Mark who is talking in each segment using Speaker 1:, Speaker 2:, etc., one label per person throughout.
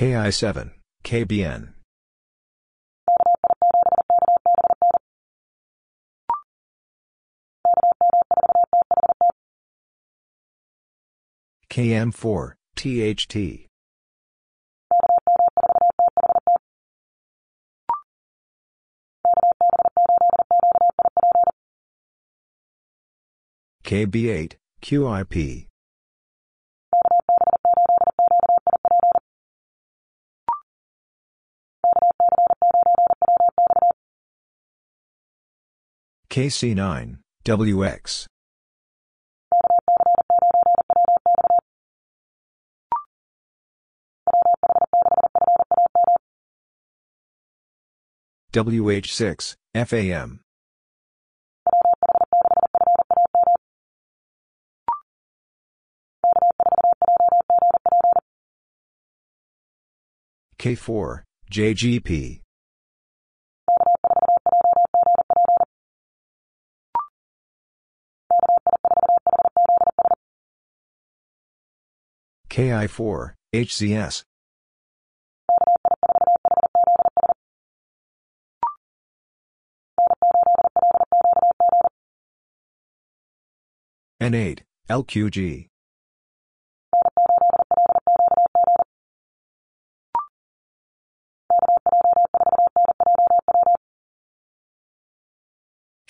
Speaker 1: KI7, KBN. KM4, THT. KB8, QIP. KC9, WX. WH6, FAM. K4, JGP. KI4, HCS. N8, LQG.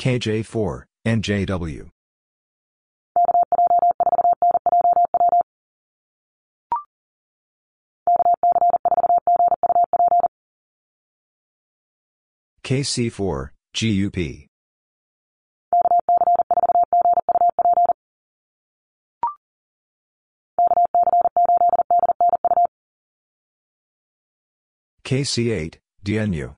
Speaker 1: KJ4, NJW. KC4, GUP. KC8, DNU.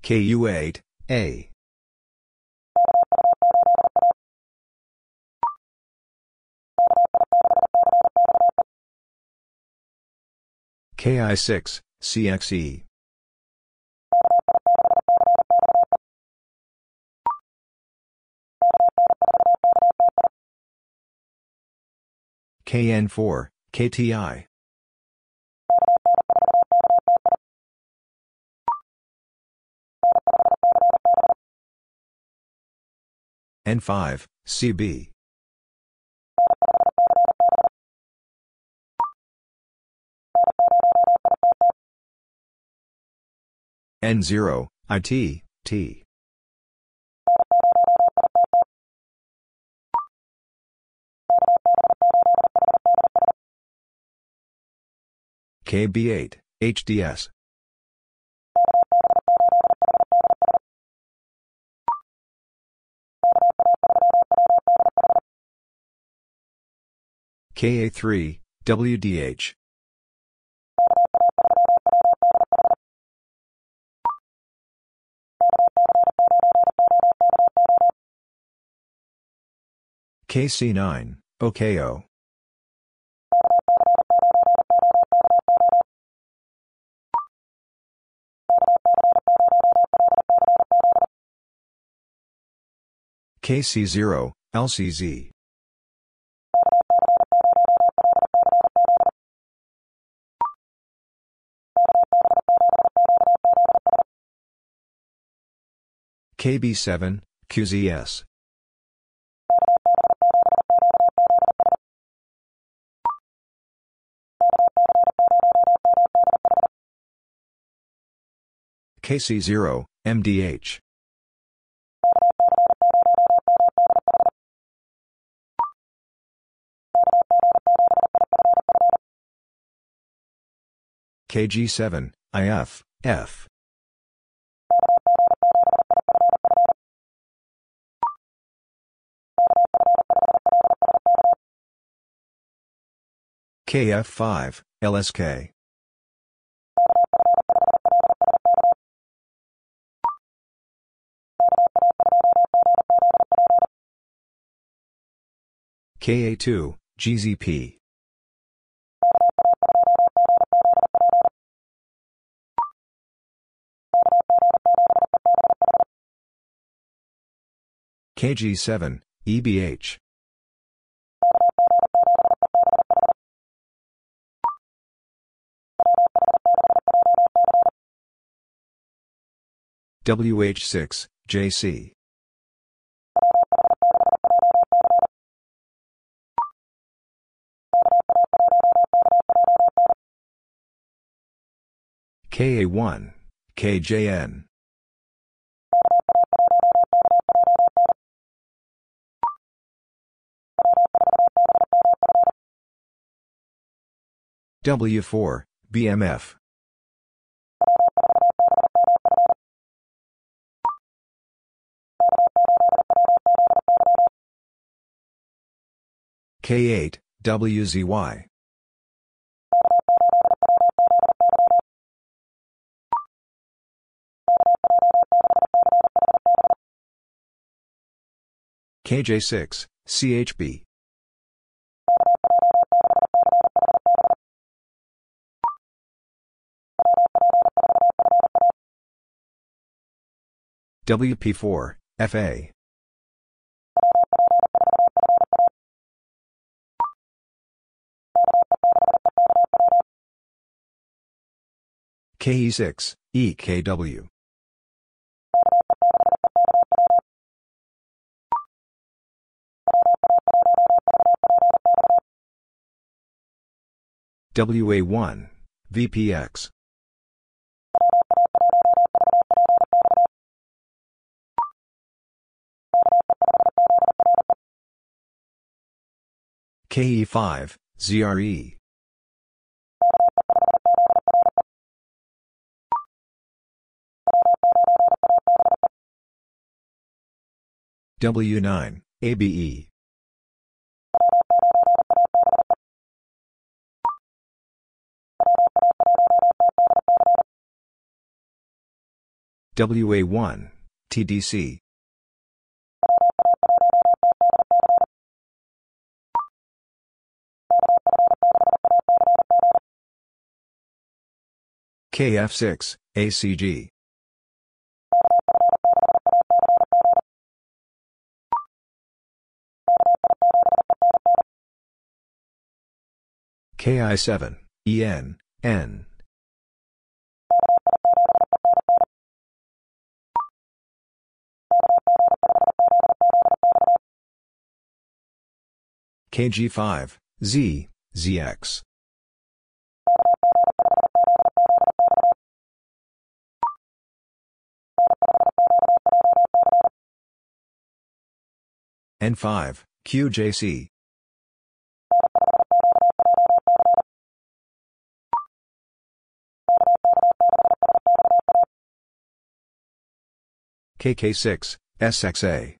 Speaker 1: KU8, A. KI6, CXE. KN4, KTI. N5, CB. N0, IT, T. KB8, HDS. KA3, WDH. KC9, OKO. KC0, LCZ. KB7, QZS. KC0, MDH. KG7, IF, F. KF5, LSK. KA2, GZP. KG7, EBH. WH6, JC. KA1, KJN. W4, BMF. K8, WZY. KJ6, CHB. WP4, FA. KE6, EKW. WA1, VPX. KE5, ZRE. W9, ABE. WA1, TDC. KF6, ACG. KI7, EN, N. KG5, Z, ZX. N5, QJC. KK6, SXA.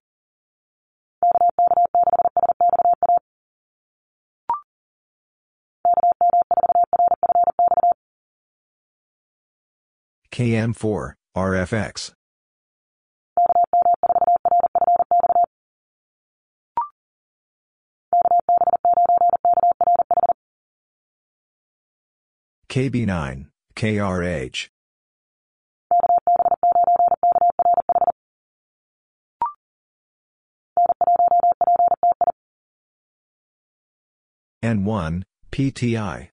Speaker 1: KM4, RFX. KB9, KRH. N1, PTI.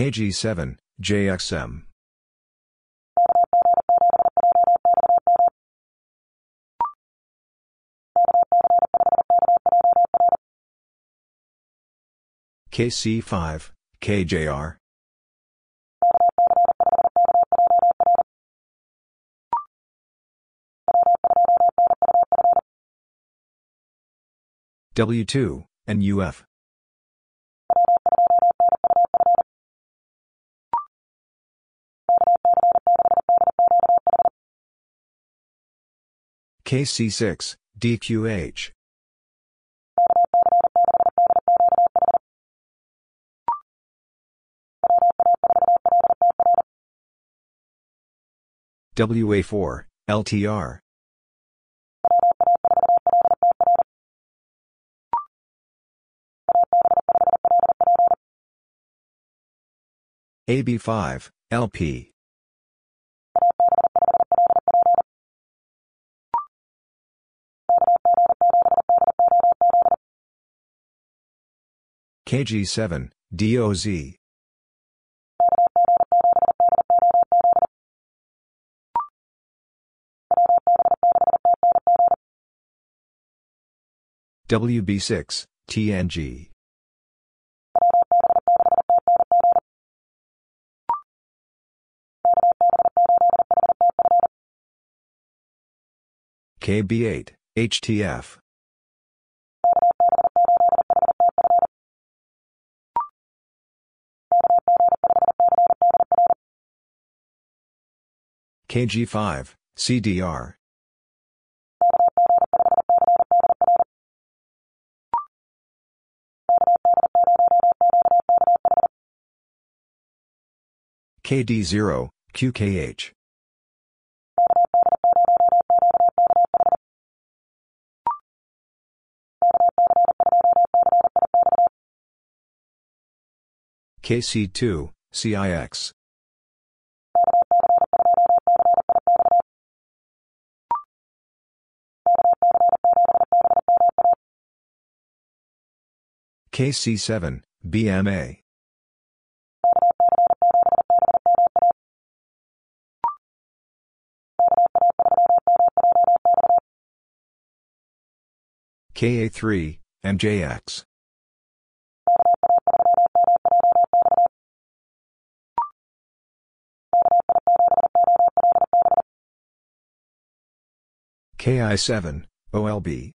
Speaker 1: KG7, JXM. KC5, KJR. W2, and UF. KC6, DQH. WA4, LTR. AB5, LP. KG7, DOZ. WB6, TNG. KB8, HTF. KG5, CDR. KD0, QKH. KC2, CIX. KC7, BMA. KA3, MJX. KI7, OLB.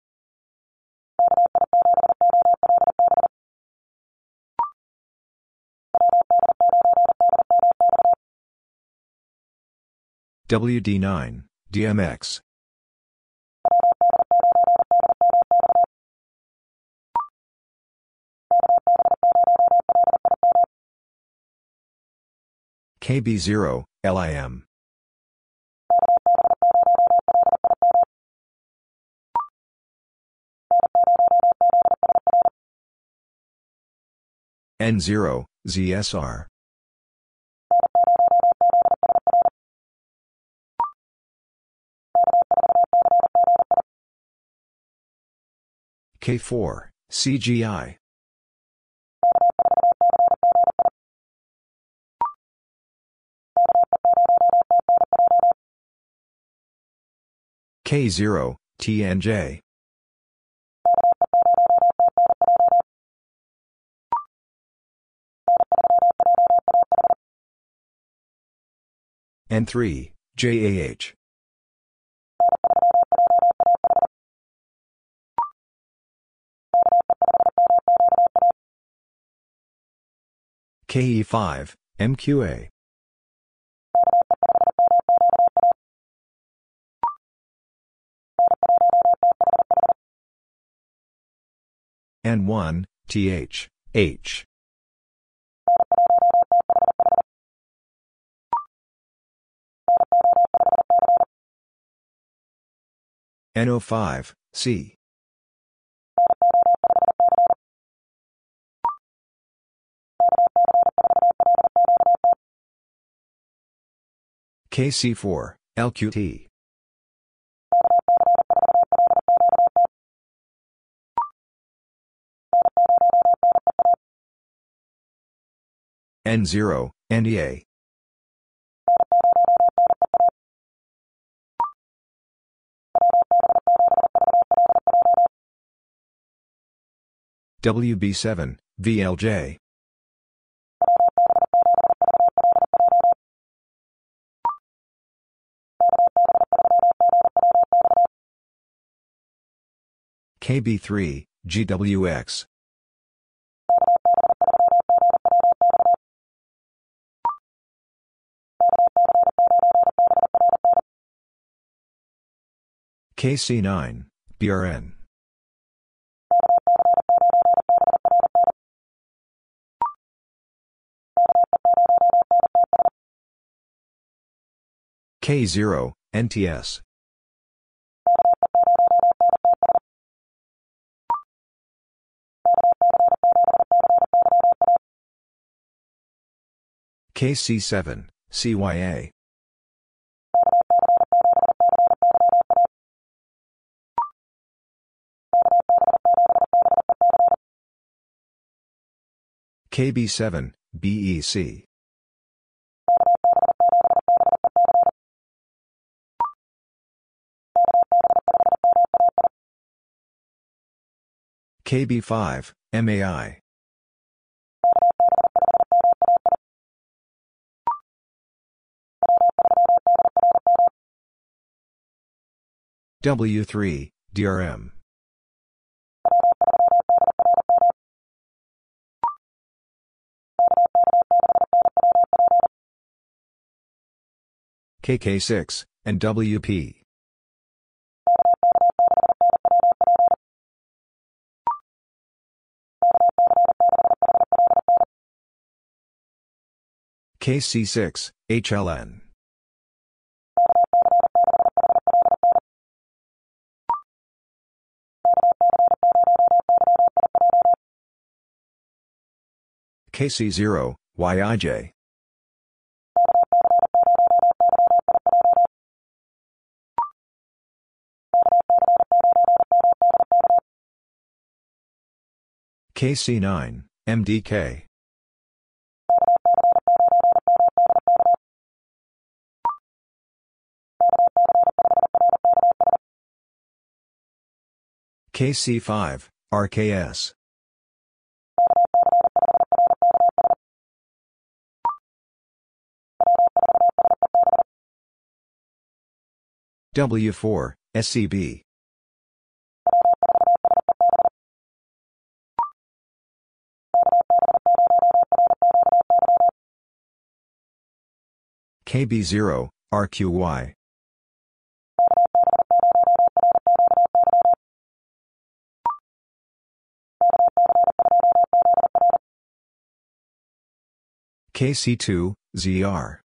Speaker 1: WD9, DMX. KB0, LIM. N0, ZSR. K4, CGI. K0, TNJ. N3, JAH. KE5, MQA. N1, TH, H. N05, C. KC4, LQT. N0, NEA. WB7, VLJ. KB3, GWX. KC9, BRN. K0, NTS. KC7, CYA. KB7, BEC. KB5, MAI. W3, DRM. KK6, and WP. KC6, HLN. KC0, YIJ. KC9, MDK. KC5, RKS. W4, SCB. KB0, RQY. KC2, ZR.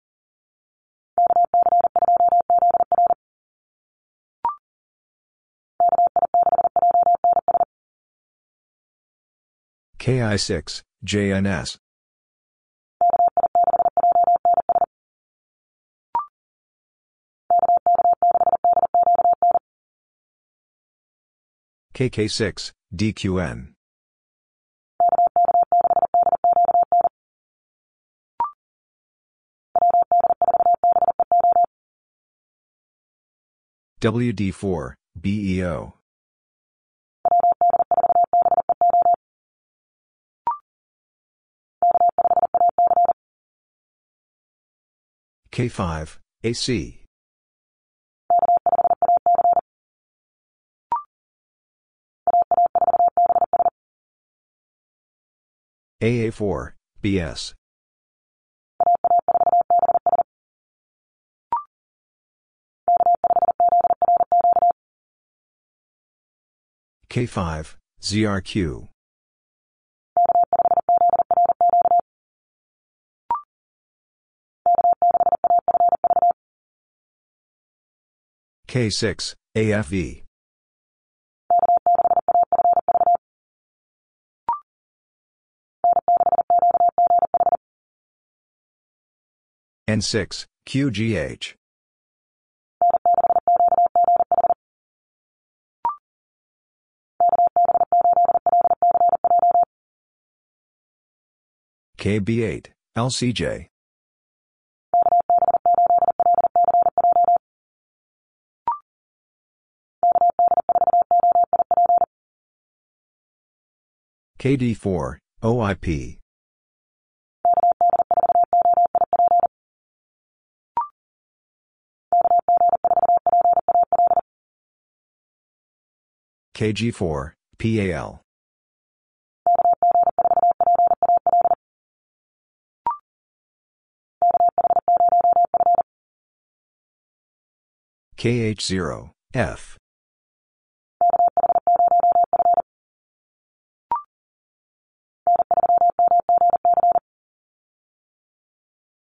Speaker 1: KI6, JNS. KK6, DQN. WD4, BEO. K5, AC. AA4, BS. K5, ZRQ. K6, AFV. N6, QGH. KB8, LCJ. KD4, OIP. KG4, PAL. KH0, F.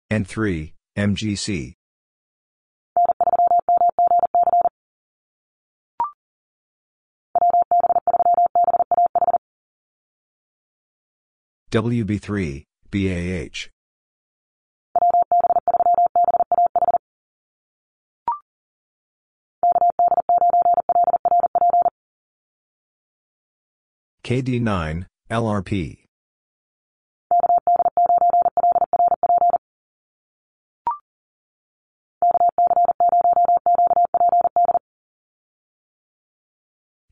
Speaker 1: N3, MGC. WB3, BAH. KD9, LRP.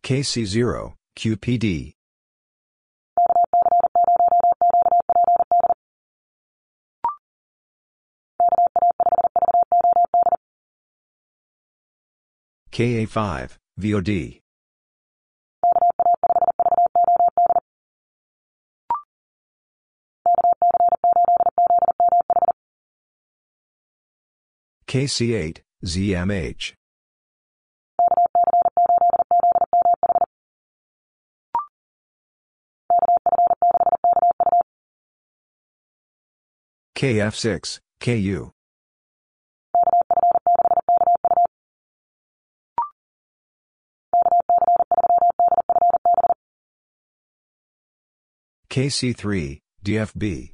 Speaker 1: KC0, QPD. KA5, VOD. KC8, ZMH. KF6, KU. KC3, DFB.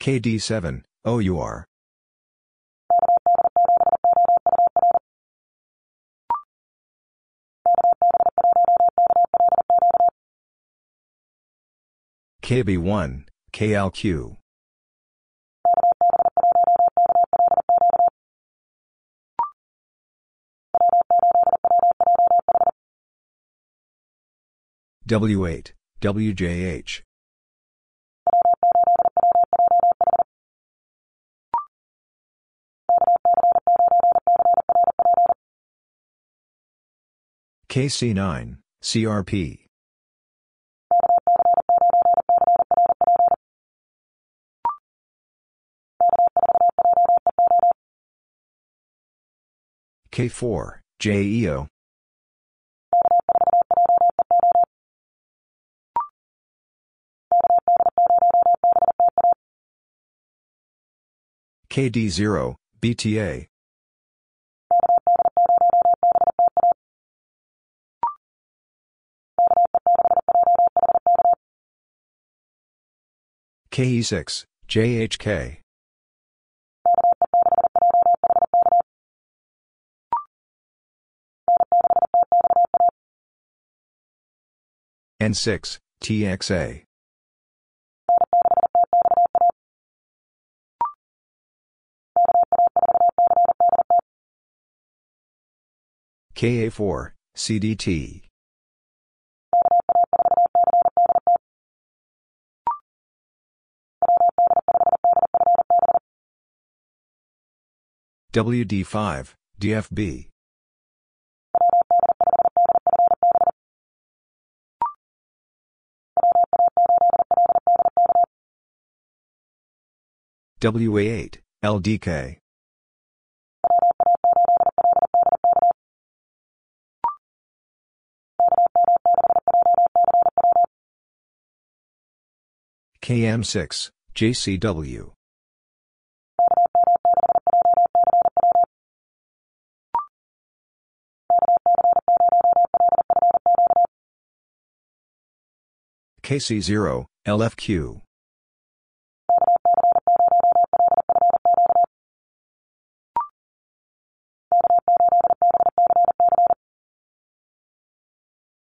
Speaker 1: KD7, OUR. KB1, KLQ. W8, WJH. KC9, CRP. K4, JEO. KD0, BTA. KE6, JHK. N6, TXA. KA4, CDT. WD5, DFB. WA8, LDK. KM6, JCW. KC0, LFQ.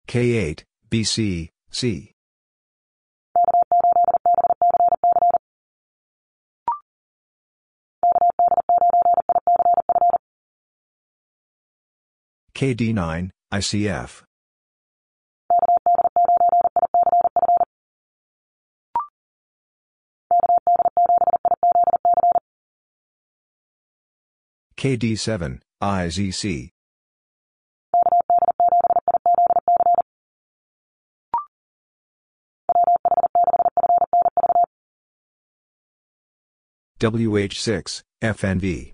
Speaker 1: K8, BC, C. KD9, ICF. KD7, IZC. WH6, FNV.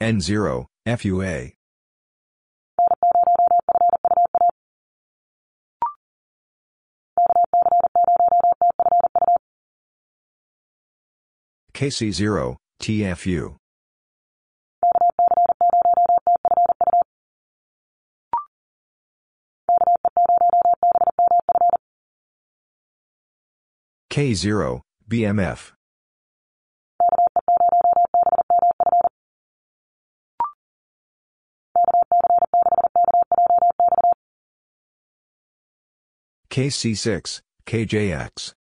Speaker 1: N0, FUA. KC0, TFU. K0, BMF. KC6, KJX.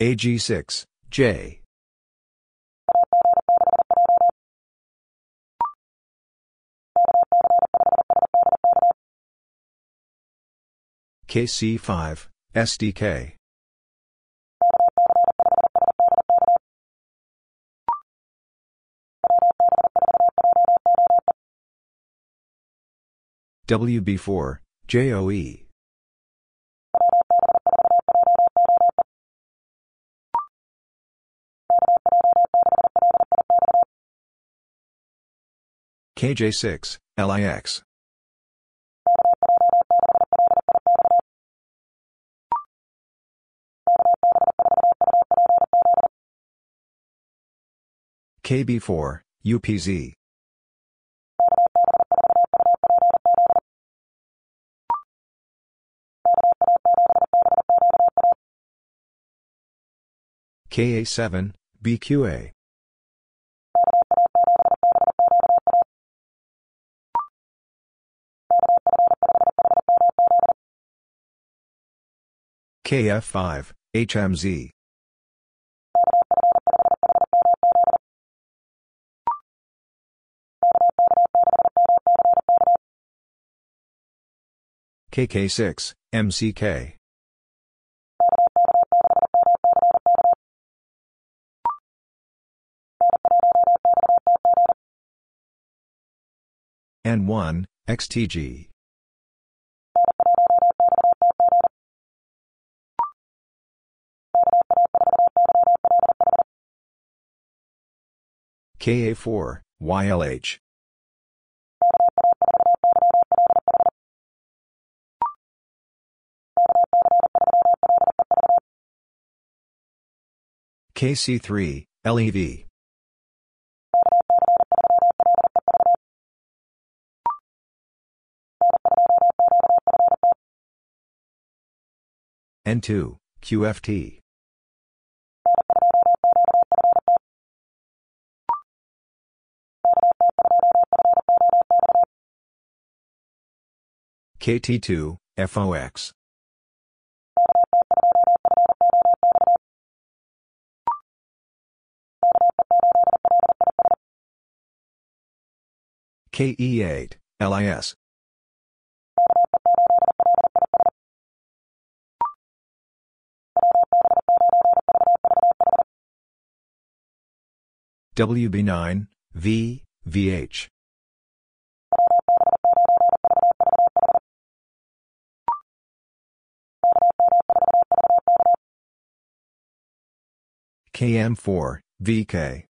Speaker 1: AG6, J. KC5, SDK. WB4, JOE. KJ6, LIX. KB4, UPZ. KA7, BQA. KF5, HMZ. KK6, MCK. N1, XTG. KA4, YLH. KC3, LEV. N2, QFT. KT2, FOX. KE8, LIS. WB9, V, VH. KM4, VK.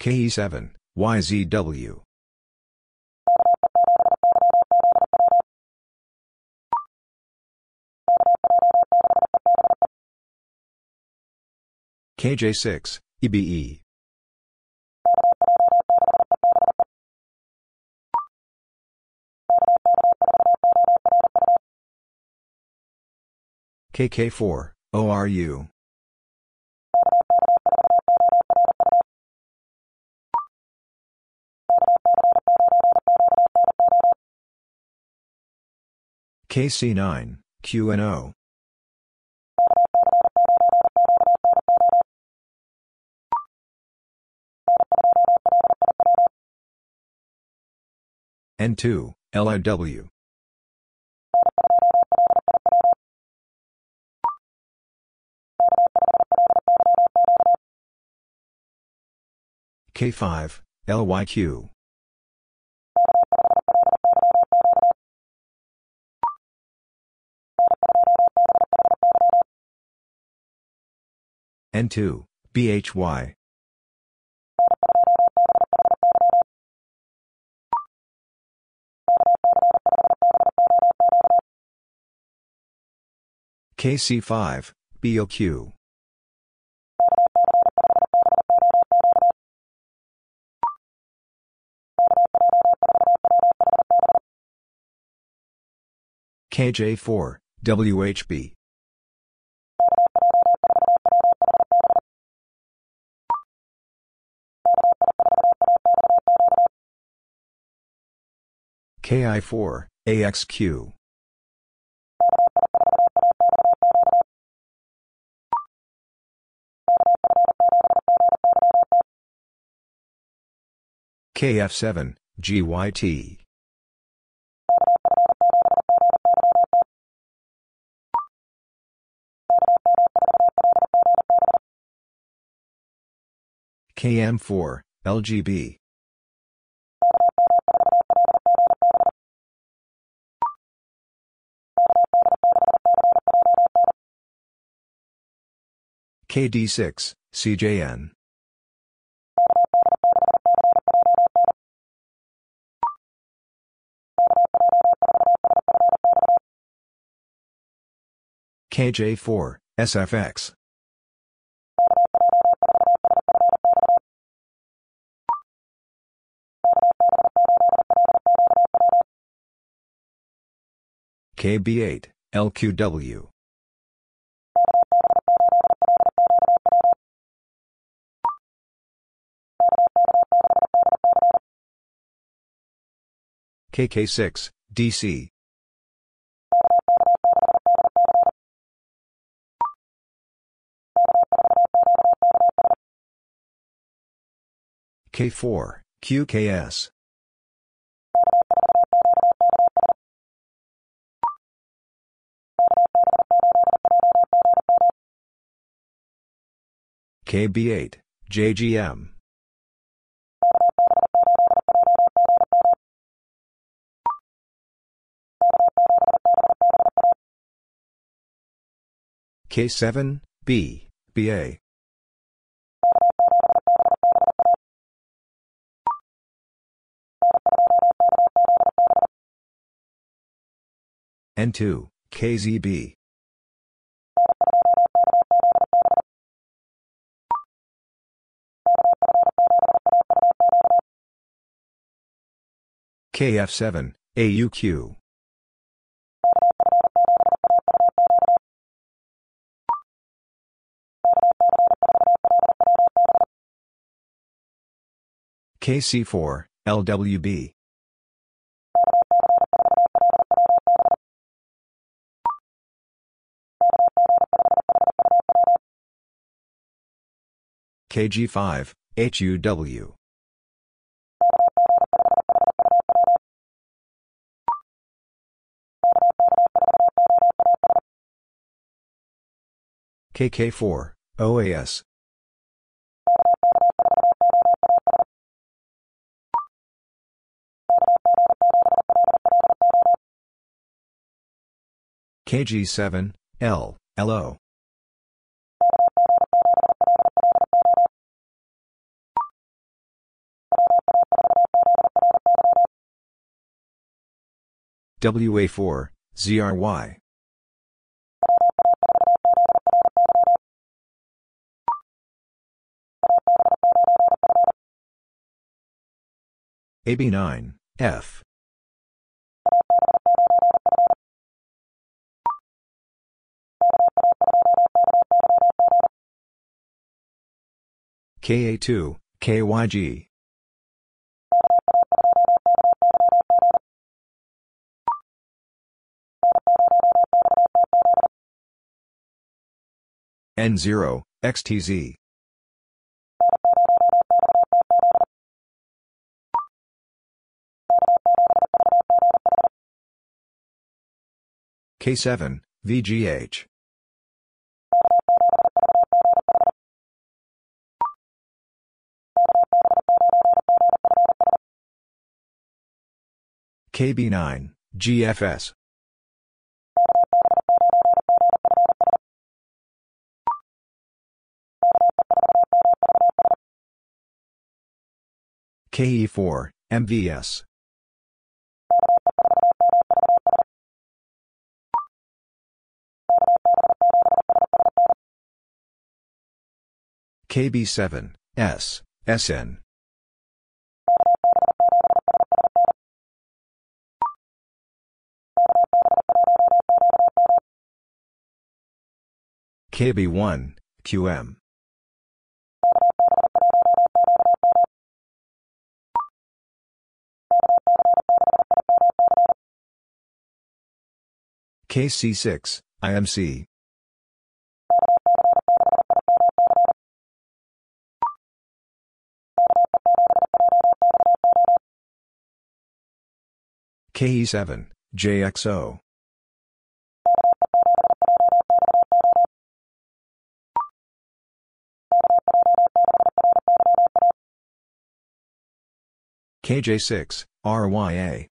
Speaker 1: KE7, YZW. KJ6, EBE. KK4, ORU. KC9, QNO. N2, LIW. K5, LYQ. N2, BHY. KC5, BOQ. KJ4, WHB. KI4, AXQ. KF7, GYT. KM4, LGB. KD6, CJN. KJ4, SFX. KB8, LQW. KK6, DC. K4, QKS. KB8, JGM. K7, B, BA. N2, KZB. KF7, AUQ. KC4, LWB. KG5, HUW. KK4, OAS. KG7, L, LO. WA4, ZRY. AB9, F. KA2, KYG. N0, XTZ. K7, VGH. KB9, GFS. KE4, MVS. KB7, S, SN. KB1, QM. KC6, IMC. KE7, JXO. KJ6, RYA.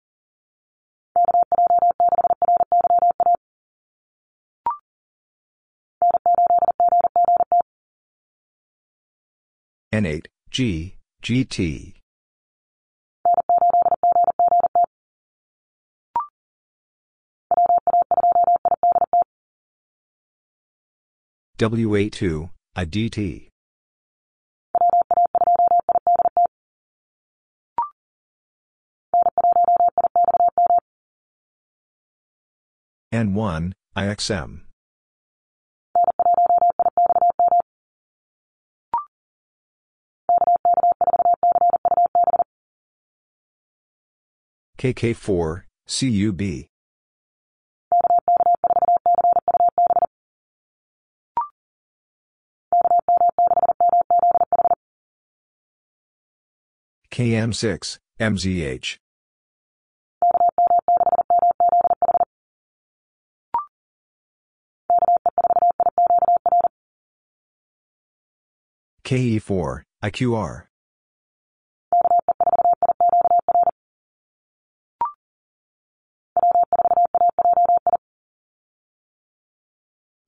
Speaker 1: N8, G, GT. WA2, IDT. N1, IXM. KK4, CUB. KM6, MZH. KE4, IQR.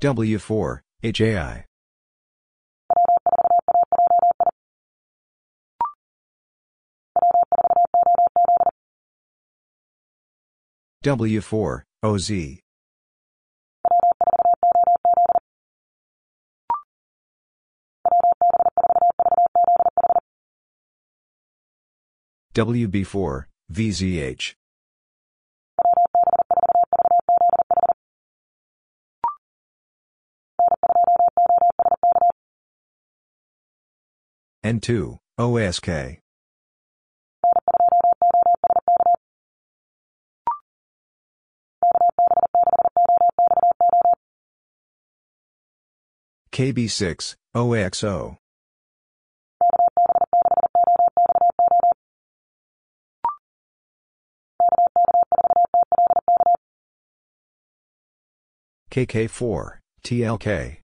Speaker 1: W4, HAI. W4, OZ. WB4, VZH. N2, OSK. KB6, OXO. KK4, TLK.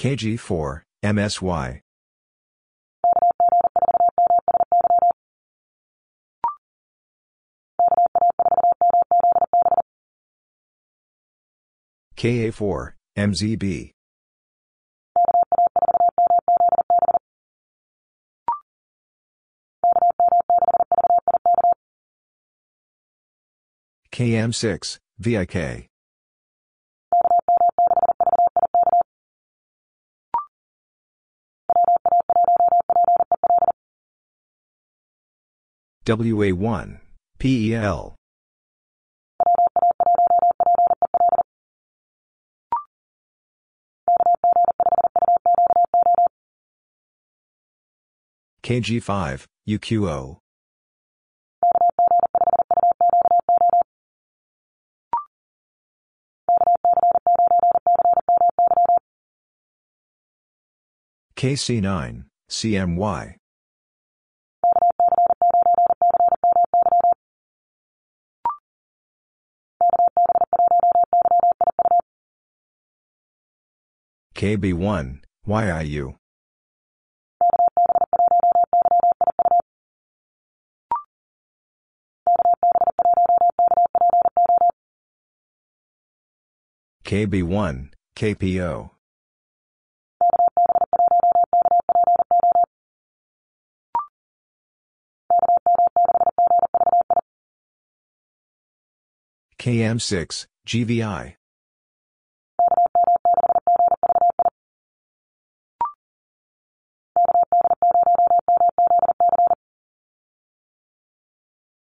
Speaker 1: KG4, MSY. KA4, MZB. KM6, VIK. WA1, PEL. KG5, UQO. KC9, CMY. KB1, YIU. KB1, KPO. KM6, GVI.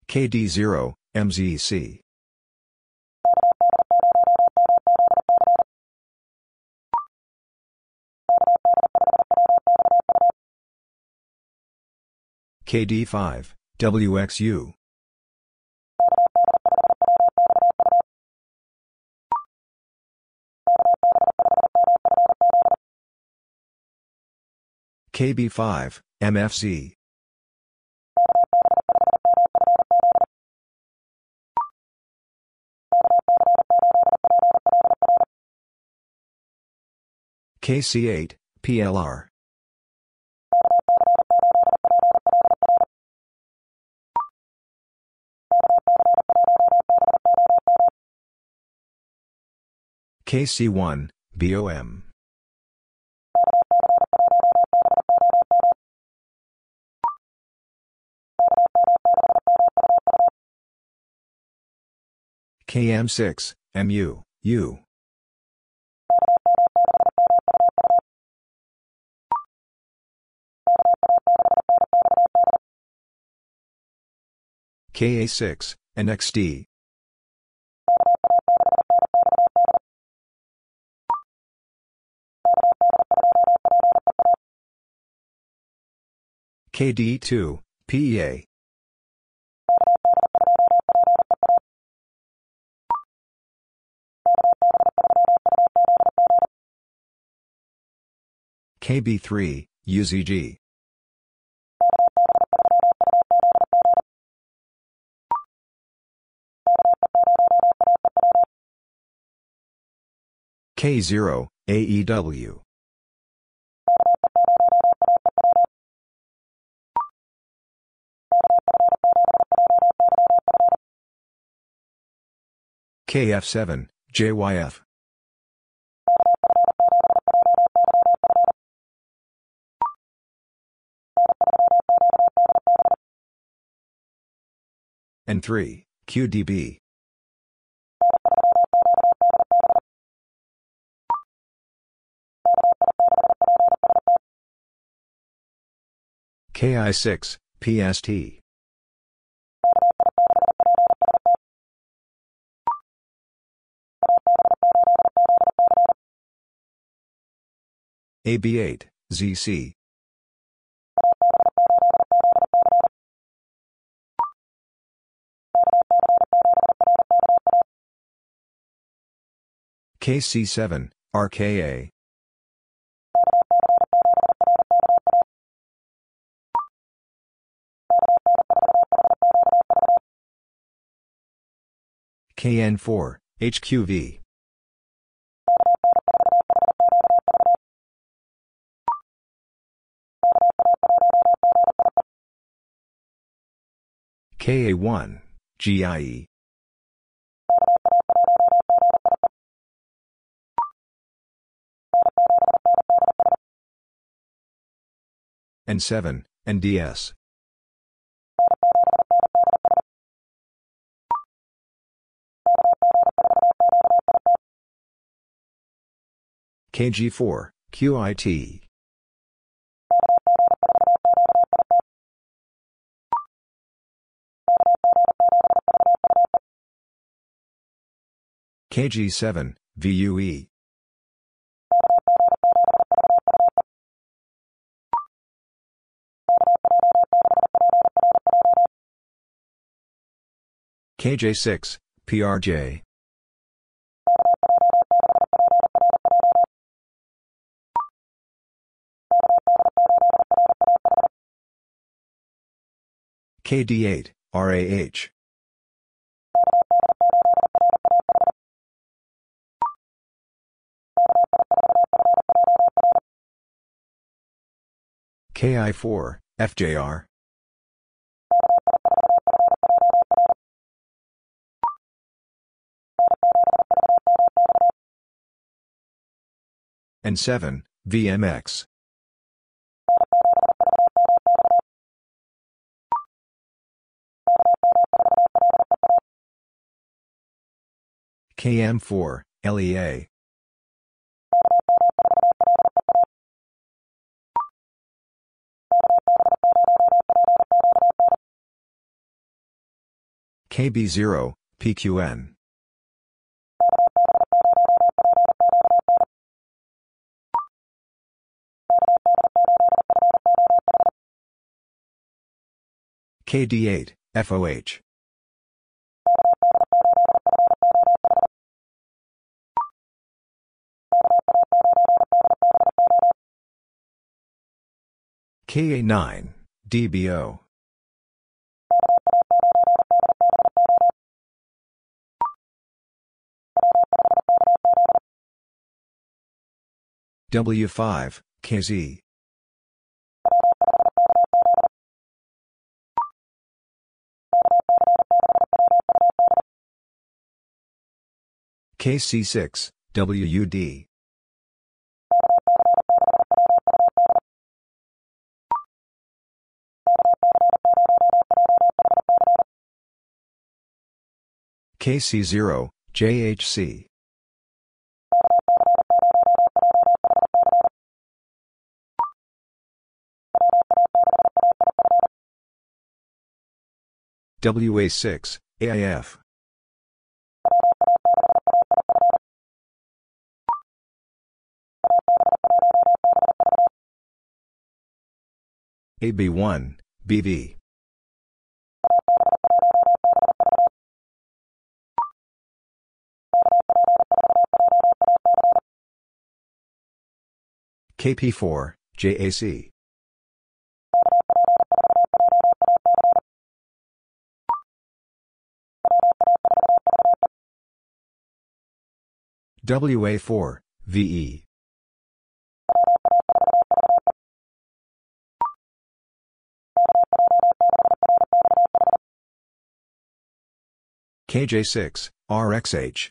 Speaker 1: KD0, MZC. KD5, WXU. KB5, MFC. KC8, PLR. KC1, BOM. KM6, MU, U. KA6, NXD. KD2, PEA. KB3, UZG. K0, AEW. KF7, JYF. And 3, QDB. KI6, PST. AB8, ZC. KC7, RKA. KN4, HQV. KA1, GIE. And 7, and DS. KG4, QIT. KG7, VUE. KJ6, PRJ. KD8, RAH. KI4, FJR. And 7, VMX. KM4, LEA. KB0, PQN. KD8, FOH. KA9, DBO. W5, KZ. KC6, WUD. KC0, JHC. WA6, AIF. AB1, BV. KP4, JAC. WA4, VE. KJ6, RXH.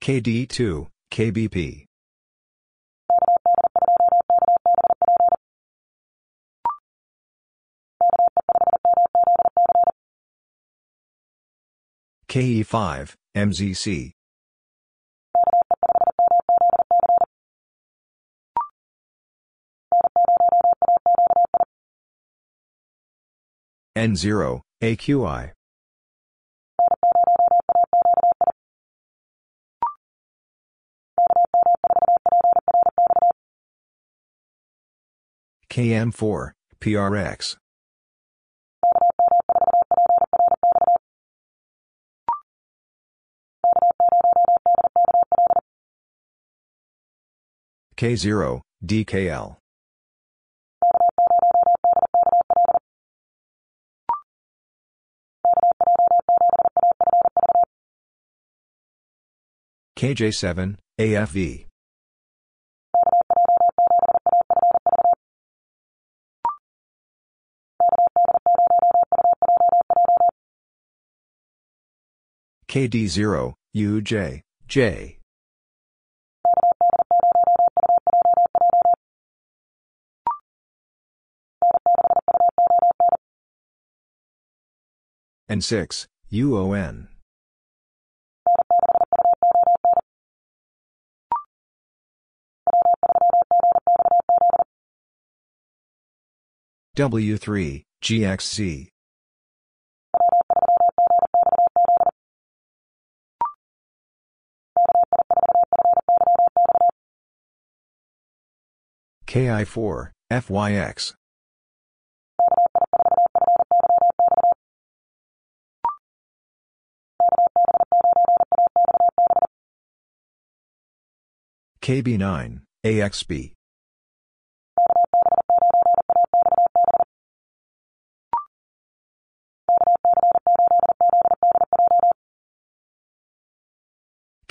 Speaker 1: KD2, KBP. KE5, MZC. N0, AQI. KM4, PRX. K0, DKL. KJ7, AFV. KD0, UJ, J. N6, UON. W3, GXC. KI4, FYX. KB9, AXB.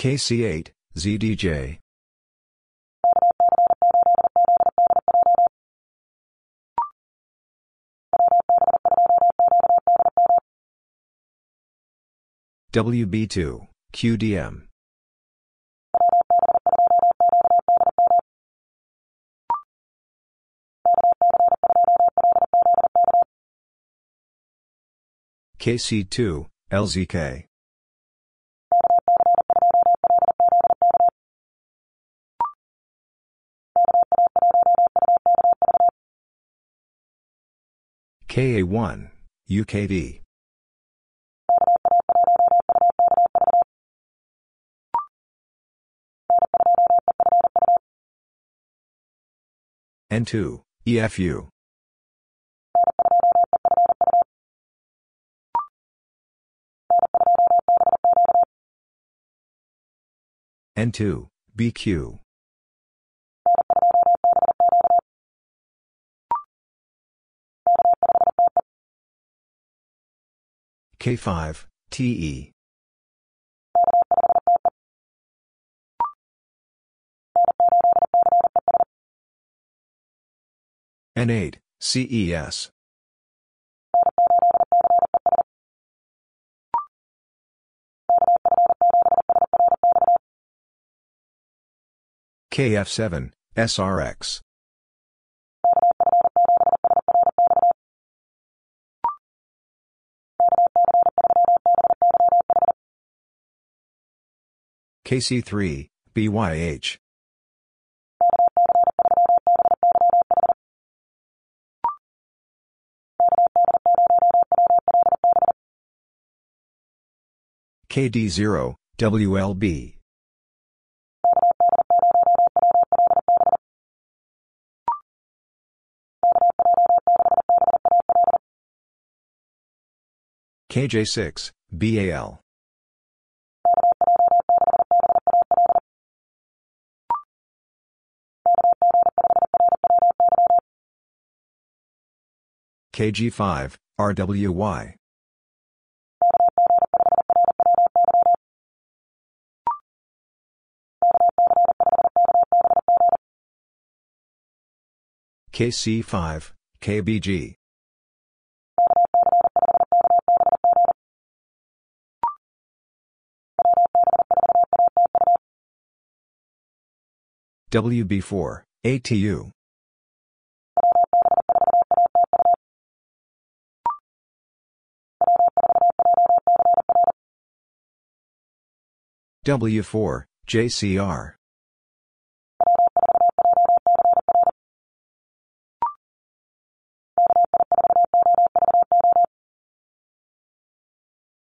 Speaker 1: KC8, ZDJ. WB2, QDM. KC2, LZK. KA1, UKV. N2, EFU. N2, BQ. K5, TE. N8, CES. KF7, SRX. KC3, BYH. KD0, WLB. KJ6, BAL. KG5, RWY. KC5, KBG. WB4, ATU. W4, JCR.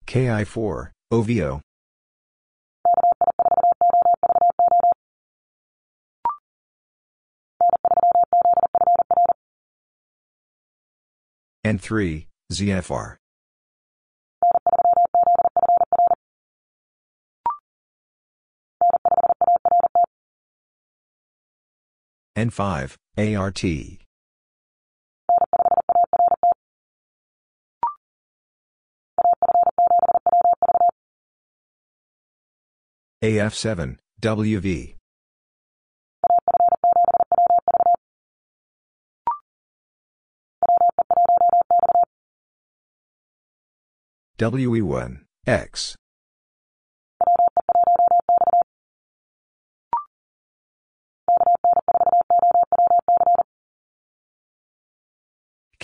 Speaker 1: KI4, OVO. N3, ZFR. N5, ART. AF7, WV. WE1, X.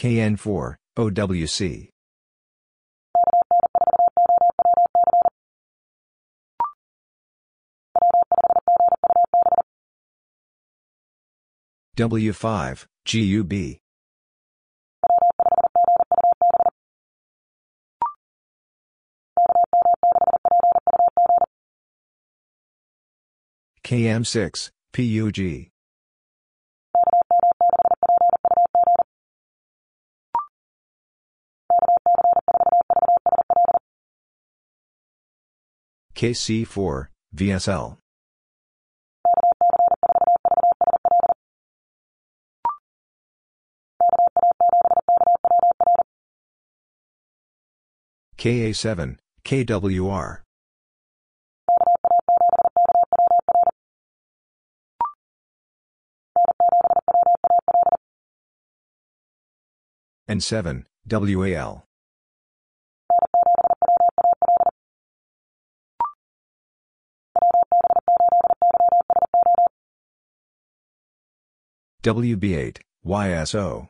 Speaker 1: KN4, OWC. W5, GUB. KM6, PUG. KC4, VSL. KA7, KWR. N7, WAL. WB8, YSO.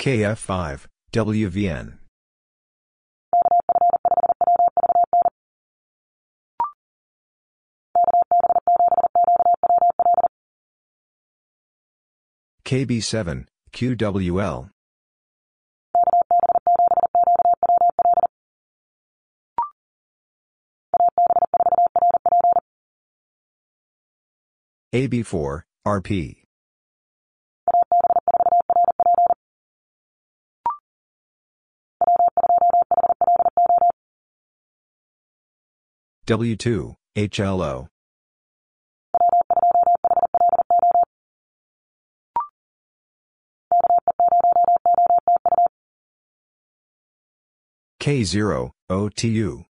Speaker 1: KF5, WVN. KB7, QWL. AB4, RP. W2, HLO. K0, OTU.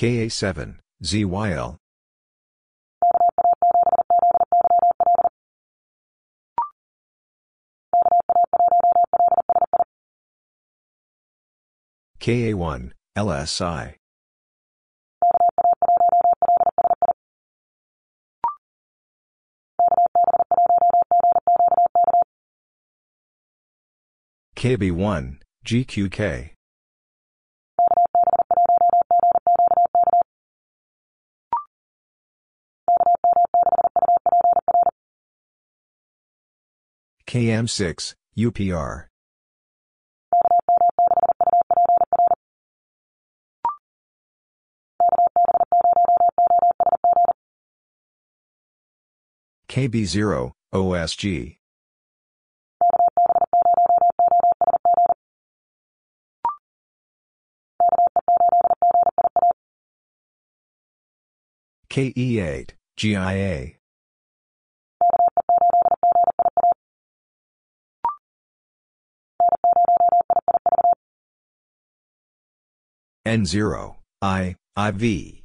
Speaker 1: KA7, ZYL. KA1, LSI. KB1, GQK. KM6, UPR. KB0, OSG. KE8, GIA. N0, I, IV.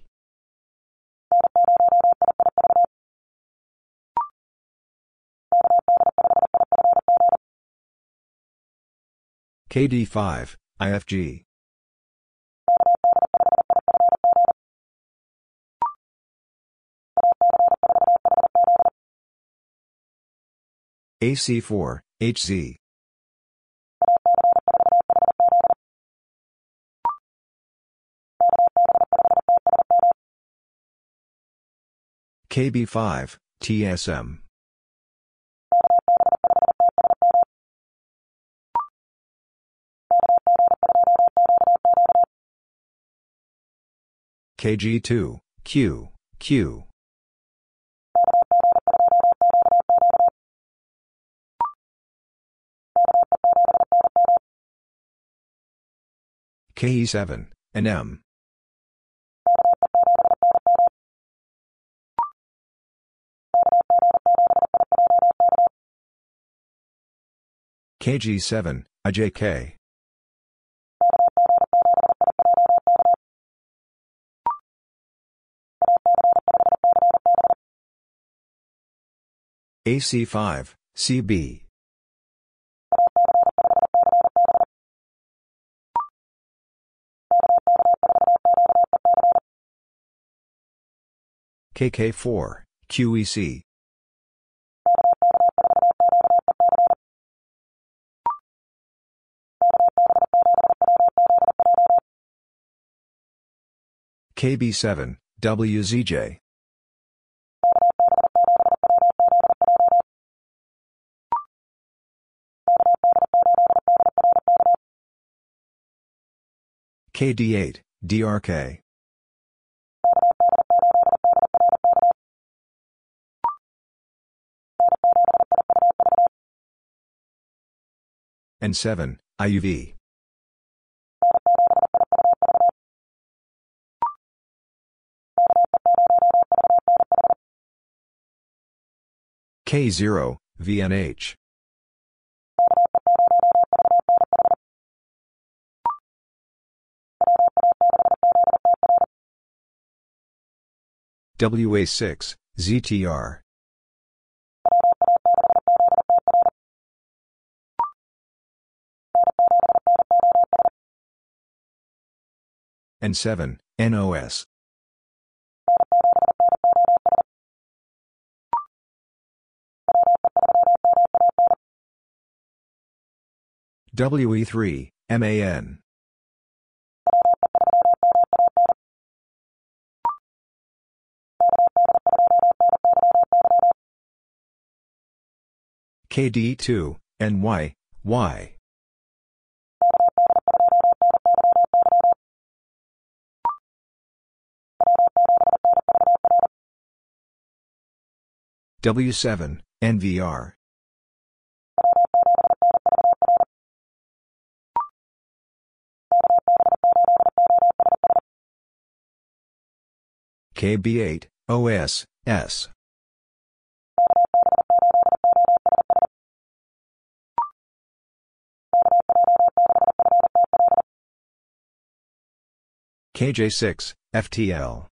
Speaker 1: KD5, IFG. AC4, HZ. KB5, TSM. KG2, Q, Q. KE7, and KG7, IJK. AC5, CB. KK4, QEC. KB7, WZJ. KD8, DRK. N7, IUV. K0, VNH. WA6, ZTR. N7, NOS. WE3, MAN. KD2, NY, Y. W7, NVR. KB8, OS, S. KJ6, FTL.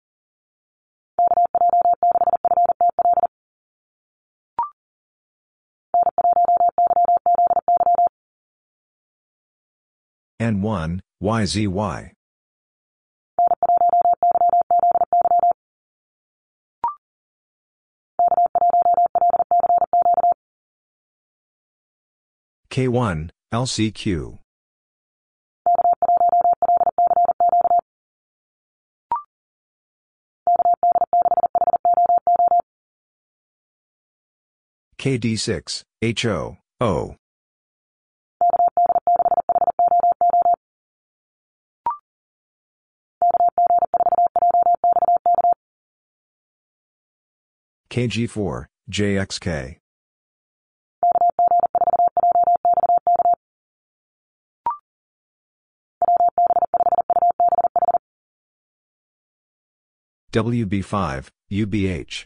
Speaker 1: N1, YZY. K1, LCQ. KD6, HO, O. KG4, JXK. WB5, UBH.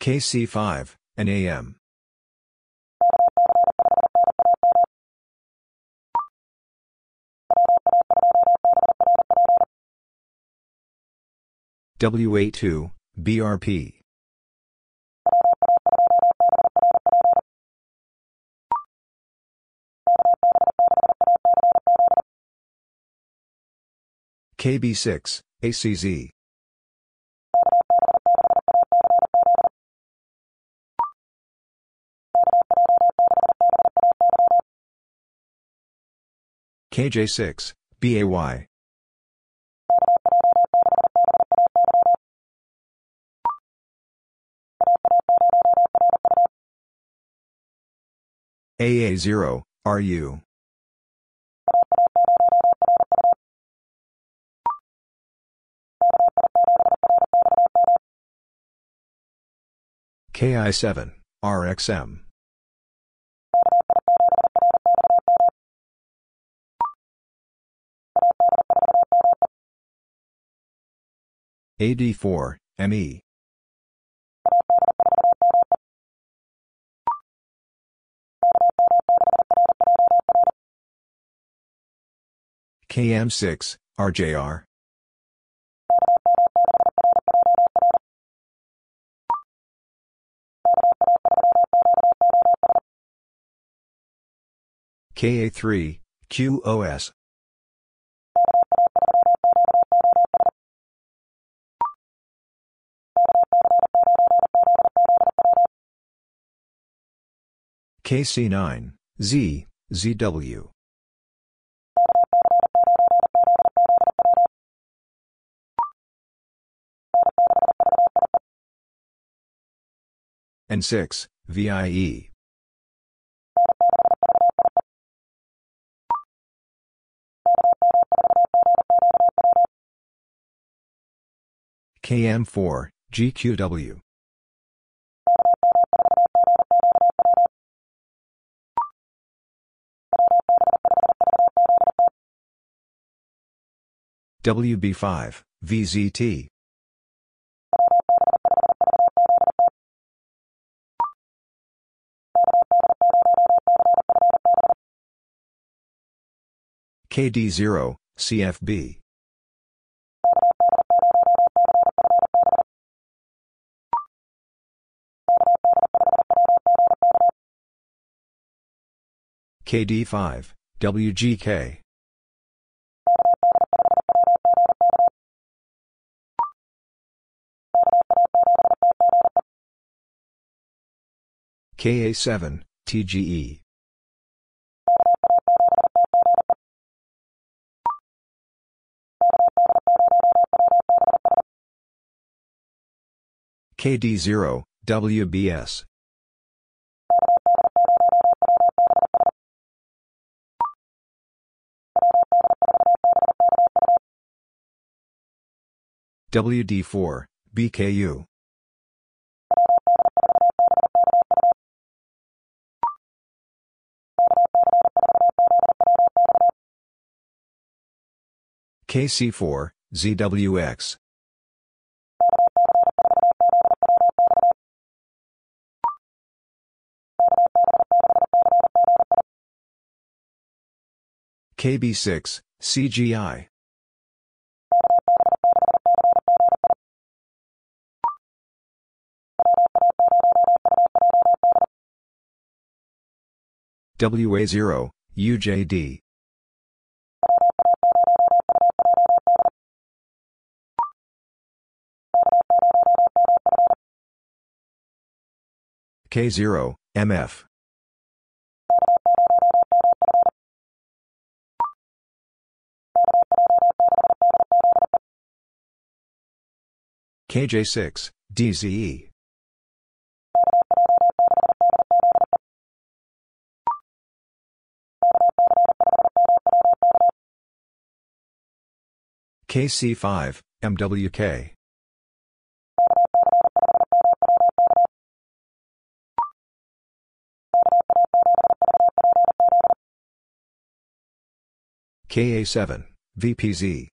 Speaker 1: KC5, and AM. WA2, BRP. KB6, ACZ. KJ6, BAY. AA0, RU. KI7, RXM. AD4, ME. KM6, RJR. KA3, QOS. KC9, Z, ZW. N6, VIE. KM4, GQW. WB5, VZT. KD0, CFB. KD5, WGK. KA7, TGE. KD0, WBS. WD4, BKU. KC4, ZWX. KB6, CGI. WA0, UJD. K0, MF. KJ6, DZE. KC5, MWK. KA7, VPZ.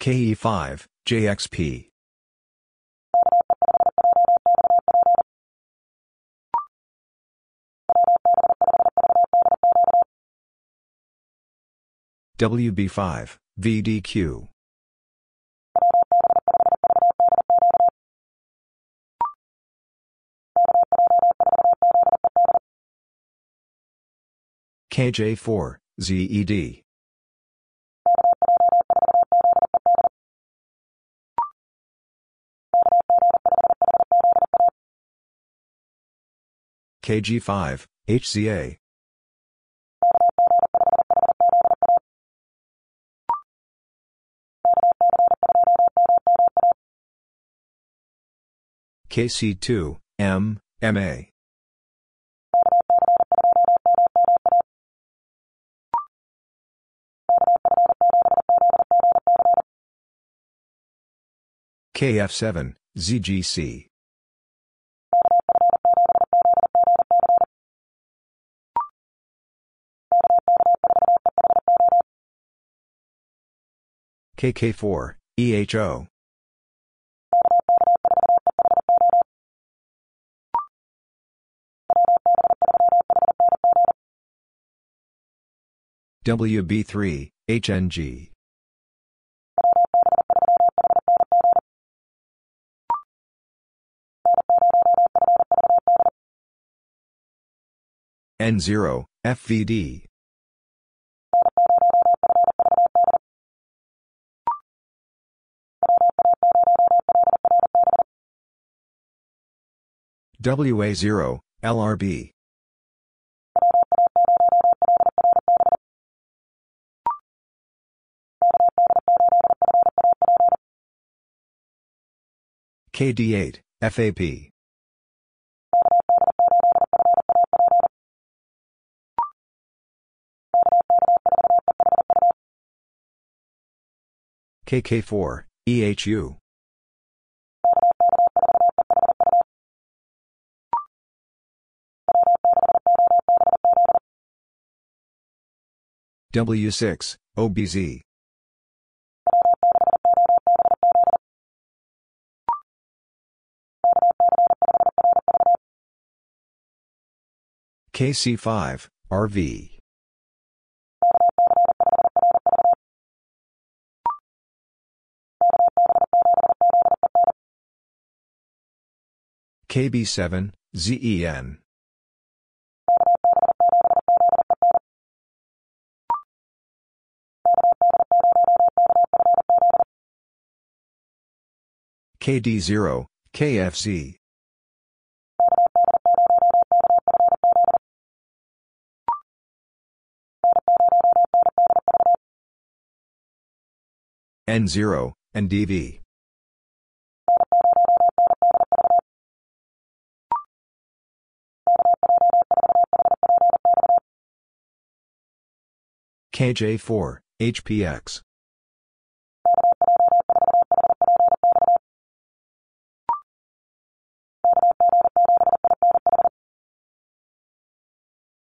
Speaker 1: KE5, JXP. WB5, VDQ. KJ4, ZED. KG5, HCA. KC2, M, MA. KF7, ZGC. KK4, EHO. WB3, HNG. N0, FVD. WA0, LRB. KD8, FAP. KK4, EHU. W6, OBZ. KC5, RV. KB7, ZEN. KD0, KFC. N0, and DV. KJ4, HPX.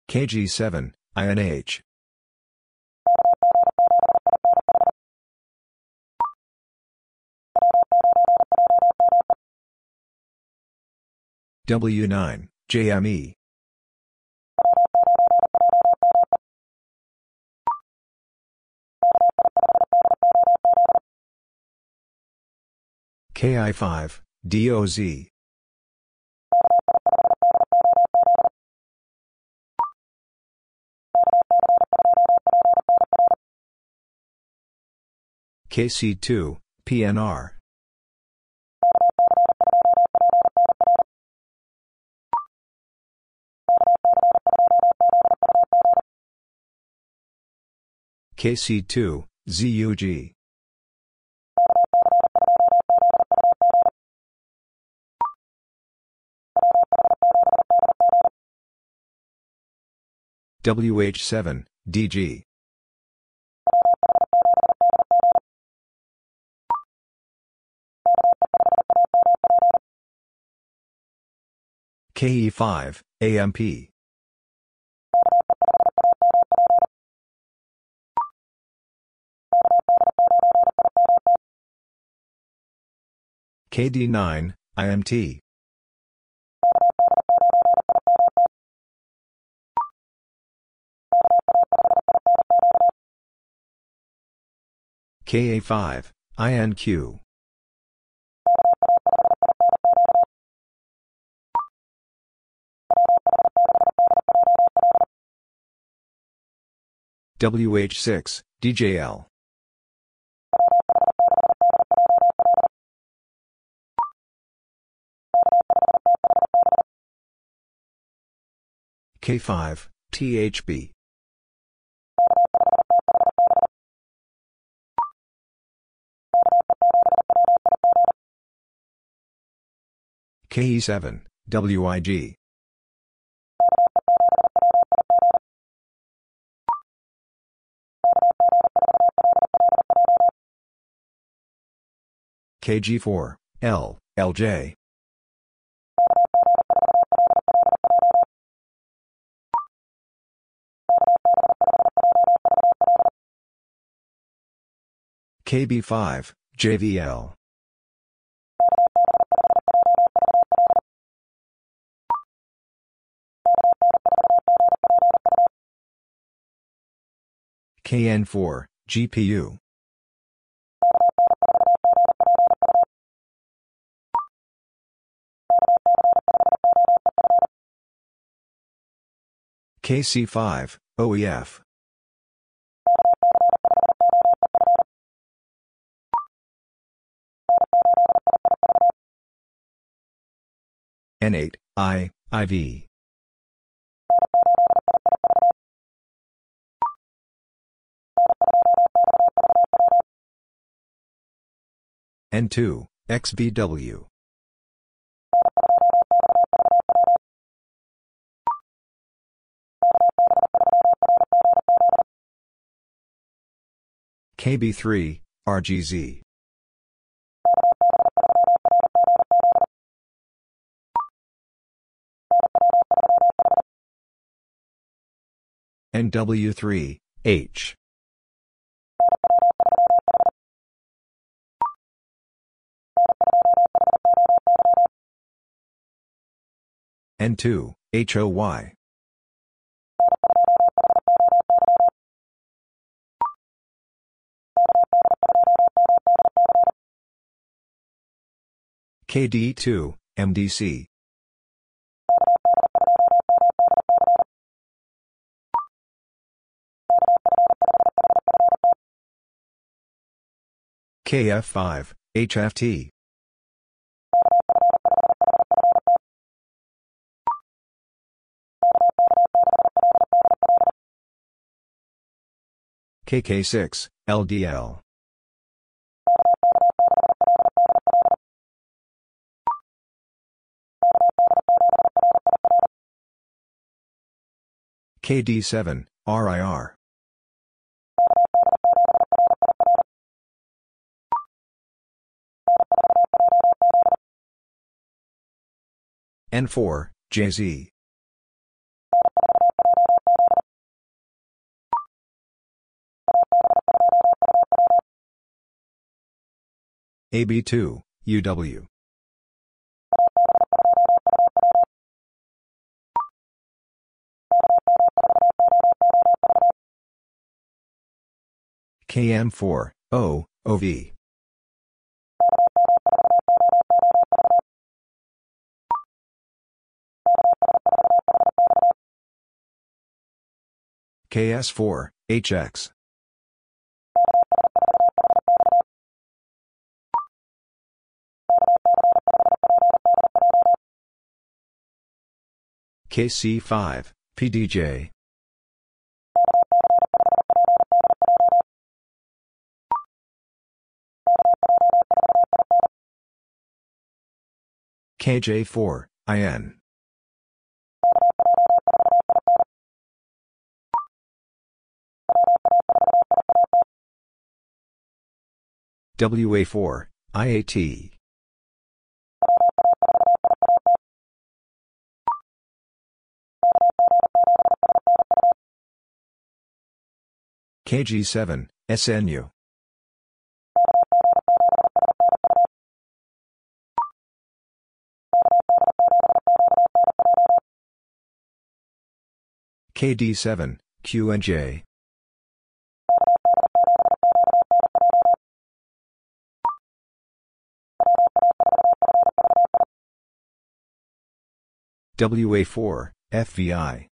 Speaker 1: KG7, INH. W9, JME. KI5, DOZ. KC2, PNR. KC2, ZUG. WH7, DG. KE5, AMP. KD9, IMT. KA5, INQ. WH6, DJL. K5, THB. KE7, WIG. KG4, L, LJ. KB5, JVL. KN4, GPU. KC5, OEF. N8, I, IV. N2, XVW. KB3, RGZ. NW3, H. N2, HOY. KD2, MDC. KF5, HFT. KK6, LDL. KD7, RIR. N4, JZ. AB2, UW. KM4, O, OV. KS4, HX. KC5, PDJ. KJ4, IN. WA4, IAT. KG7, SNU. KD7, QNJ. WA4, FVI.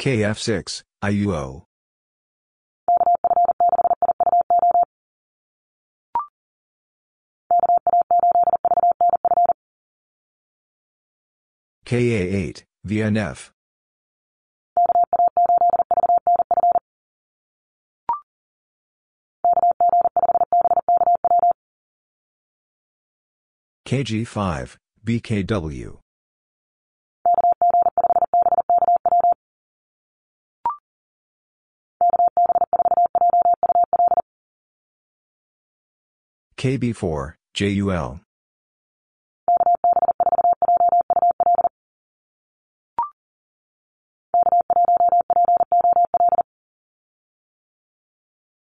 Speaker 1: KF6, IUO. KA8, VNF. KG5, BKW. KB4, JUL.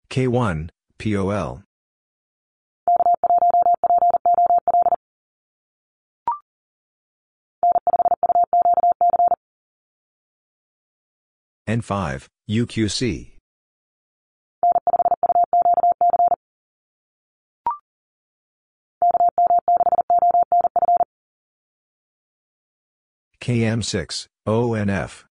Speaker 1: K1, POL. N5, UQC. KM6, ONF.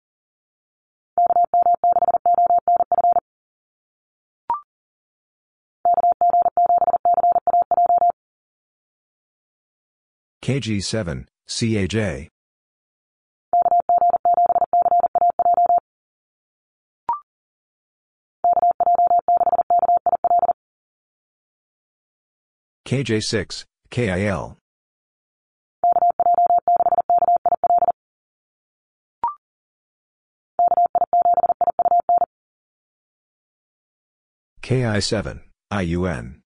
Speaker 1: KG7, CAJ. KJ6, KIL. KI7, IUN.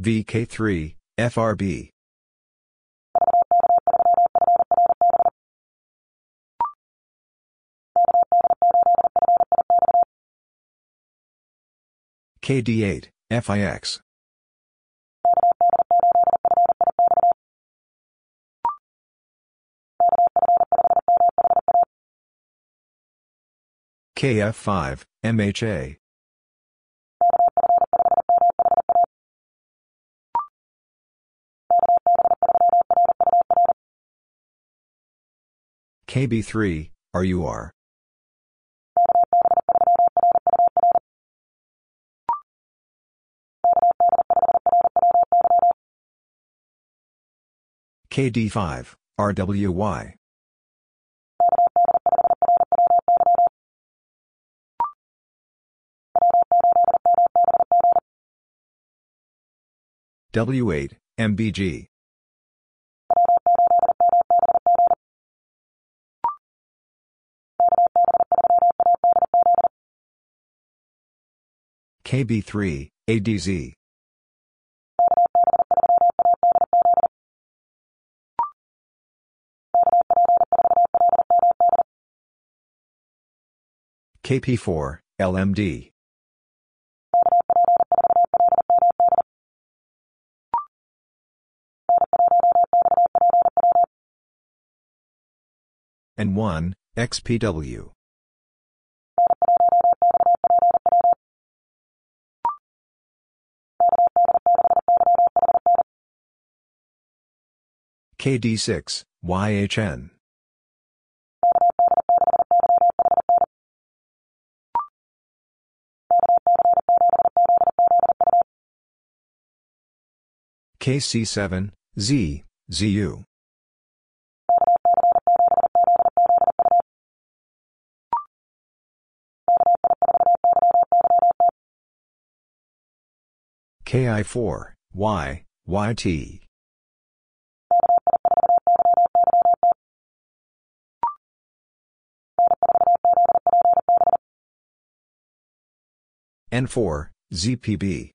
Speaker 1: VK3, FRB. KD8, FIX. KF5, MHA. KB3, RUR. KD5, RWY. W8, MBG. KB3, ADZ. KP4, LMD. N1, XPW. KD6, YHN. KC7, Z, ZU. KI4, Y, YT. N4, ZPB.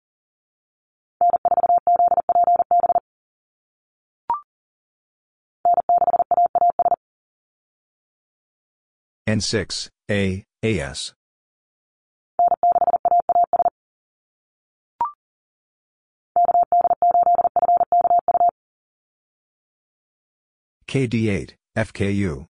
Speaker 1: N6, A, AS. KD8, FKU.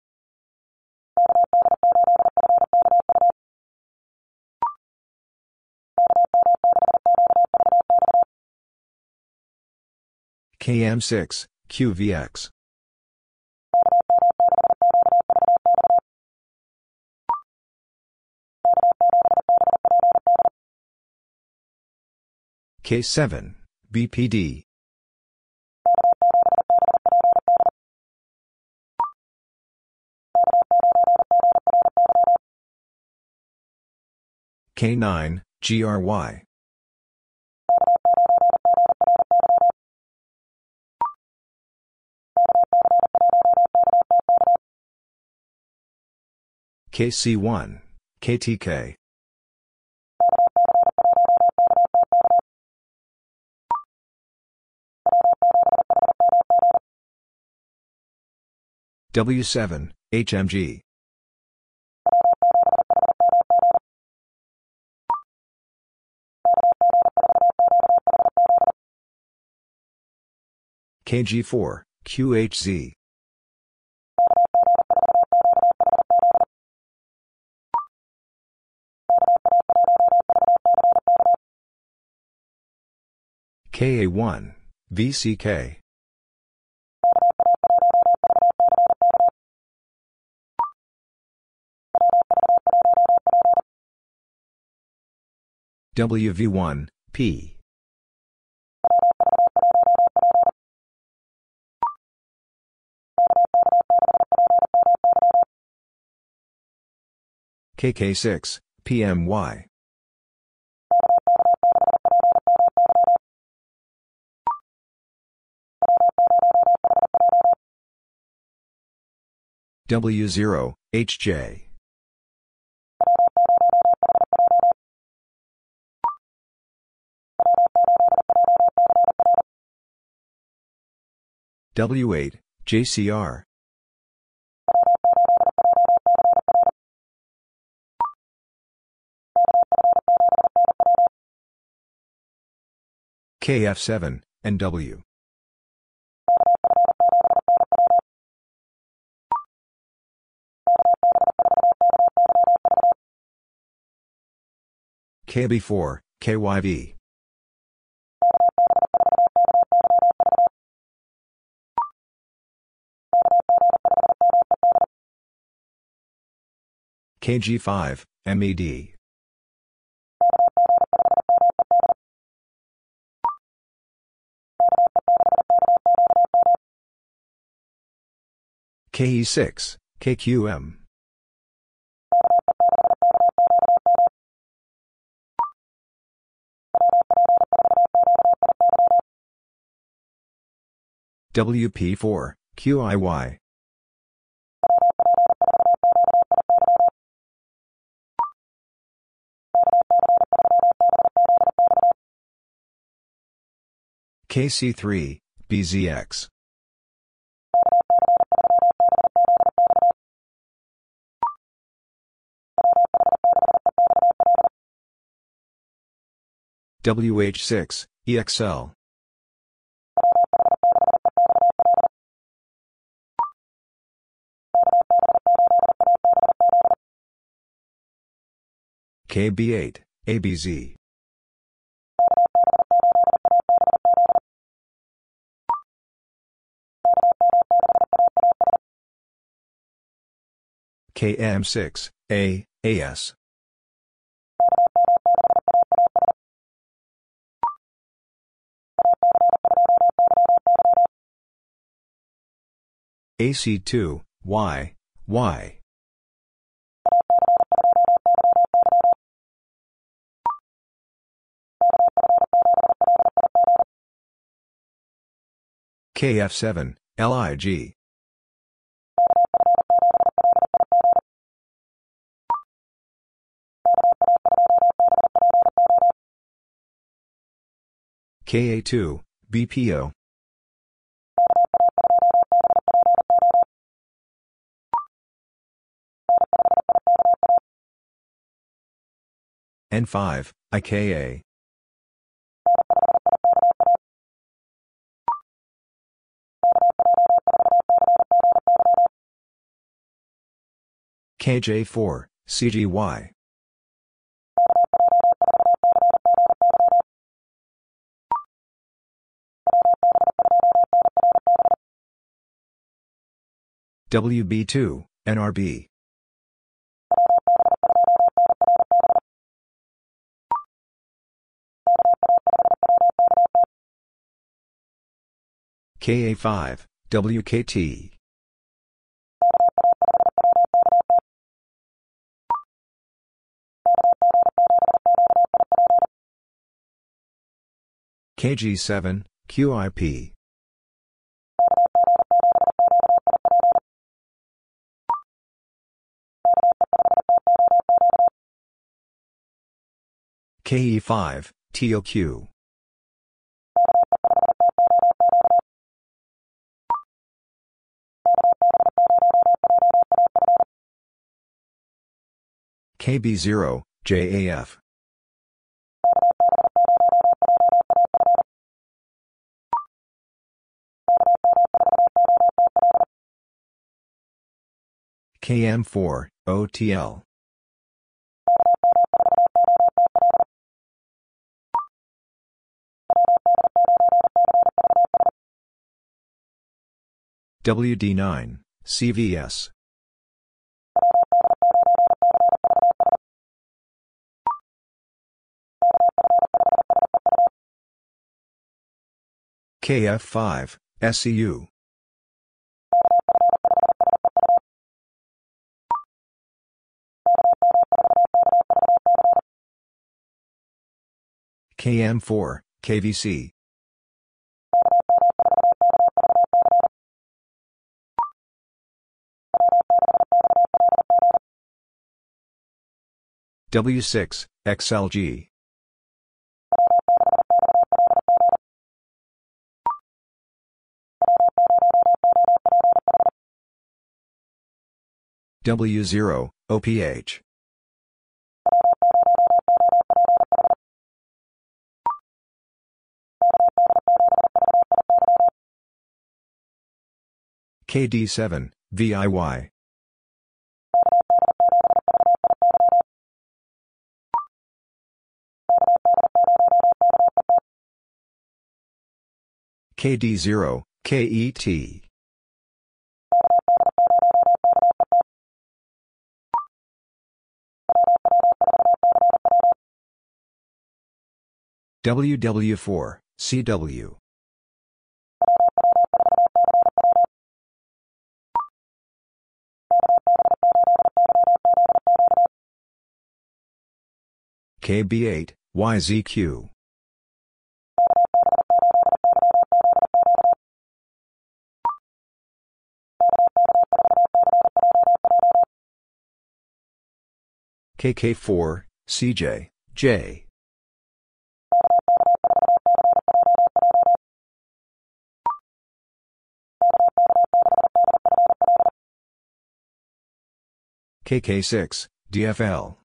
Speaker 1: KM6, QVX. K7, BPD. K9, GRY. KC1, KTK. W7, HMG. KG4, QHZ. KA1, VCK. WV1, P. KK6, PMY. W0, HJ. W8, JCR. KF7, NW. KB4, KYV. KG5, MED. KE6, KQM. WP4, QIY. KC3, BZX. WH6, EXL. KB8, ABZ. KM6, A, AS. AC2, Y, Y. KF7, LIG. KA2, BPO. N5, IKA. KJ4, CGY. WB2, NRB. KA5, WKT. KG7, QIP. KE5, TOQ. KB0, JAF. KM4, OTL. WD9, CVS. KF5, SCU. KM4, KVC. W6, XLG. W0, OPH. KD7, VIY. KD0, KET. WW4, CW. KB8, YZQ. KK4, CJ, J. KK6, DFL.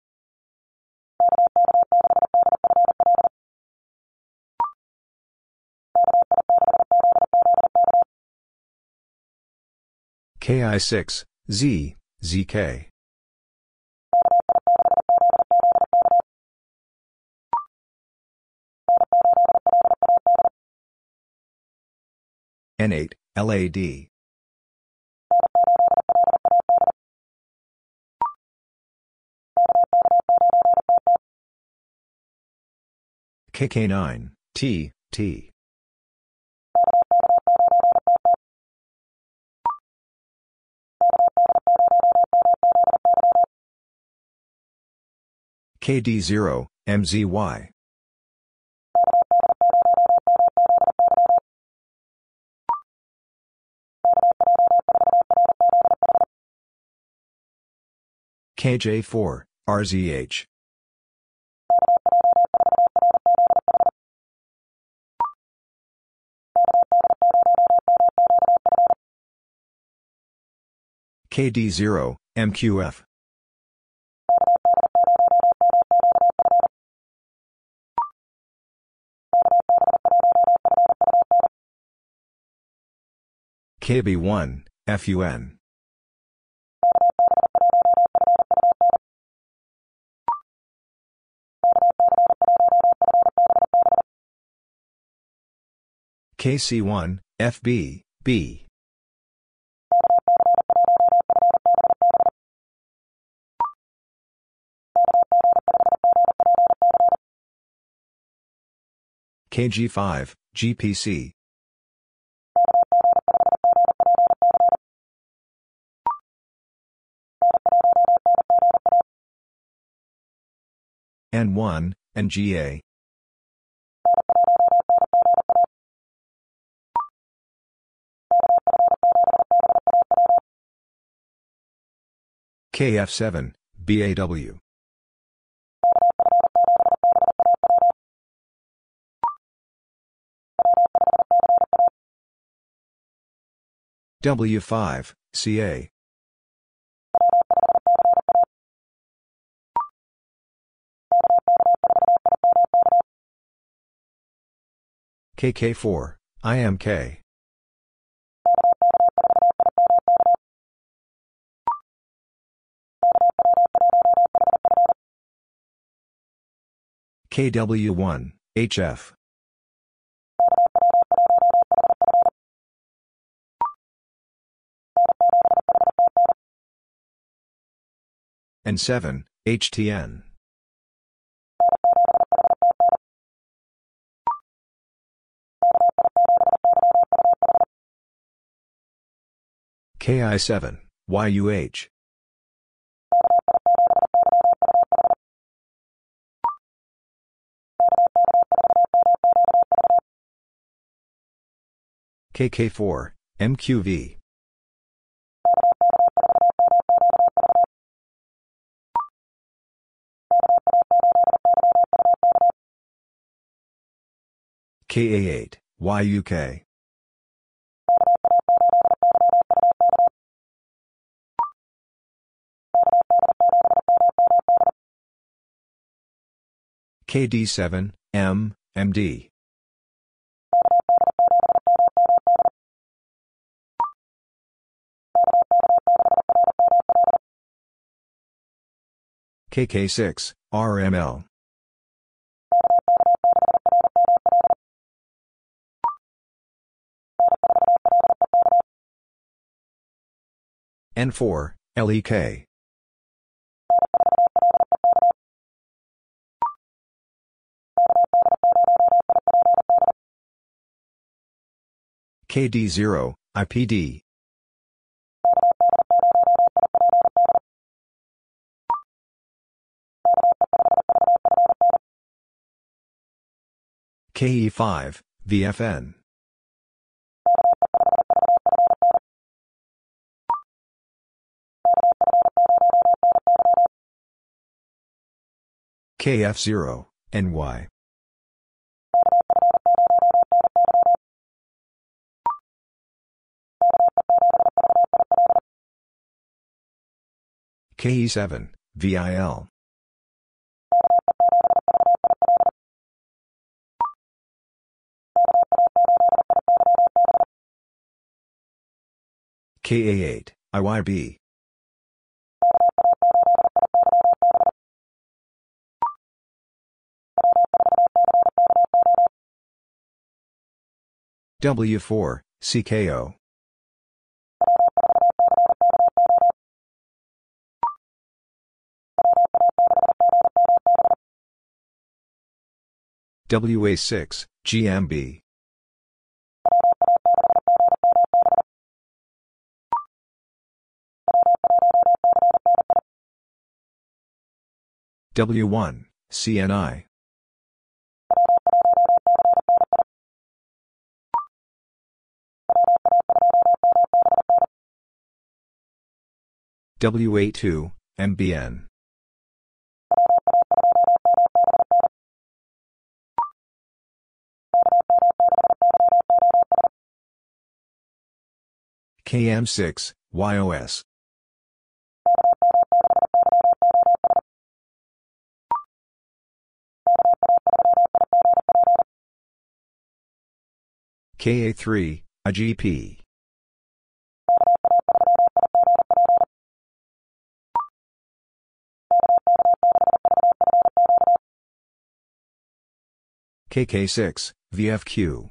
Speaker 1: KI6, Z, ZK. N8, LAD. KK9, T, T. KD0, MZY. KJ4, RZH. KD0, MQF. KB1, FUN. KC1, FB, B. KG5, GPC. N1, NGA. KF7, BAW. W5, CA. KK4, IMK. KW1, HF. N7, HTN. KI7, YUH. KK4, MQV. KA8, YUK. KD7, M, MD. KK6, RML. N4, LEK. KD0, IPD. KE5, VFN. KF0, NY. KE7, VIL. KA8, IYB. W4, CKO. WA6, GMB. W1, CNI. WA2, MBN. KM6, YOS. KA3, IGP. KK6, VFQ.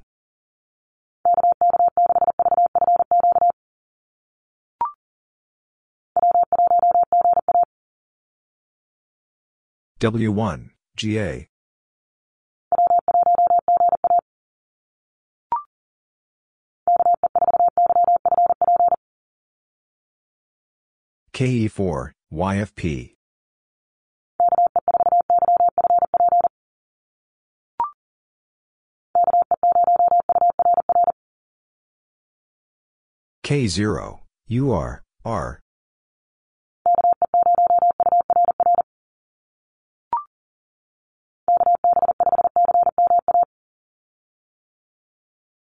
Speaker 1: W1, GA. KE4, YFP. K0, UR, R.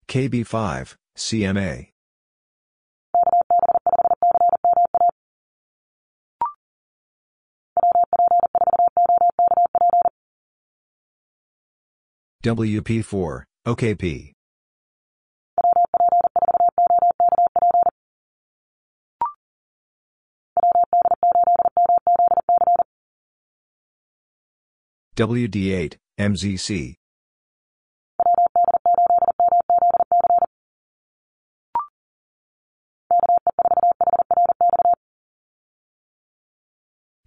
Speaker 1: KB5, CMA. WP4, OKP. WD8, MZC.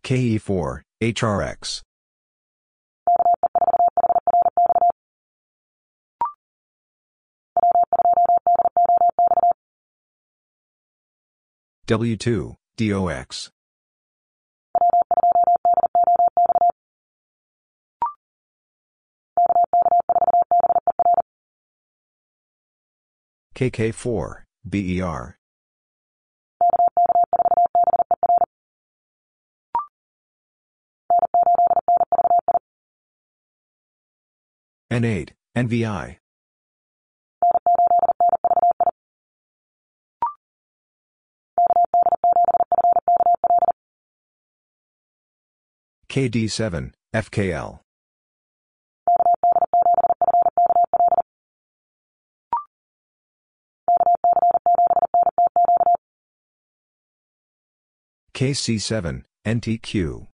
Speaker 1: KE4, HRX. W2, DOX. KK4, BER. N8, NVI. KD7, FKL. KC7, NTQ.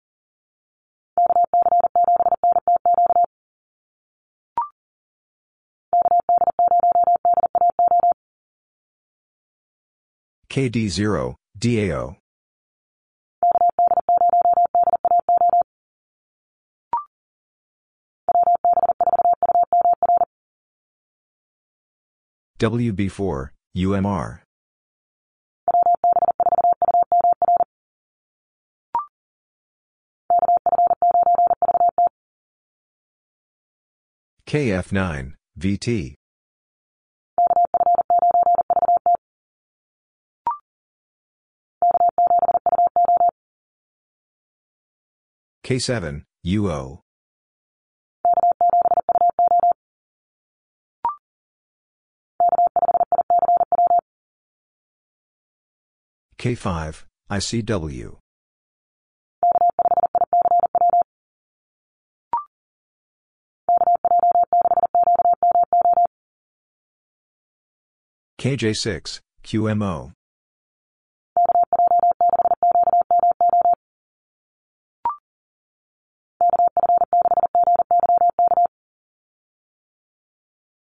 Speaker 1: KD0, DAO. WB4, UMR. KF9, VT. K7, UO. K5, ICW. KJ6, QMO.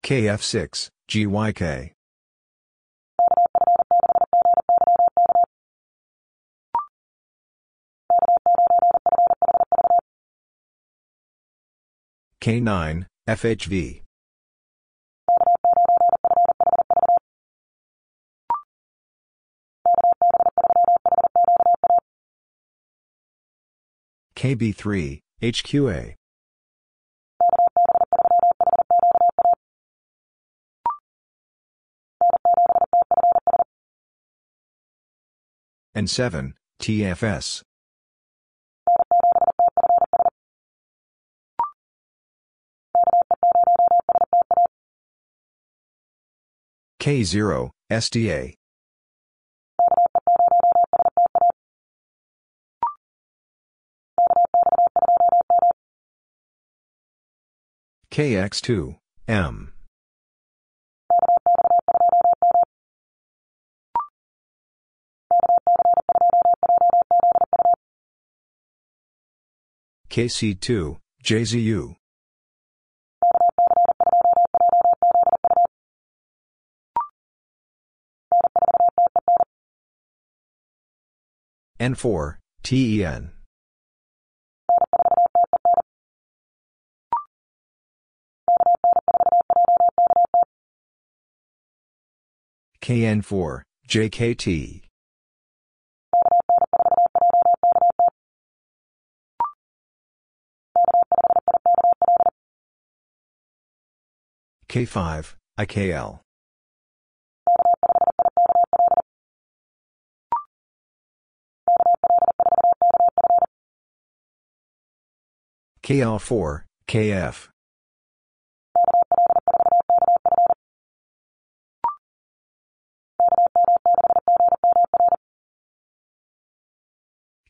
Speaker 1: KF6, GYK. K9, FHV. KB3, HQA. N7, TFS. K0, SDA. KX2, M. KC2, JZU. N4, TEN. KN4, JKT. K5, IKL. KL4, KF.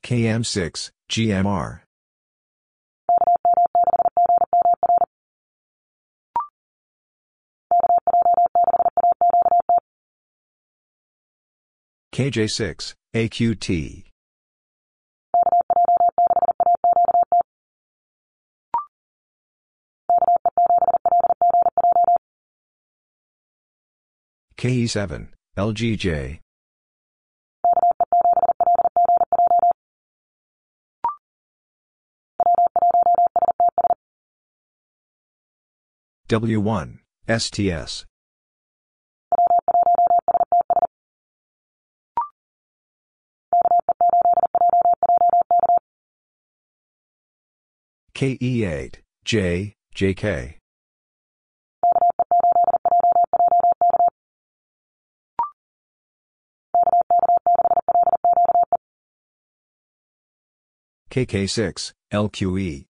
Speaker 1: KM6, GMR. KJ6, AQT. KE7, LGJ. W1, STS. KE8, J, JK. KK6, LQE.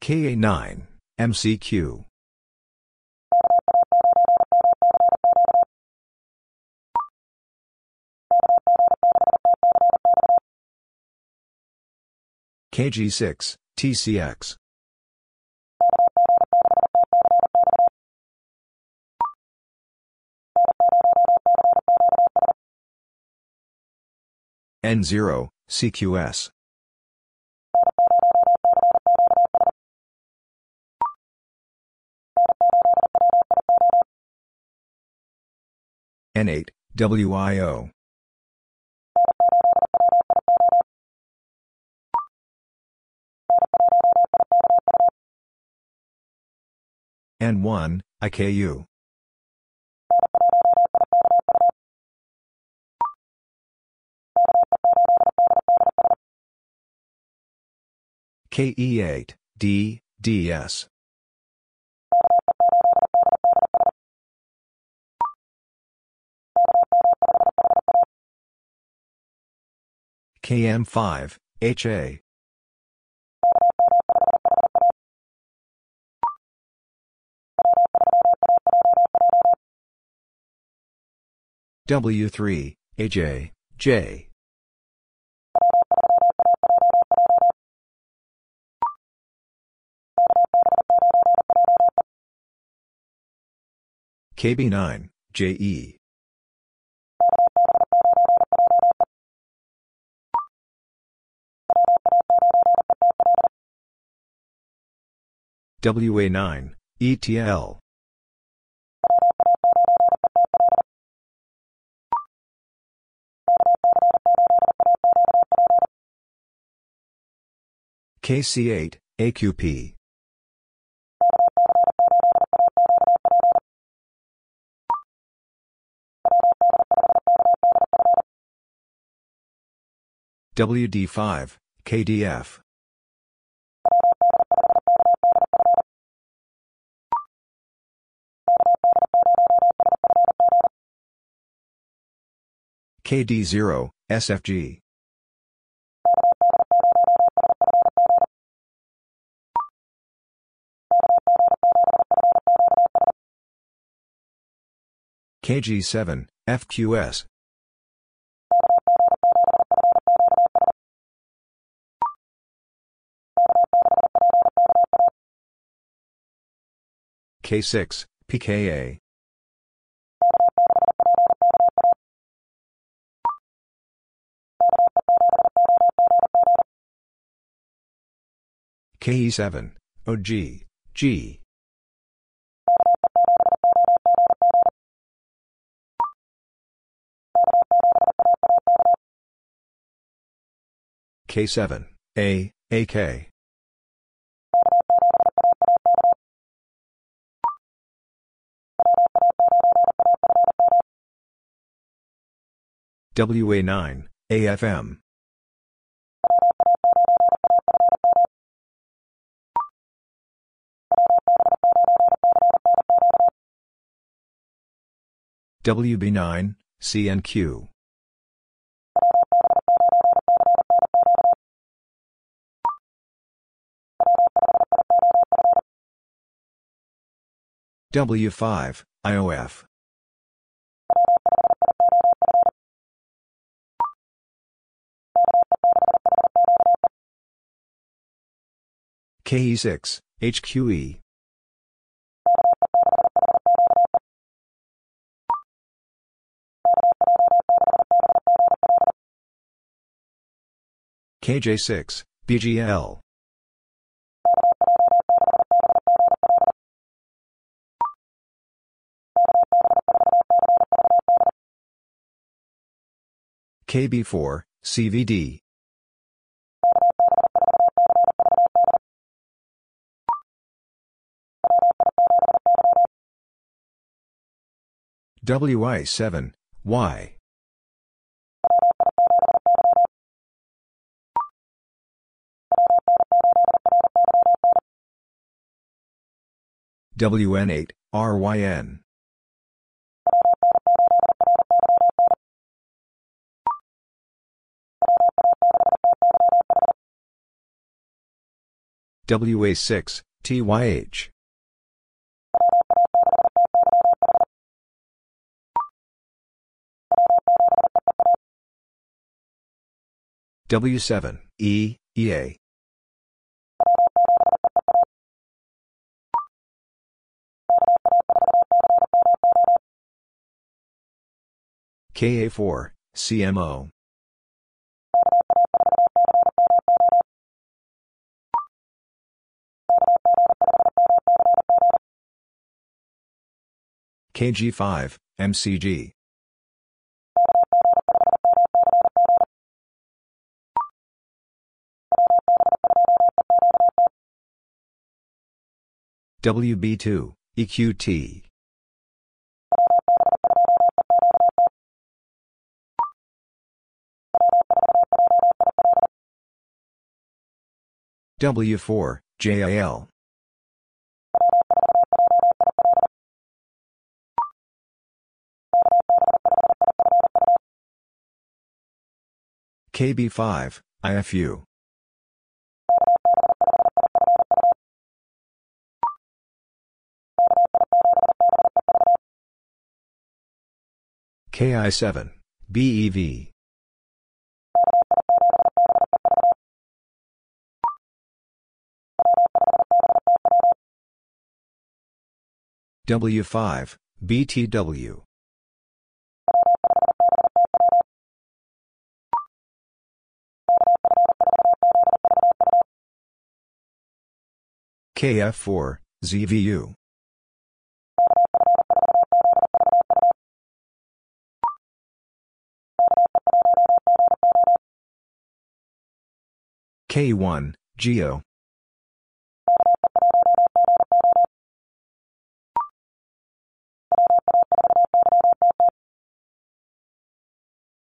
Speaker 1: KA9, MCQ. KG6, TCX. N0, CQS. N8, WIO. N1, IKU. KE8, D, DS. KM5, HA. W3, AJ, J. KB9, JE. WA9, ETL. KC8, AQP. WD5, KDF. KD0, SFG. KG7, FQS. K6, PKA. KE7, OG, G. K7, A, AK. WA9, AFM. WB9, CNQ. W5, IOF. KE6, HQE. KJ6, BGL. KB4, CVD. WI7, Y. WN8, RYN. WA6, TYH. W7, E, EA. KA4, CMO. KG5, MCG. WB2, EQT. W4, JAL. KB5, IFU. KI7, BEV. W5, BTW. KF4, ZVU. K1, GEO.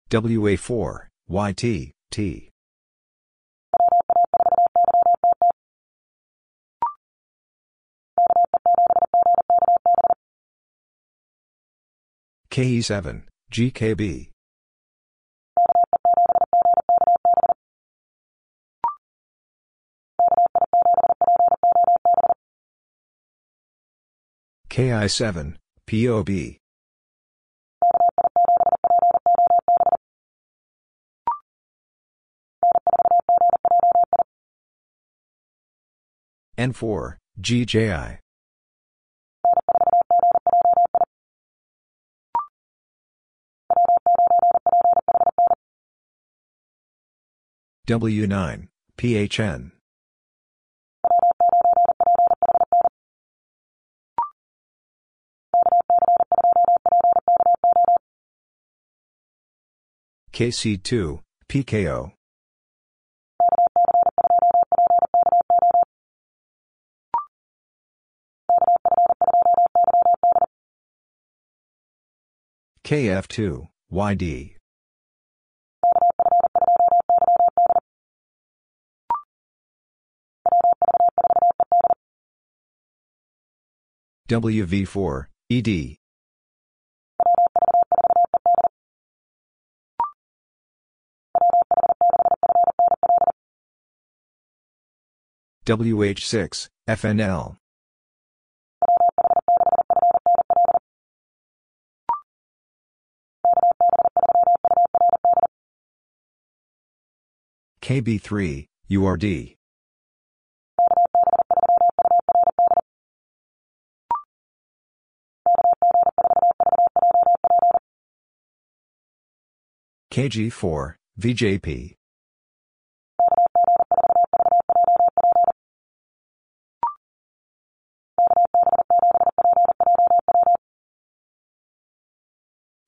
Speaker 1: WA4, YT, T. KE7, GKB. KI7, POB. N4, GJI. W9, PHN. KC2, PKO. KF2, YD. WV4, ED. WH6, FNL. KB3, URD. KG4, VJP.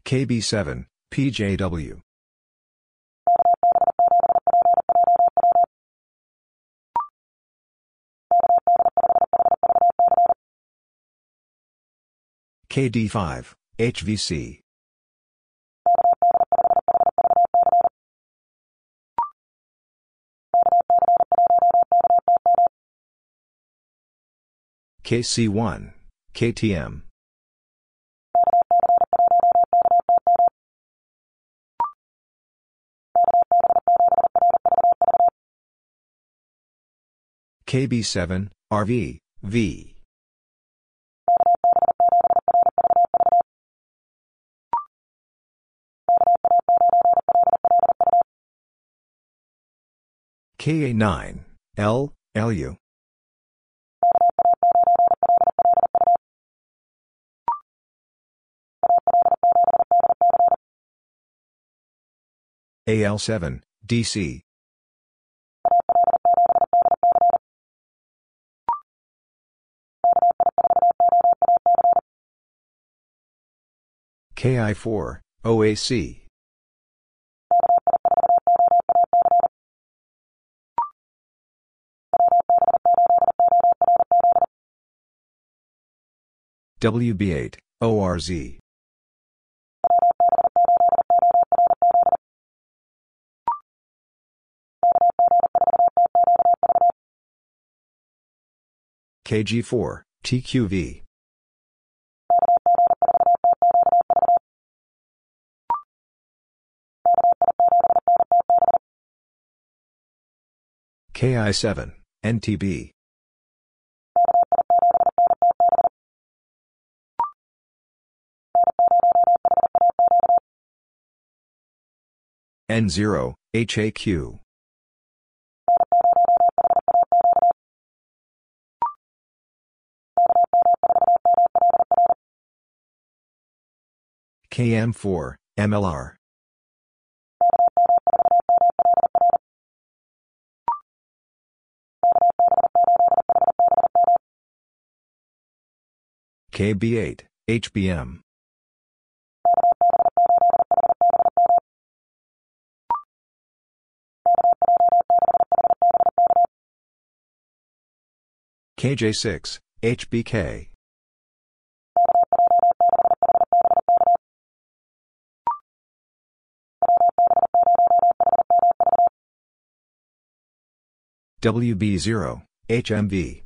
Speaker 1: KB7, PJW. KD5, HVC. KC1, KTM. KB7, RV, V. KA9, L, LU. AL7, DC. KI4, OAC. WB8, ORZ. KG4, TQV. KI7, NTB. N0, HAQ. KM4, MLR. KB8, HBM. KJ6, HBK. WB0, HMV.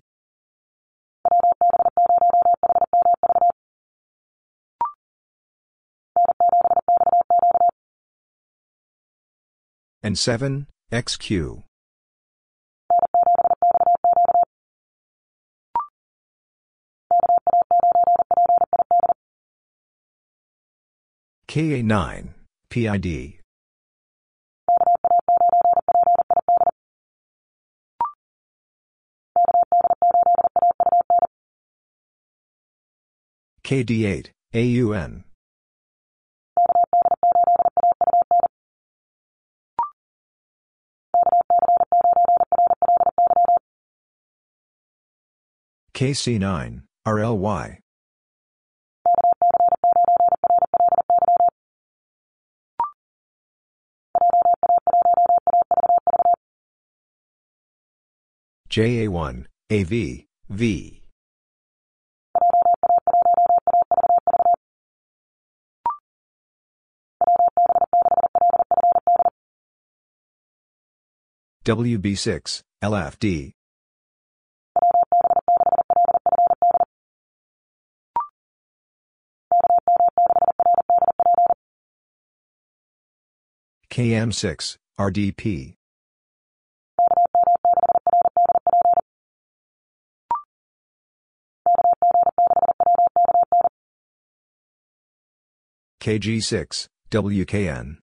Speaker 1: N7, XQ. KA9, PID. KD8, AUN. KC9, RLY. KA1, AV, V. WB6, LFD. KM6, RDP. KG6, WKN.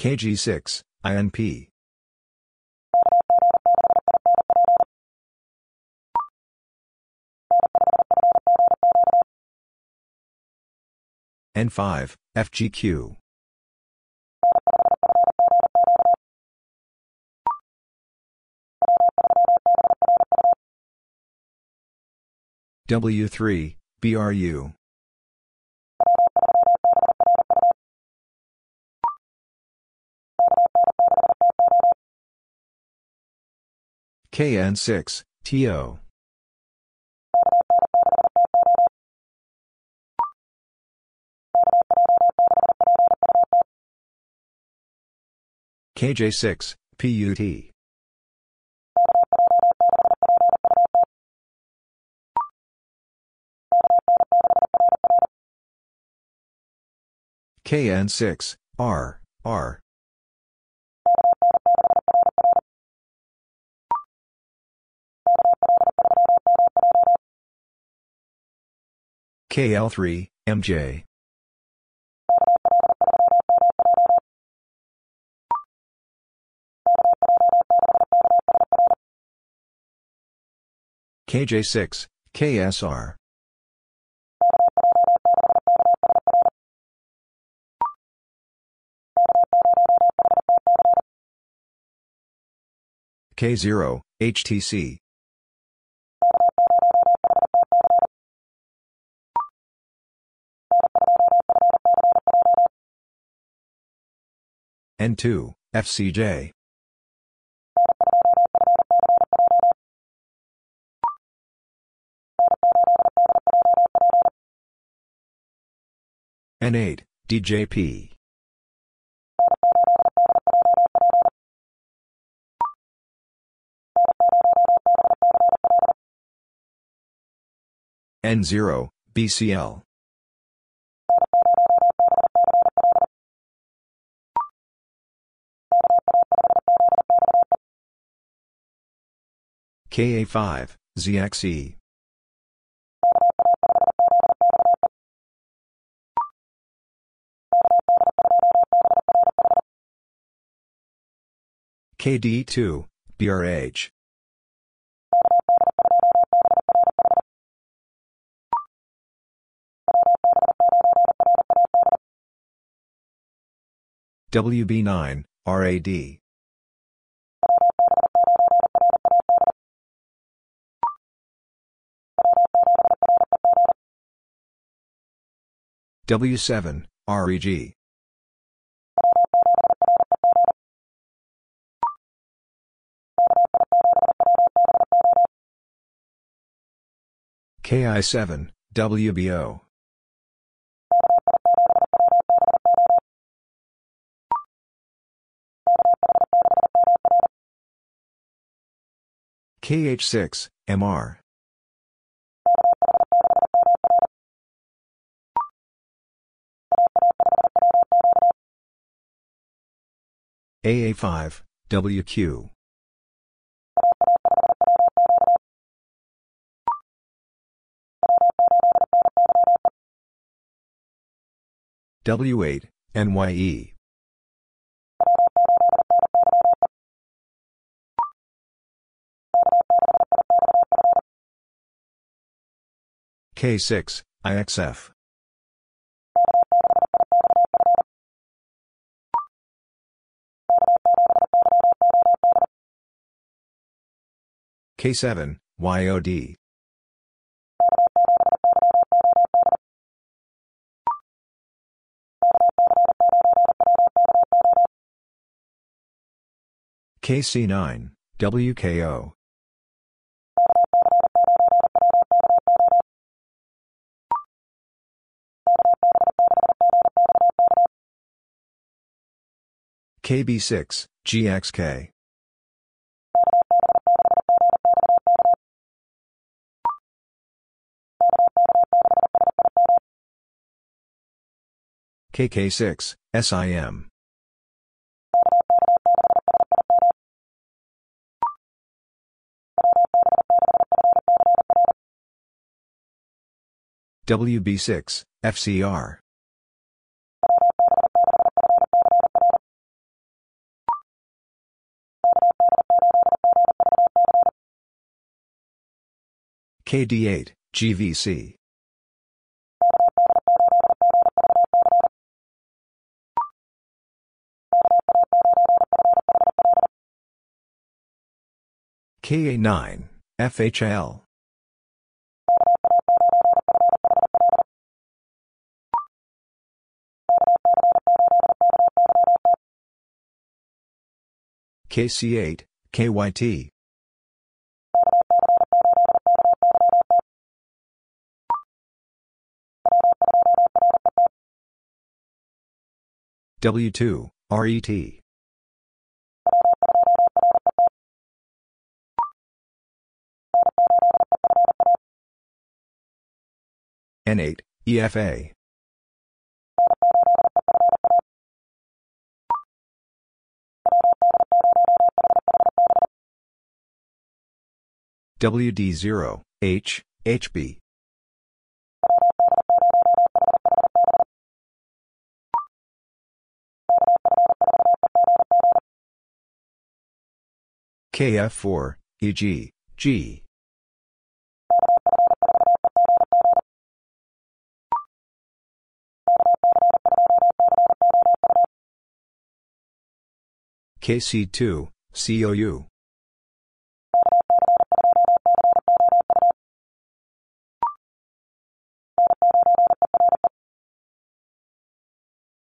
Speaker 1: KG6, INP. N5, FGQ. W3, BRU. KN6, TO. KJ6, PUT. KN6, R, R. KL3, MJ. KJ6, KSR. K0, HTC. N2, FCJ. N8, DJP. N0, BCL. KA5, ZXE. KD2, BRH. WB9, RAD. W7, REG. KI7, WBO. KH6, MR. AA5, WQ. W8, NYE. K6, IXF. K7, YOD. KC9, WKO. KB6, GXK. KK6, SIM. WB6, FCR. KD8, GVC. KA9, FHL. KC8, KYT. W2, RET. N8, EFA. WD0, H, HB. KF4, EG, G. KC2, COU.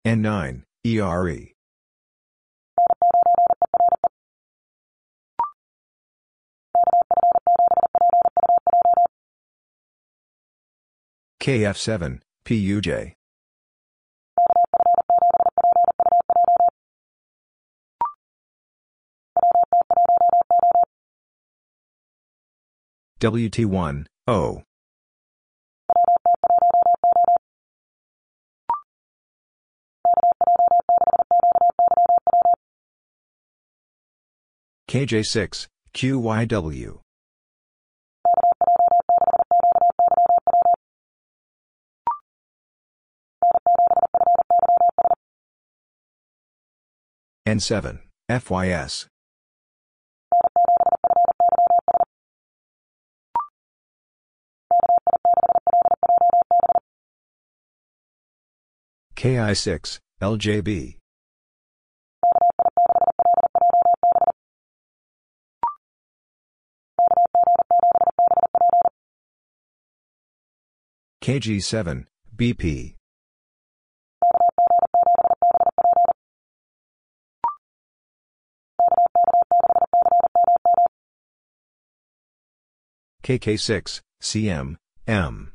Speaker 1: N9, ERE. KF7, PUJ. WT1, O. KJ6, QYW. N7, FYS. KI6, LJB. KG7, BP. KK6, CM, M.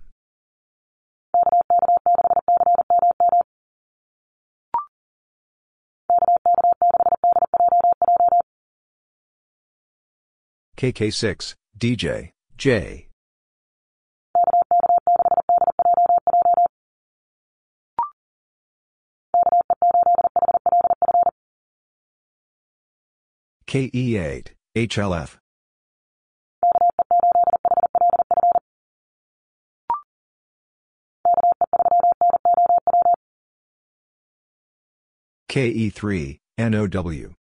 Speaker 1: KK6, DJ, J. KE8, HLF. KE3, NOW.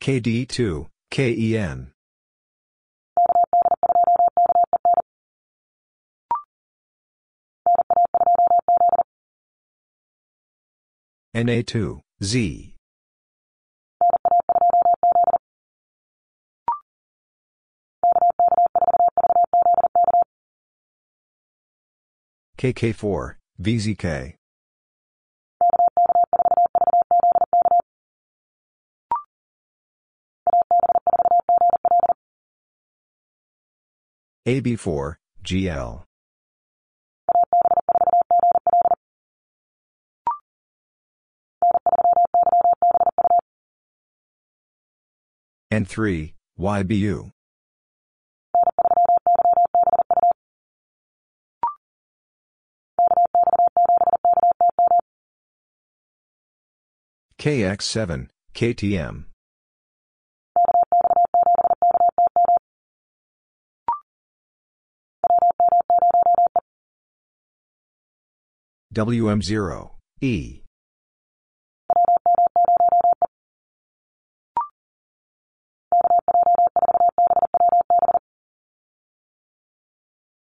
Speaker 1: KD2, KEN. NA2, Z. KK4, VZK. AB4, GL. N3, YBU. KX7, KTM. WM0, E.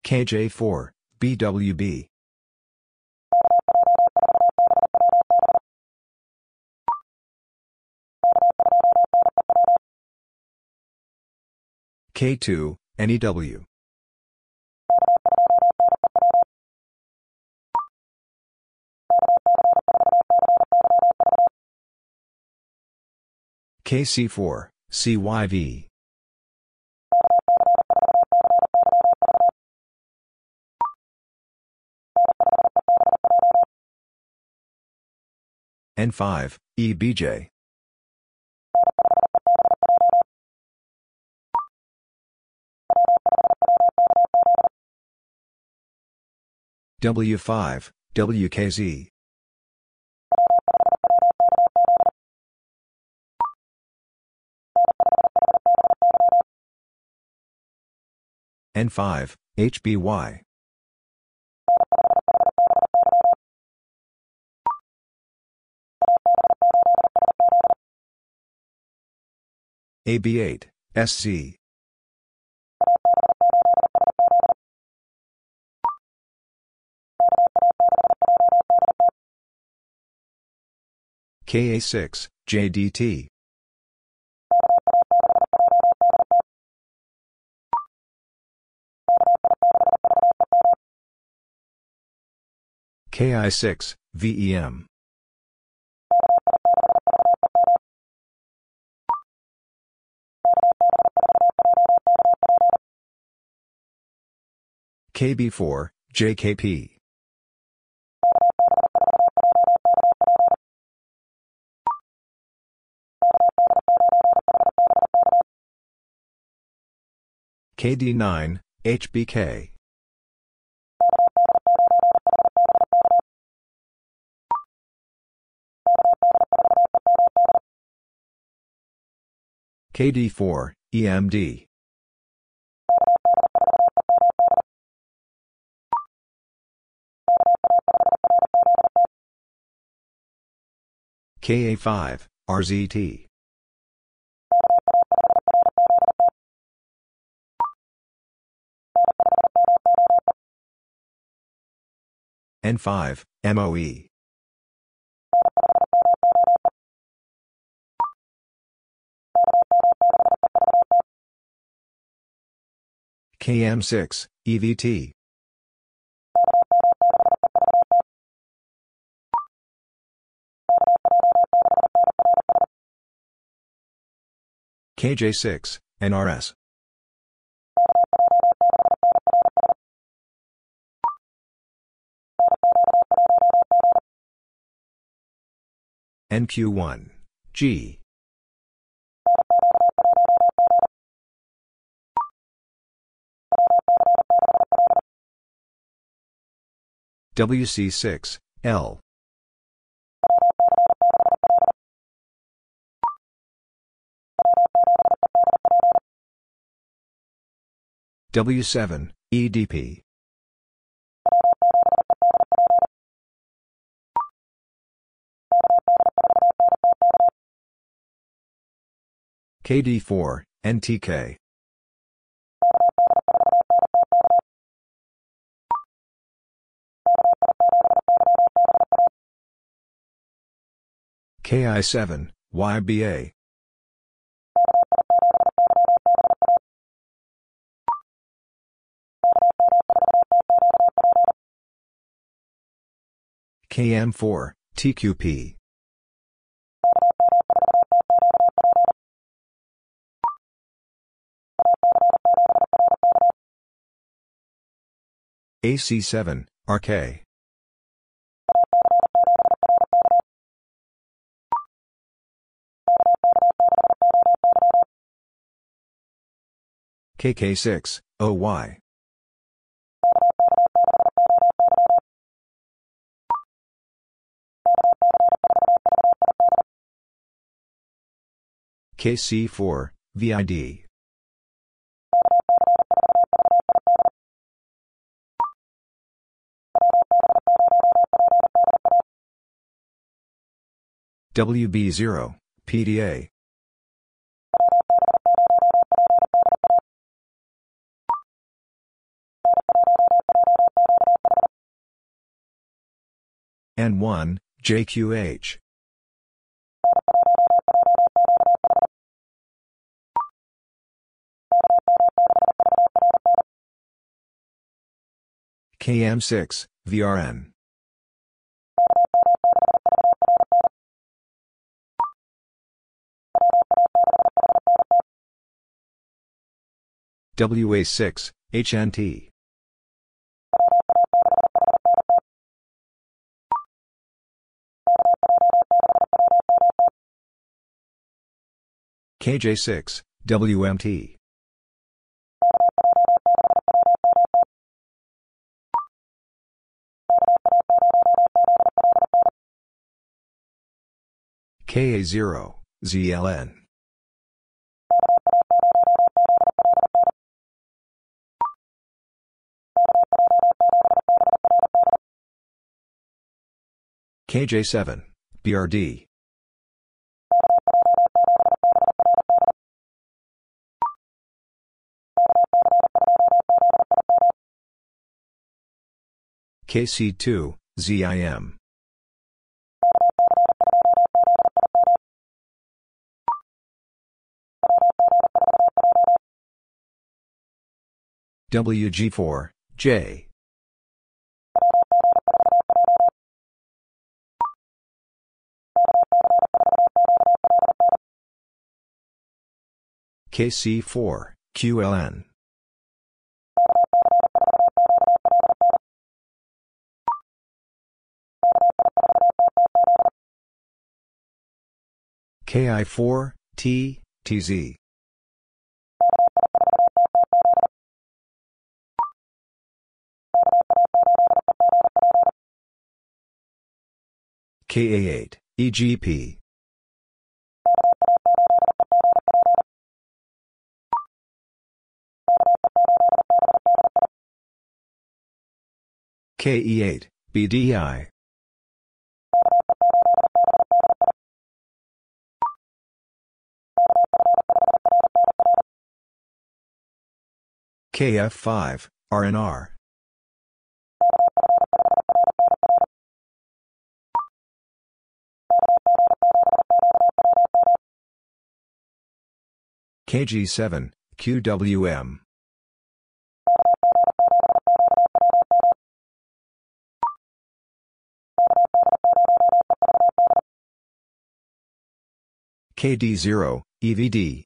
Speaker 1: KJ4, BWB. K2, NEW. KC4, CYV. N5, EBJ. W5, WKZ. N5, HBY. AB8, SC. KA6, JDT. KI6, VEM. KB4, JKP. KD9, HBK. KD4, EMD. KA5, RZT. N5, MOE. KM6, EVT. KJ6, NRS. NQ1, G. WC6, L. W7, EDP. KD4, NTK. KI7, YBA. KM4, TQP. AC7, RK. KK6, OY. KC4, VID. WB0, PDA. N1, JQH. KM6, VRN. WA6, HNT. KJ6, WMT. KA0, ZLN. KJ7, BRD. KC2, ZIM. WG4, J. KC4, QLN. KI4, T, TZ. KA8, EGP. KE8, BDI. KF5, RNR. KG7, QWM. KD0, EVD.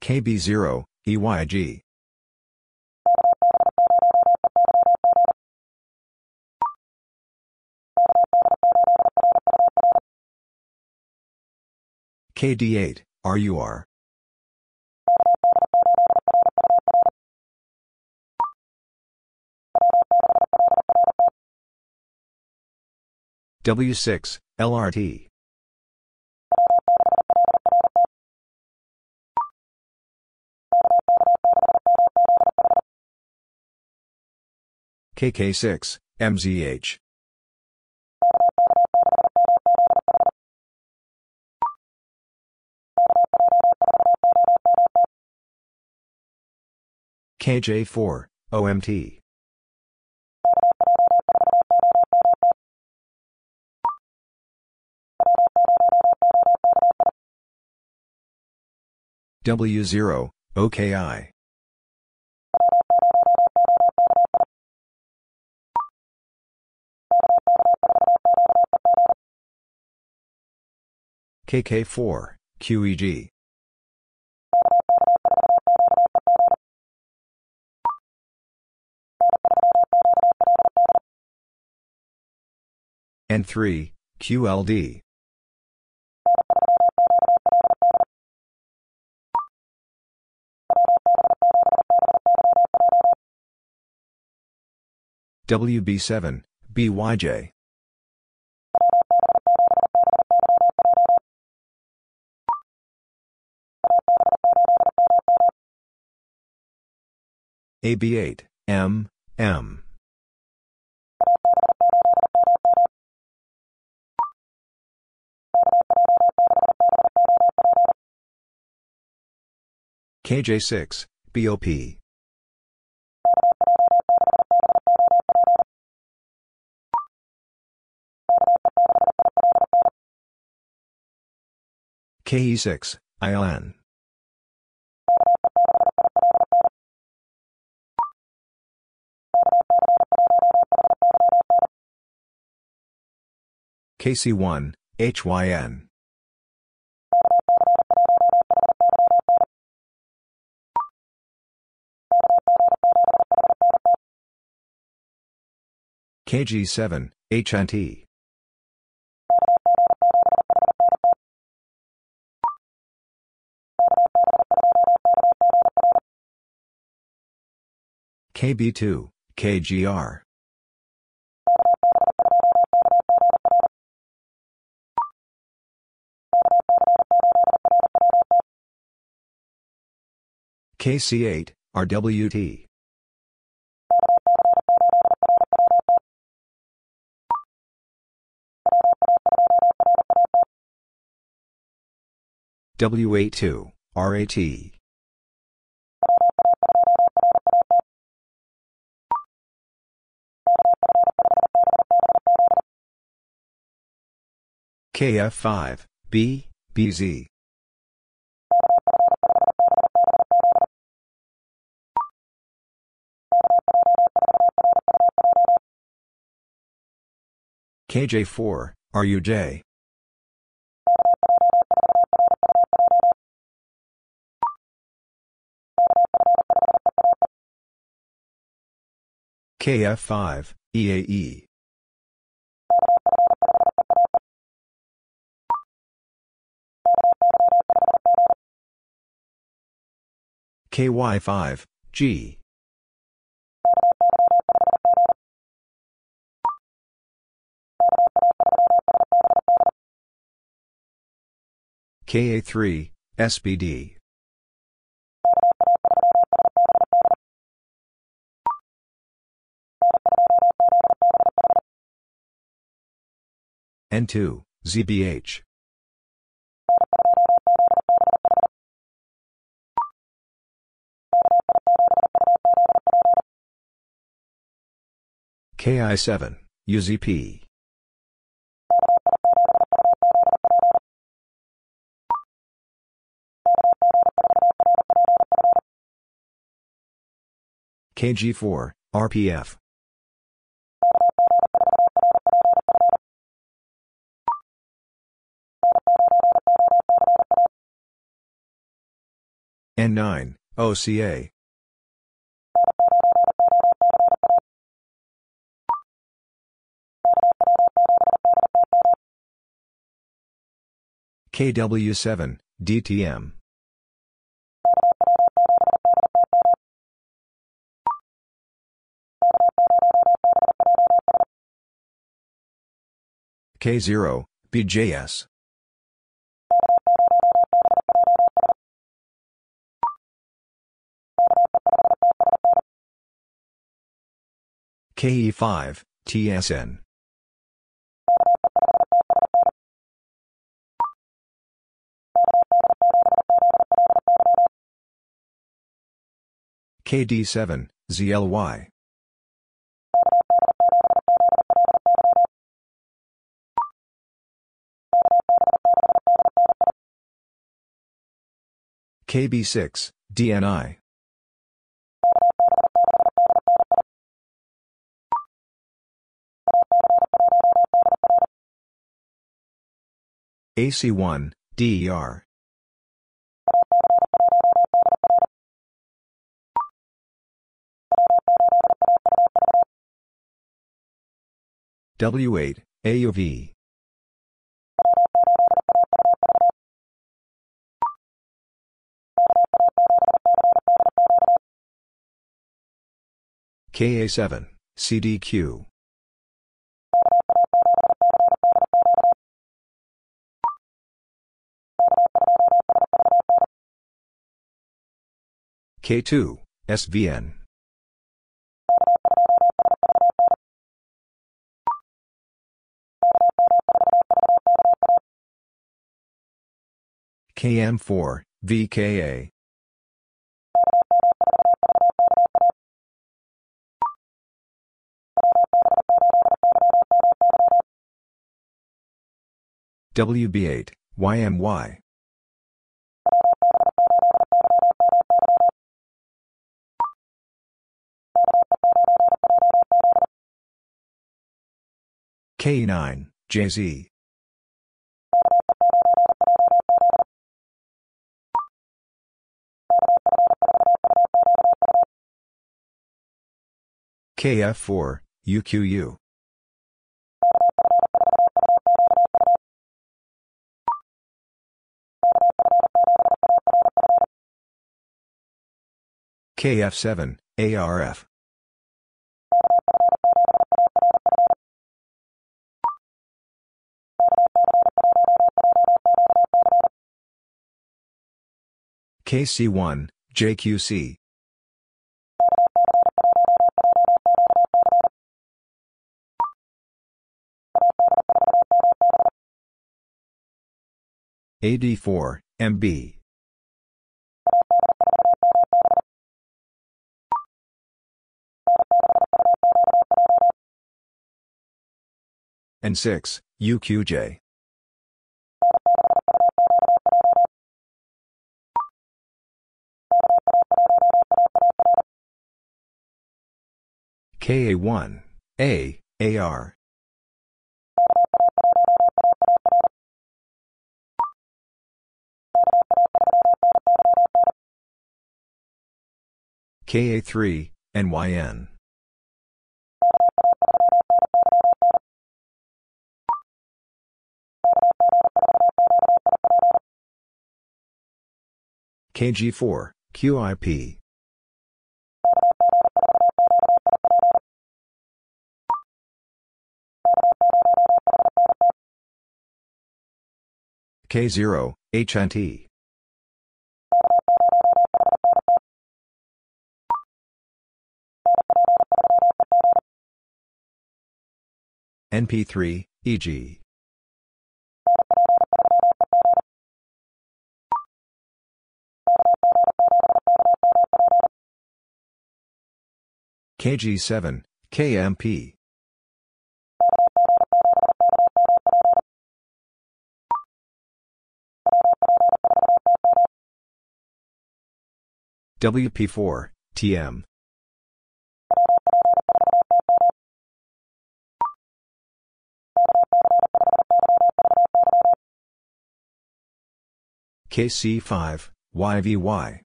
Speaker 1: KB0, EYG. KD8, RUR. W6, LRT. KK6, MZH. KJ4, OMT. W0, OKI. KK4, QEG. N3, QLD. WB7, BYJ. AB8, M, M. KJ6, BOP. KE6, ILN. KC1, HYN. KG7, HNT. KB2, KGR. KC8, RWT. W82, RAT. KF5, B, BZ. KJ4, RUJ. KF5, EAE. KY5, G. KA3, SPD. N2, ZBH. KI7, UZP. KG4, RPF. N9, OCA. KW7, DTM. K0, BJS. KE5, TSN. KD7, ZLY. KB6, DNI. AC1, DER. W8, AUV. KA7, CDQ. K2, SVN. KM4, VKA. WB8, YMY. K9, JZ. KF4, UQU. KF7, ARF. KC1, JQC. AD4, MB. N6, UQJ. KA1, A, AR. KA3, NYN. KG4, QIP. K0, HNT. NP3, EG. KG7, KMP. WP4, TM. KC5, YVY.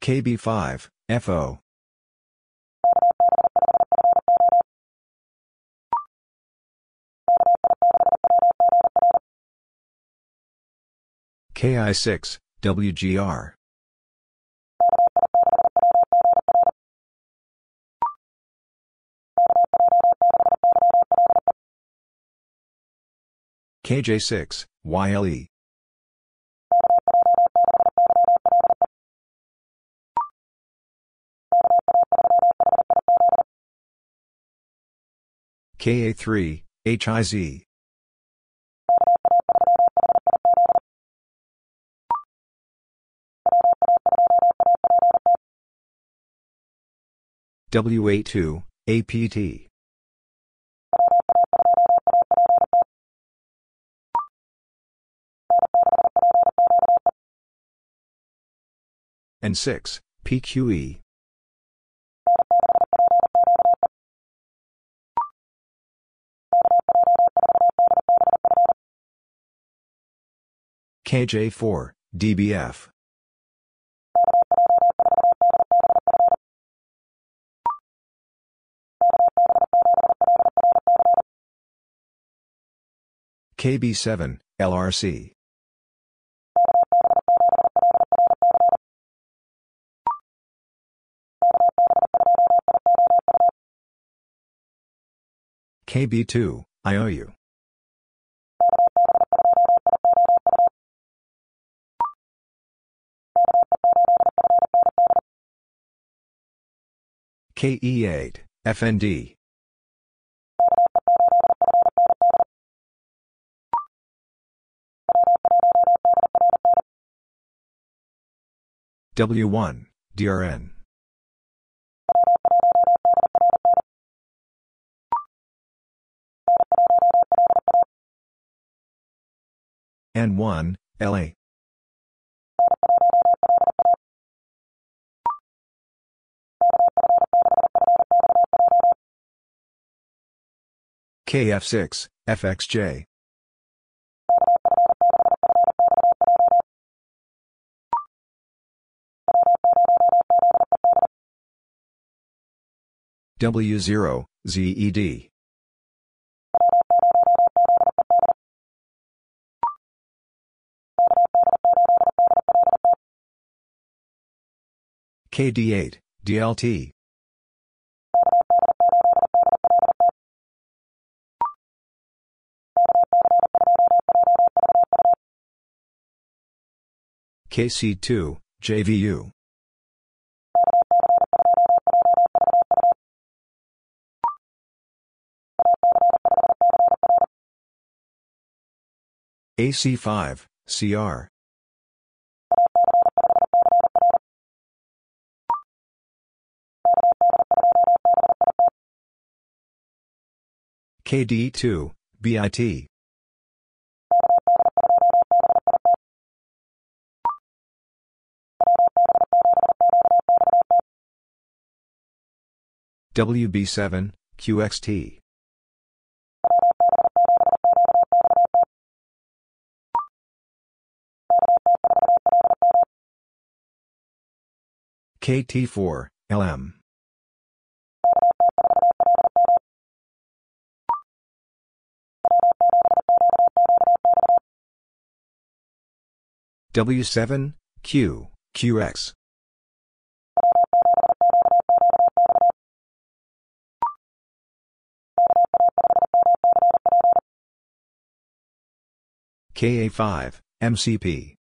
Speaker 1: KB5, FO. KI6, WGR. KJ6, YLE. KA3, HIZ. WA2, APT. N6, PQE. KJ4, DBF. KB7, LRC. KB2, IOU. KE8, FND. W1, DRN. N1, LA. KF6, FXJ. W0, ZED. KD8, DLT. KC2, JVU. AC5, CR. KD2, BIT. WB7, QXT. KT4, LM. W7, Q, QX. KA5, MCP.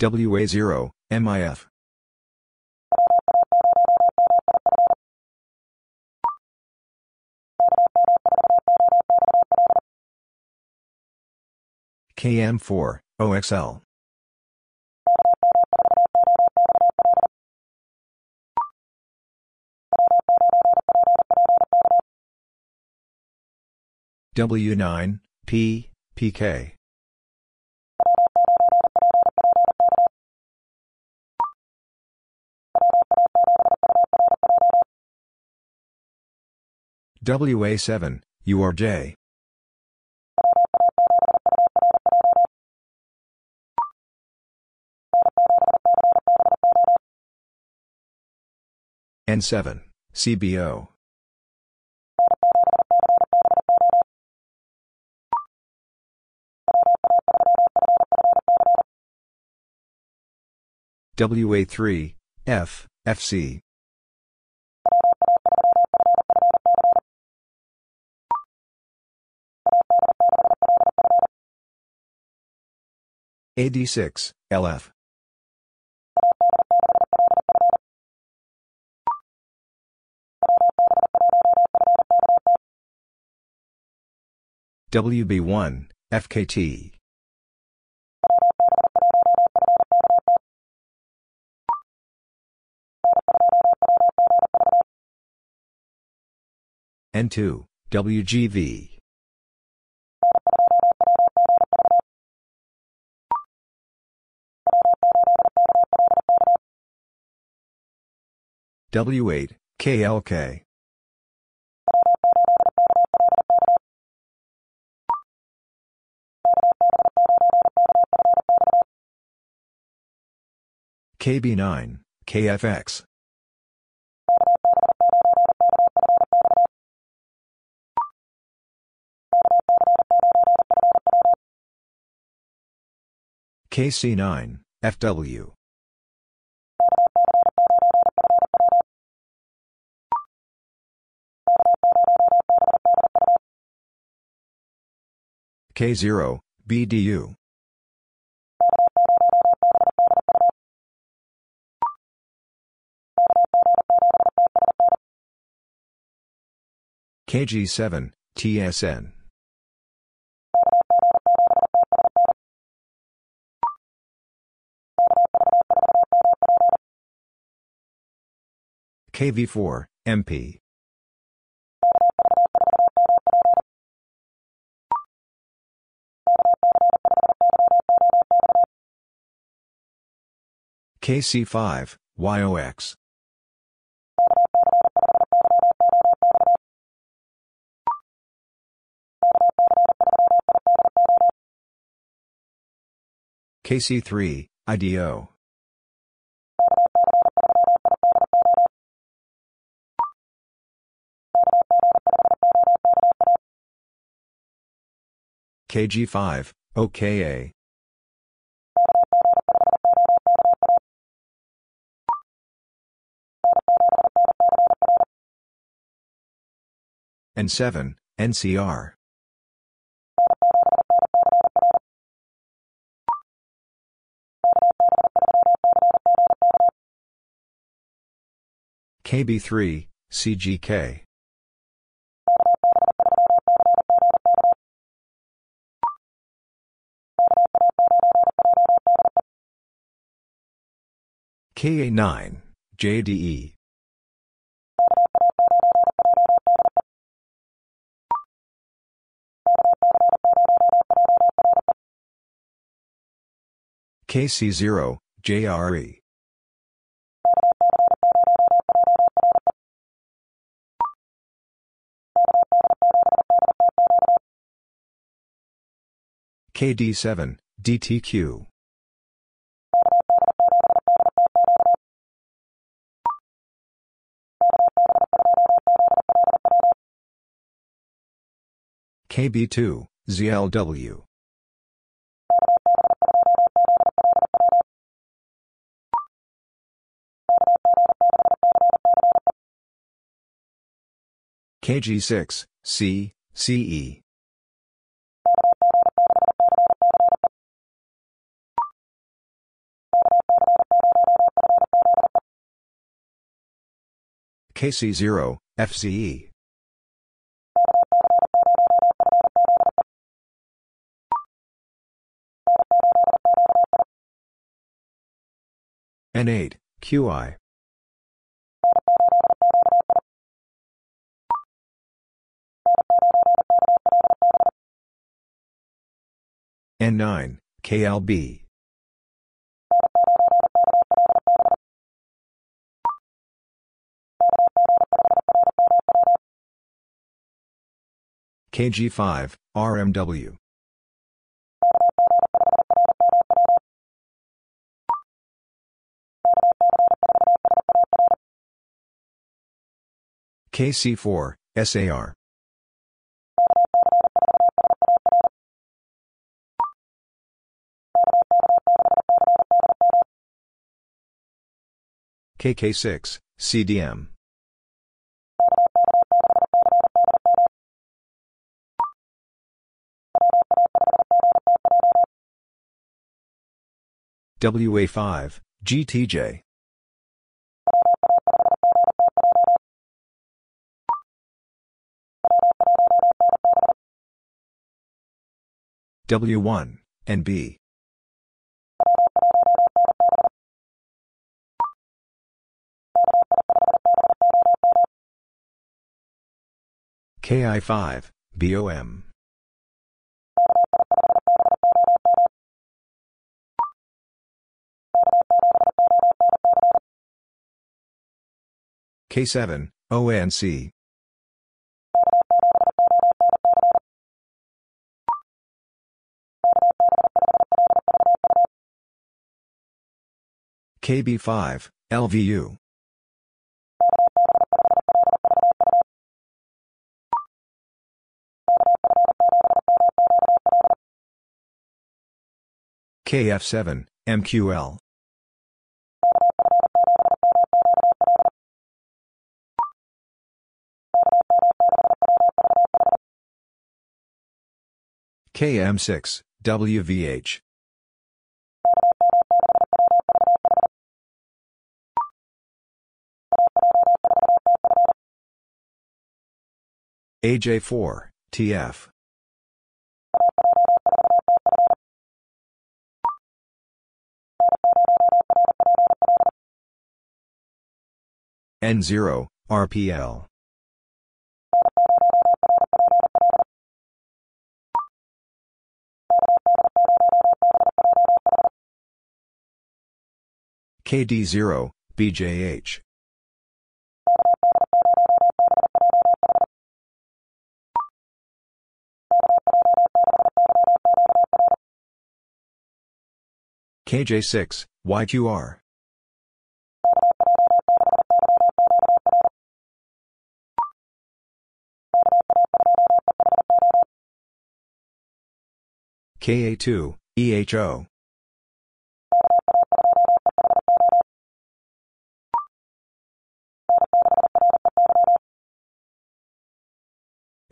Speaker 1: WA0, MIF. KM4, OXL. W9, P, PK. WA7, URJ. N7, CBO. WA3, F, FC. AD6, LF. WB1, FKT. N2, WGV. W8, KLK. KB9, KFX. KC9, FW. K0, BDU. KG7, TSN. KV4, MP. KC5, YOX. KC3, IDO. KG5, OKA. N7, NCR. KB3, CGK. KA9, JDE. KC0, JRE. KD7, DTQ. KB2, ZLW. KG6, C, CE. KC0, FCE. N8, QI. N9, KLB. KG5, RMW. KC4, SAR. KK6, CDM. WA5, GTJ. W1, NB. KI5, BOM. K7, ONC. KB5, LVU. KF7, MQL. KM6, WVH. AJ4, TF. N0, RPL. KD0, BJH. KJ6, YQR. KA2, EHO.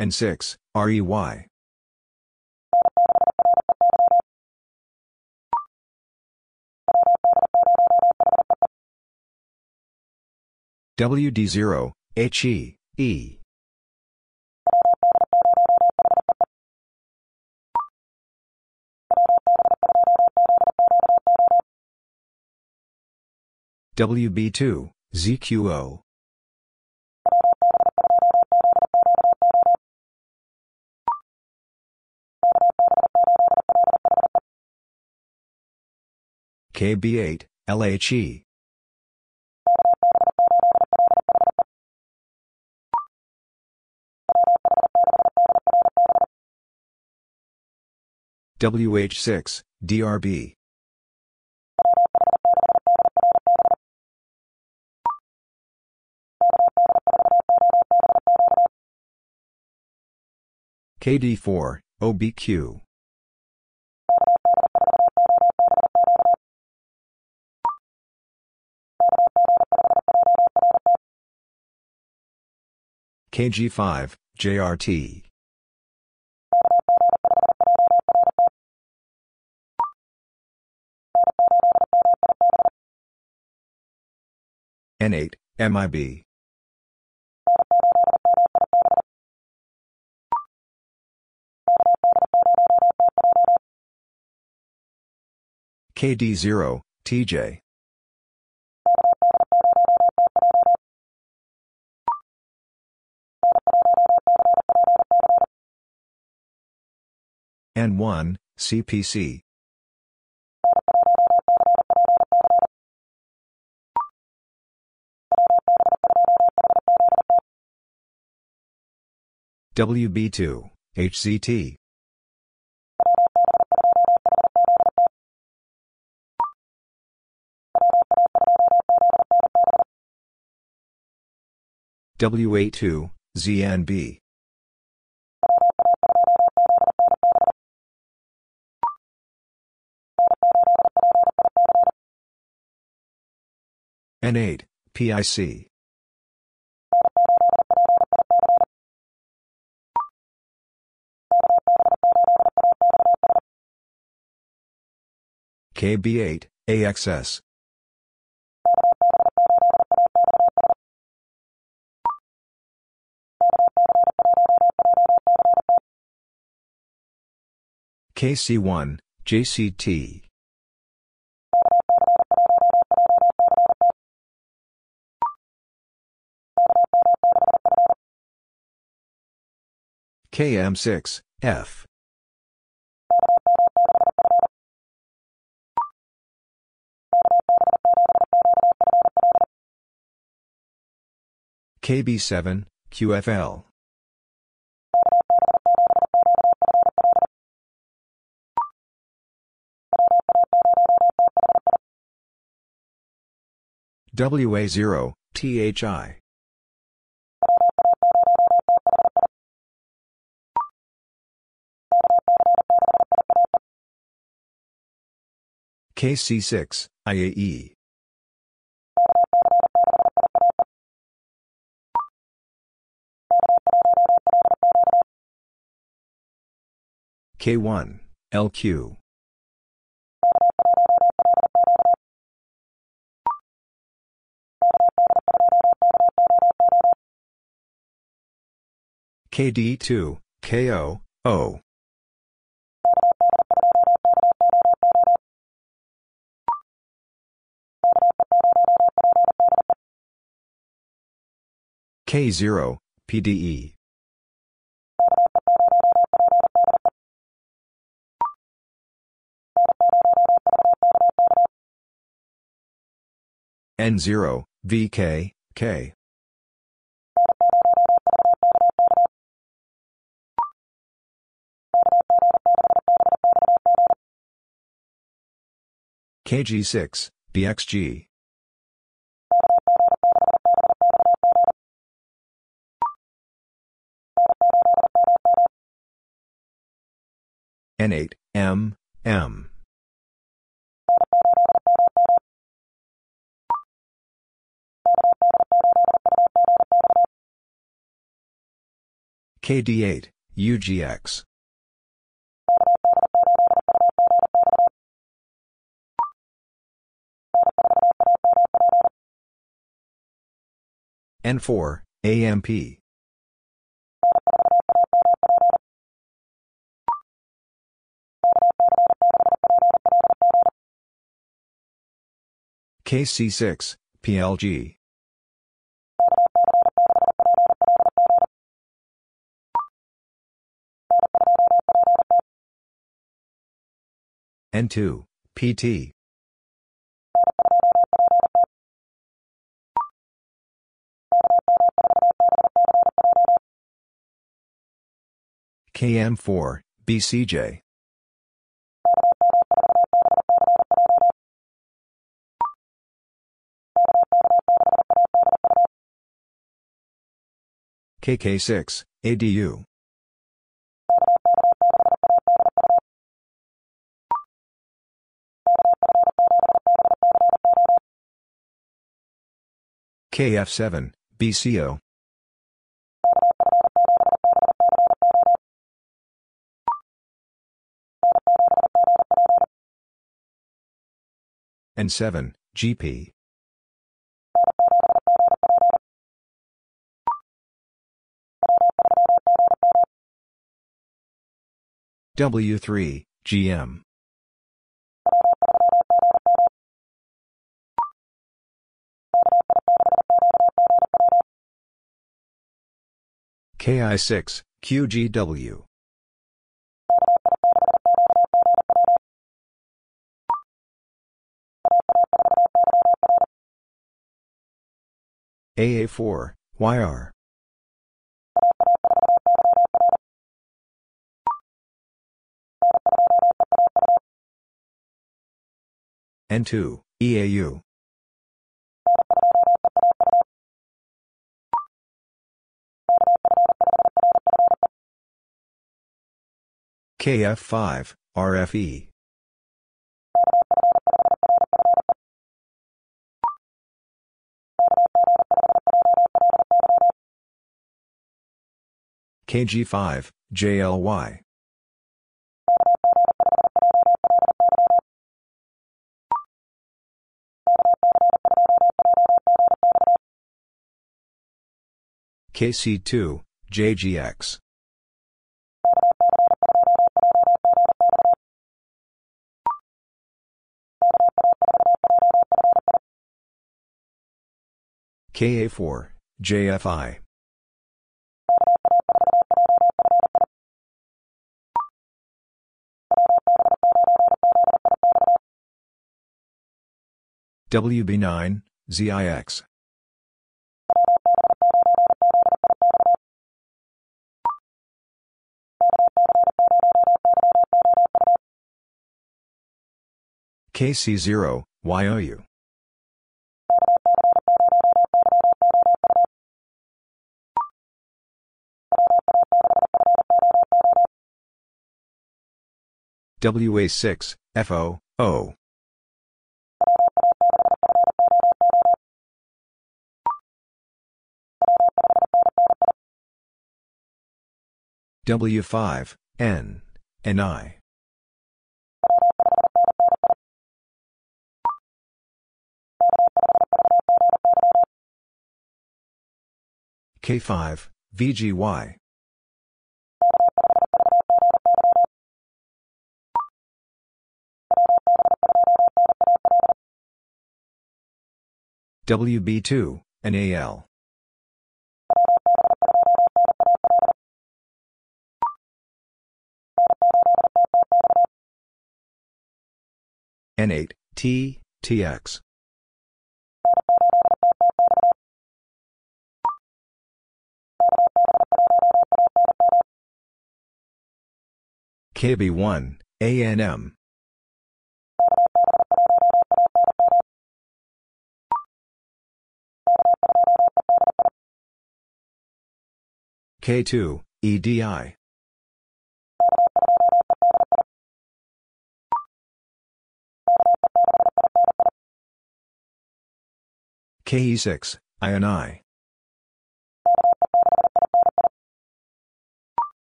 Speaker 1: N6, REY. WD0, HE, E. WB2, ZQO. KB8, LHE. WH6, DRB. KD4, OBQ. KG5, JRT. N8, MIB. KD0, TJ. N1, CPC. WB2, HCT. WA2, ZNB. N8, PIC. KB8, AXS. KC1, JCT. KM6, F. KB7, QFL. WA0, THI. KC6, IAE. K1, LQ. KD2, KO, O. K0, PDE. N0, VK, K. KG6, BXG. N8, M, M. KD8, UGX. N4, AMP. KC6, PLG. N2, PT. KM4, BCJ. KK6, ADU. KF7, BCO. N7, GP. W3, GM. KI6, QGW. AA4, YR. N2, EAU. KF5, RFE. KG5, JLY. KC2, JGX. KA4, JFI. WB9, ZIX. KC0, YOU. WA6, FO, O. W5, N, NI. K5, VGY. WB2, NAL. N8, T, TX. KB1, ANM. K2, EDI. KE6, INI.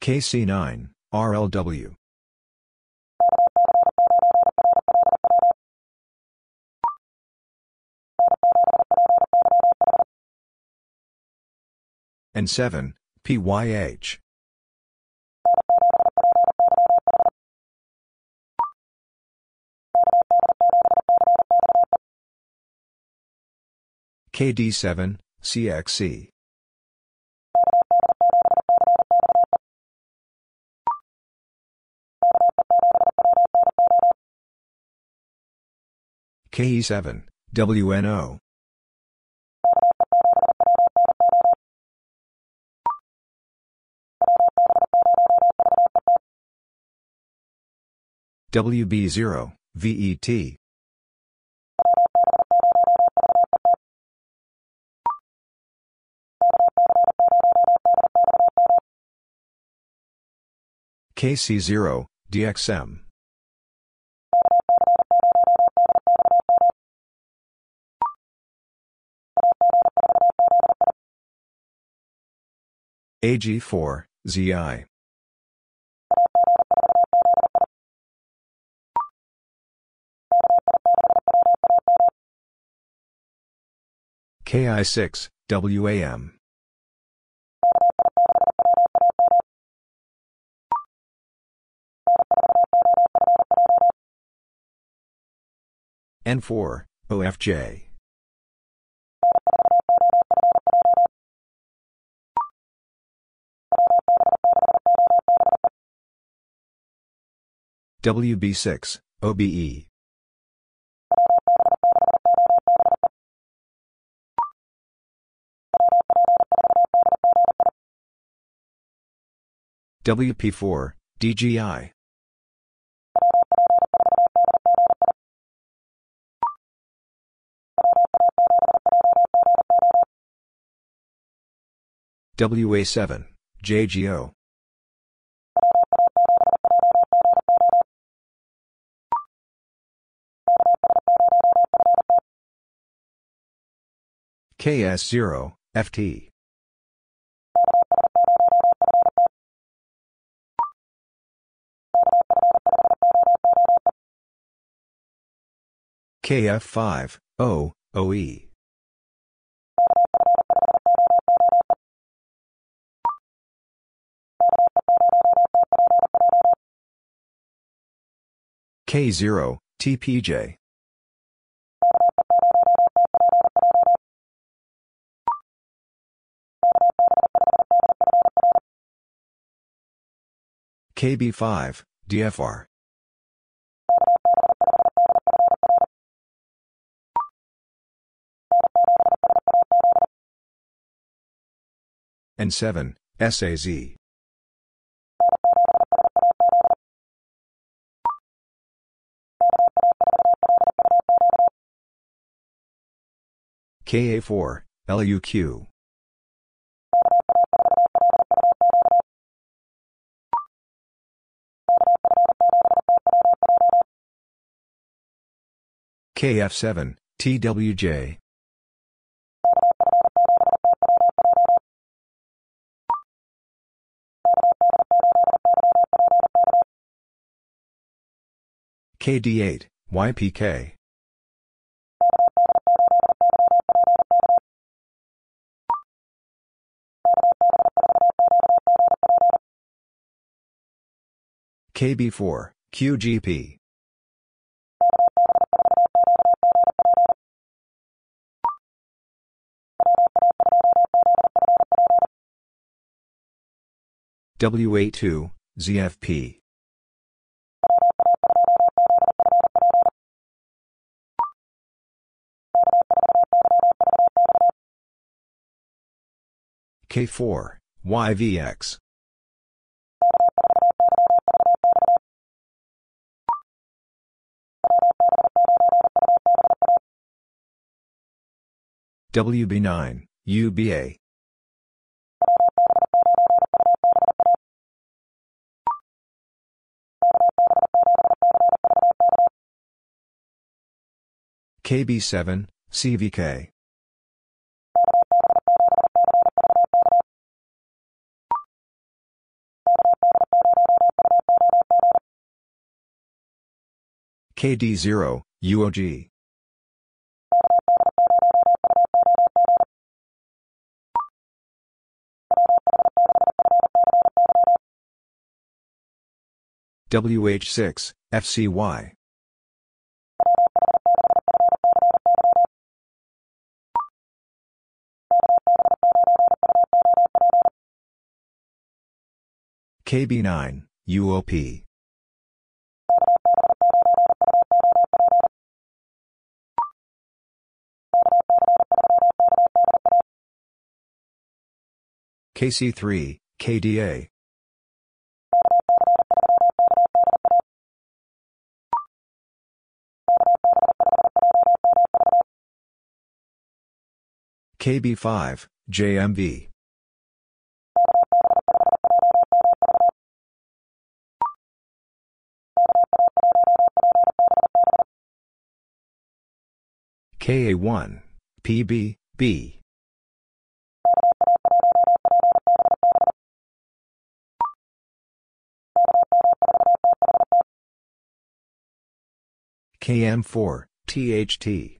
Speaker 1: KC9, RLW. N7, PYH. KD7, CXC. KE7, WNO. WB0, VET. KC0, DXM. AG4, ZI. KI6, WAM. N4, OFJ. WB6, OBE. WP4, DGI. WA7, JGO. KS0, FT. KF5, O, OE. K0, TPJ. KB5, DFR. N7, SAZ. KA4, LUQ. KF7, TWJ. KD8, YPK. KB4, QGP. WA2, ZFP. K4, YVX. WB9, UBA. KB7, CVK. KD0, UOG. WH6, FCY. KB9, UOP. KC3, KDA. KB5, JMV. KA1, PB, B. KM4, THT.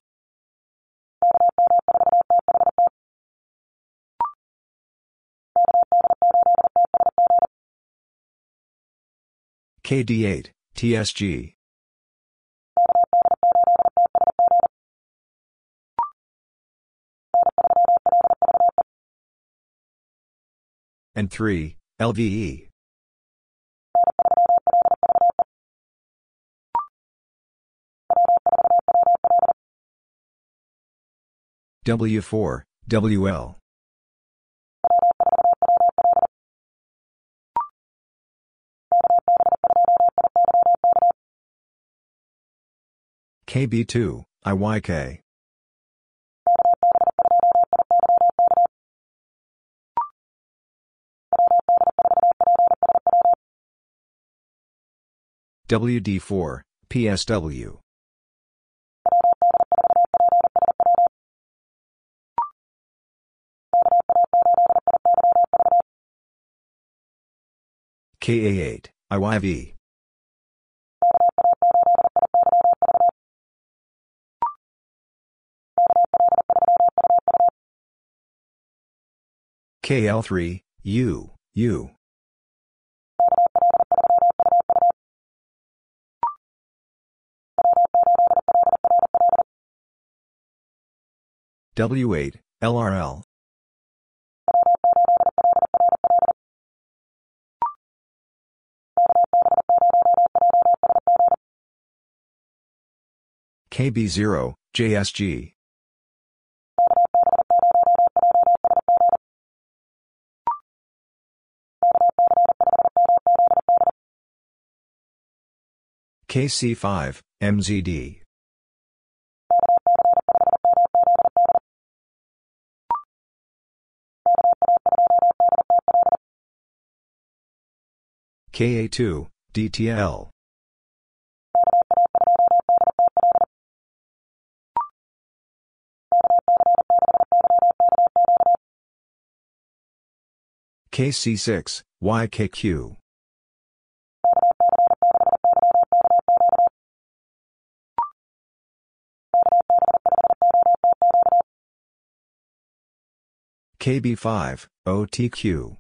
Speaker 1: KD8, TSG. N3, LVE. W4, WL. KB2, IYK. WD4, PSW. KA8, IYV. KL3, U, U. W8, LRL. KB0, JSG. KC5, MZD. KA2, DTL. KC6, YKQ. KB5, OTQ.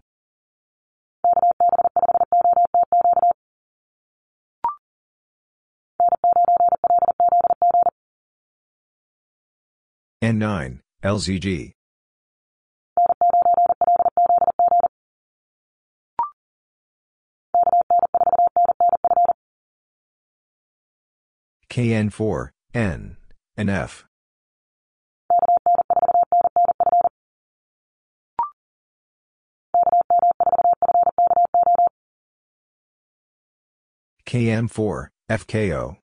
Speaker 1: N9, LZG. KN4, N, and F. KM4, FKO.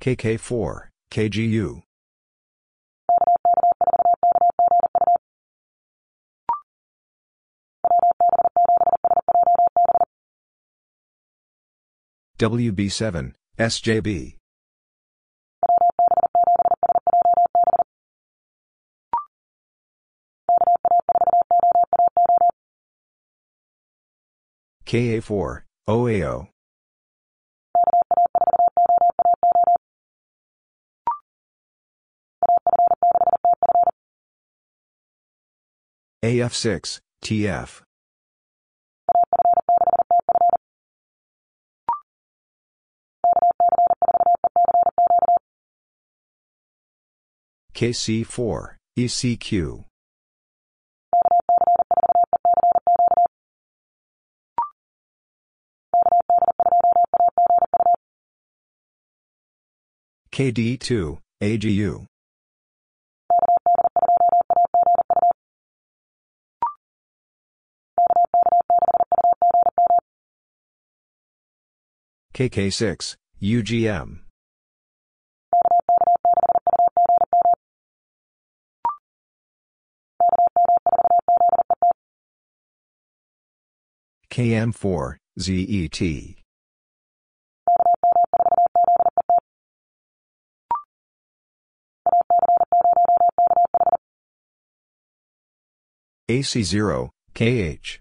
Speaker 1: KK4, KGU. WB7, SJB. KA4, OAO. AF6, TF. KC4, ECQ. KD2, AGU. KK6, UGM. KM4, ZET. AC0, KH.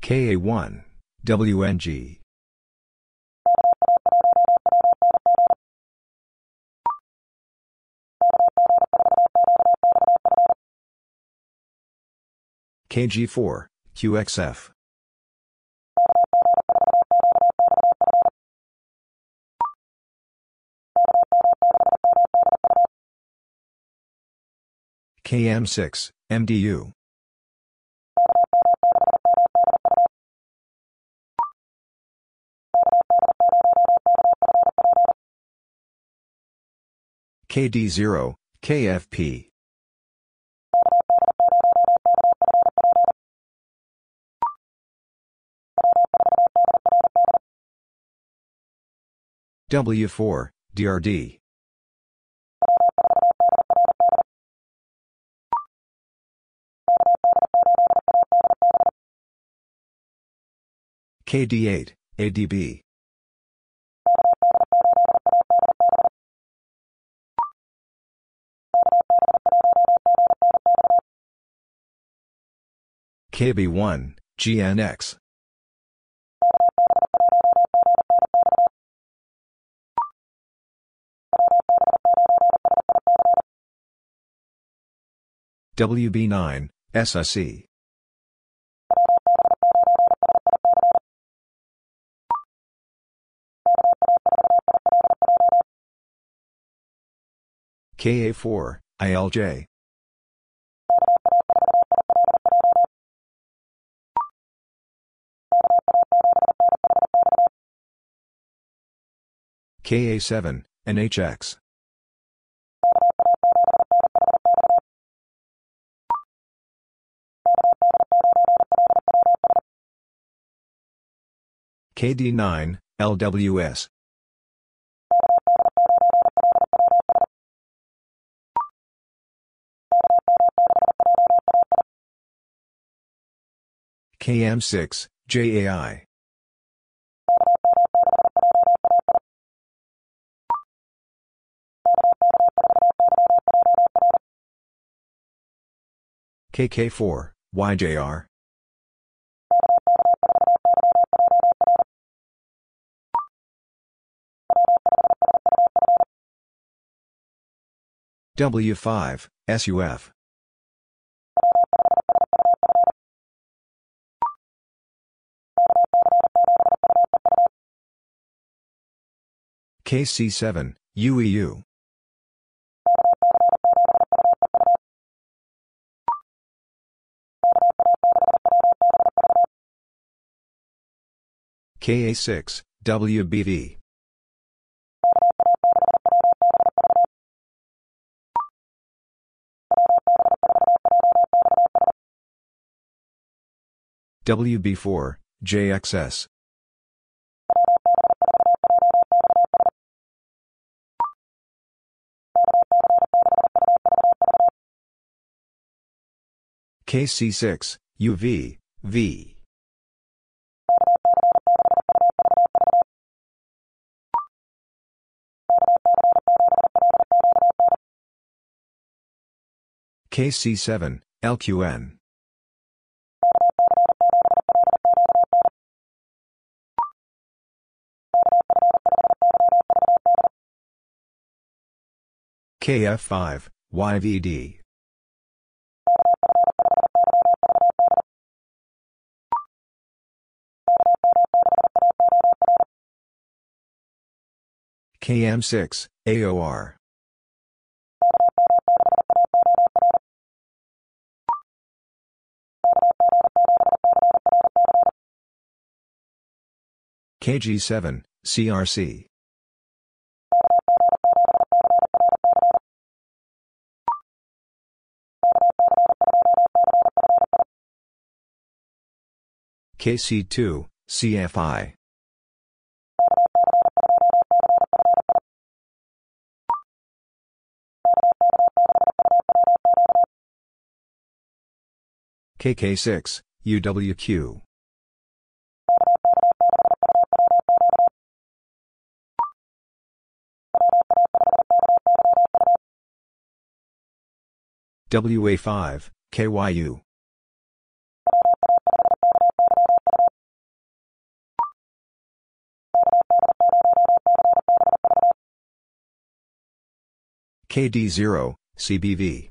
Speaker 1: KA1, WNG. KG4, QXF. KM6, MDU. KD0, KFP. W4, DRD. KD8, ADB. KB1, GNX. WB9, SSE. KA4, ILJ. KA7, NHX. KD9, LWS. KM6, JAI. KK4, YJR. W5, SUF. KC7, UEU. KA6, WBV. WB4, JXS. KC6, UV, V. KC7, LQN. KF5, YVD. KM6, AOR. KG7, CRC. KC2, CFI. KK6, UWQ. WA5, KYU. KD0, CBV.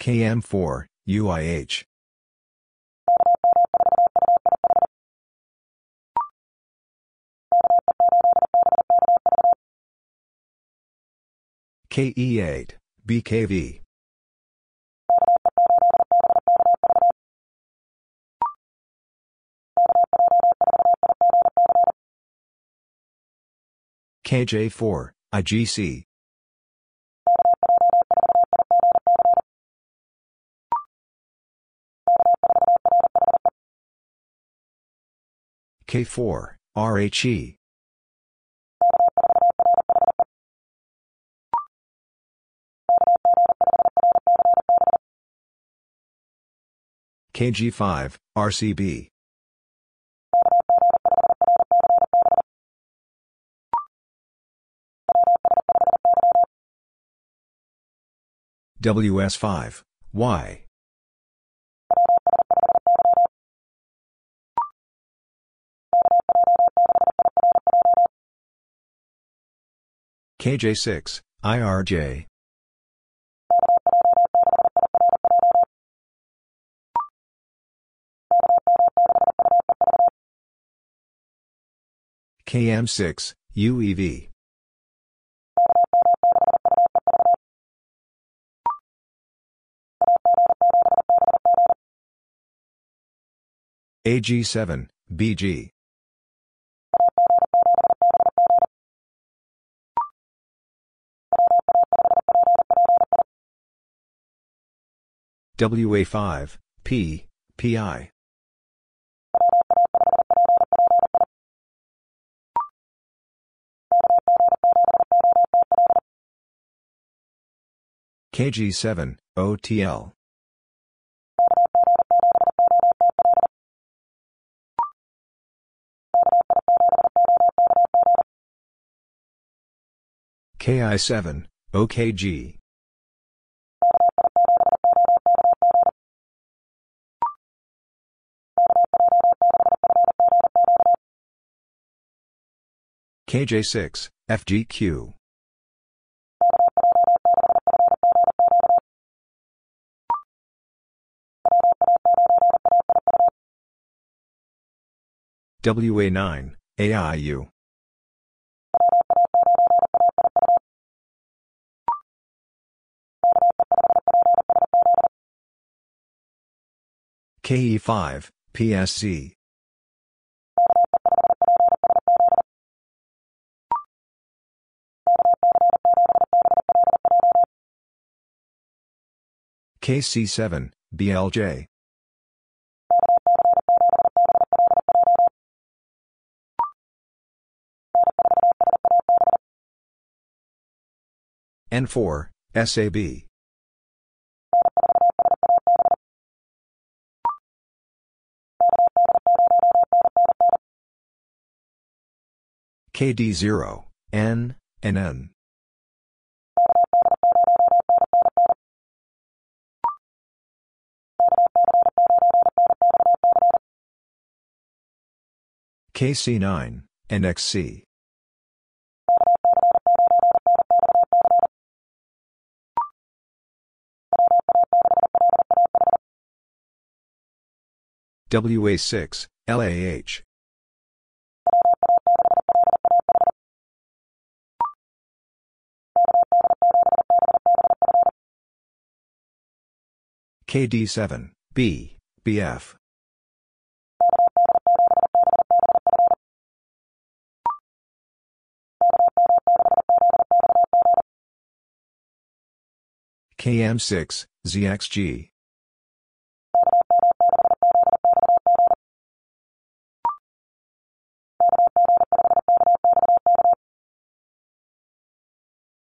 Speaker 1: KM4, UIH. KE8, BKV. KJ4, IGC. K4, RHE. KG5, RCB. WS5, Y. KJ6, IRJ. KM6, UEV. AG7, BG. WA5, P, PI. KG7, OTL. KI7, OKG. KJ6, FGQ. WA9, AIU. KE5, PSC. KC7, BLJ. N4, SAB. KD0, N, and KC9, NXC. WA6, LAH. KD7, B, BF. KM6, ZXG.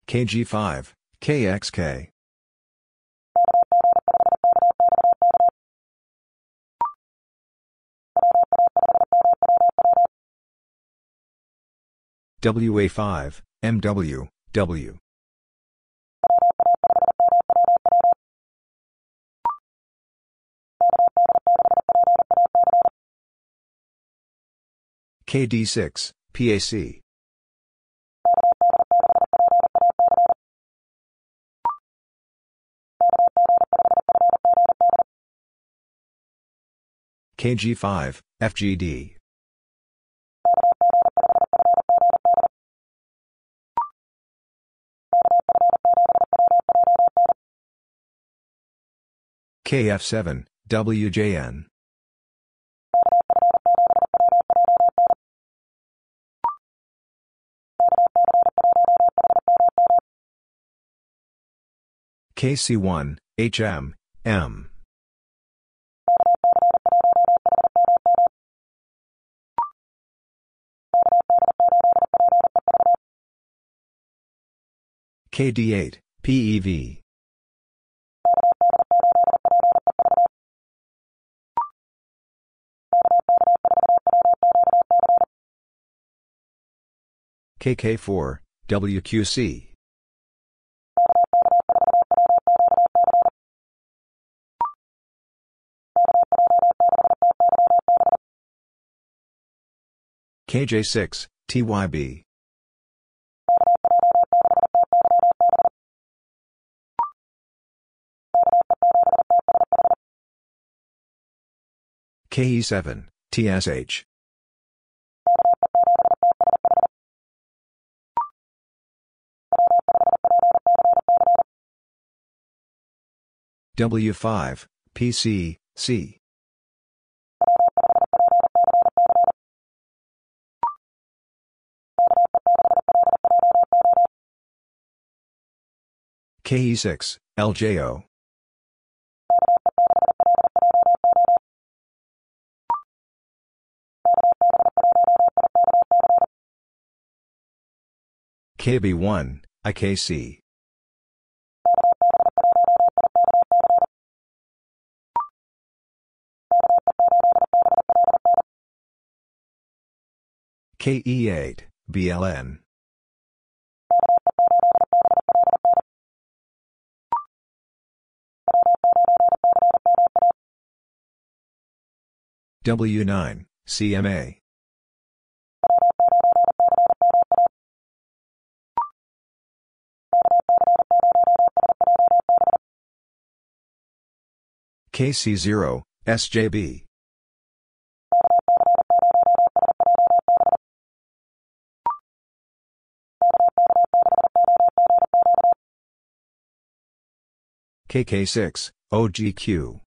Speaker 1: KG5, KXK. WA5, MW, W. KD6, PAC. KG5, FGD. KF7, WJN. KC1, HM, M. KD8, PEV. KK4, WQC. KJ6, TYB. KE7, TSH. W5, PC, C. KE6, LJO. KB1, IKC. KE8, BLN. W9, CMA. KC0, SJB. KK6, OGQ.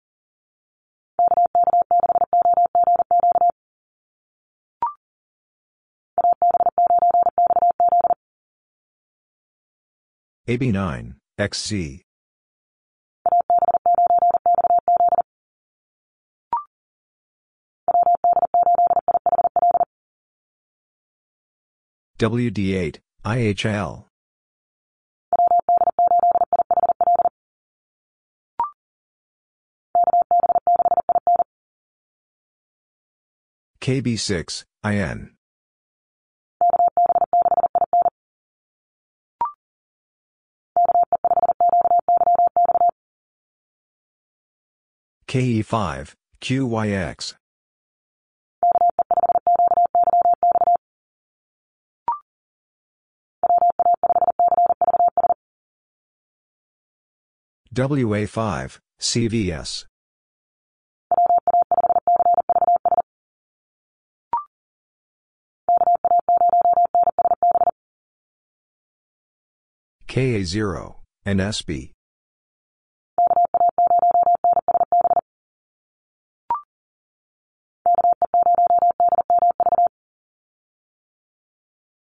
Speaker 1: AB9, XZ. WD8, IHL. KB6, IN. KE5, QYX. WA5, CVS. KA0, NSB.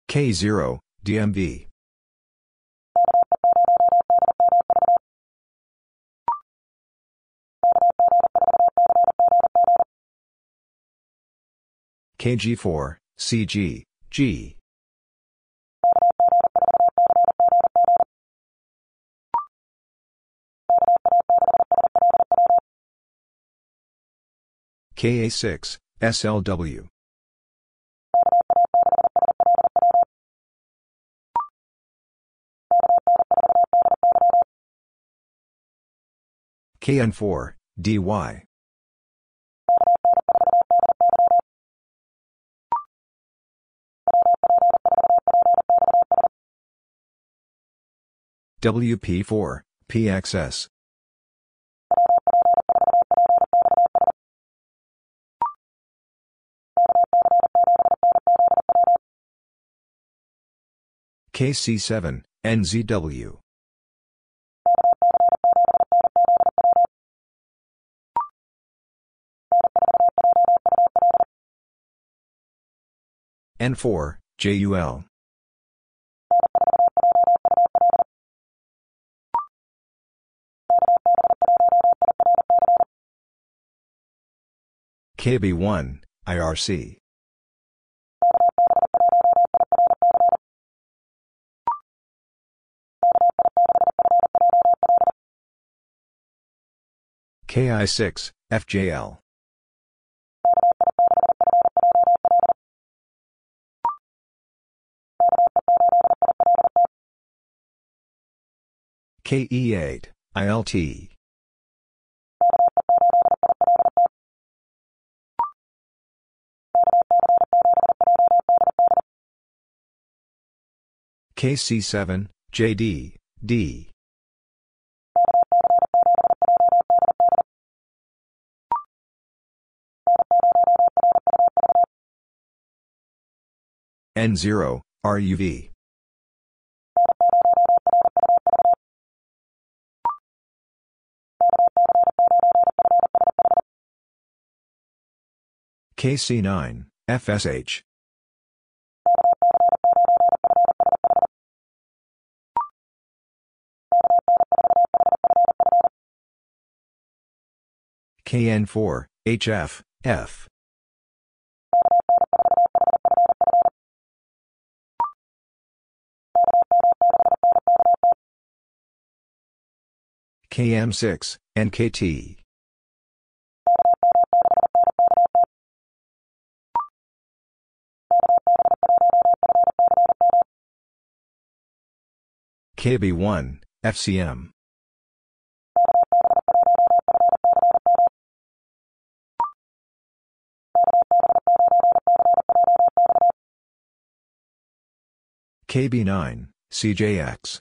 Speaker 1: K0, DMV. KG4, CG, G. KA6, SLW. KN4, DY. WP4, PXS. KC7, NZW. N4, JUL. KB1, IRC. KI6, FJL. KE8, ILT. KC7, JD, D. N0, RUV. KC9, FSH. KN4, HF, F. KM6, NKT. KB1, FCM. KB9, CJX.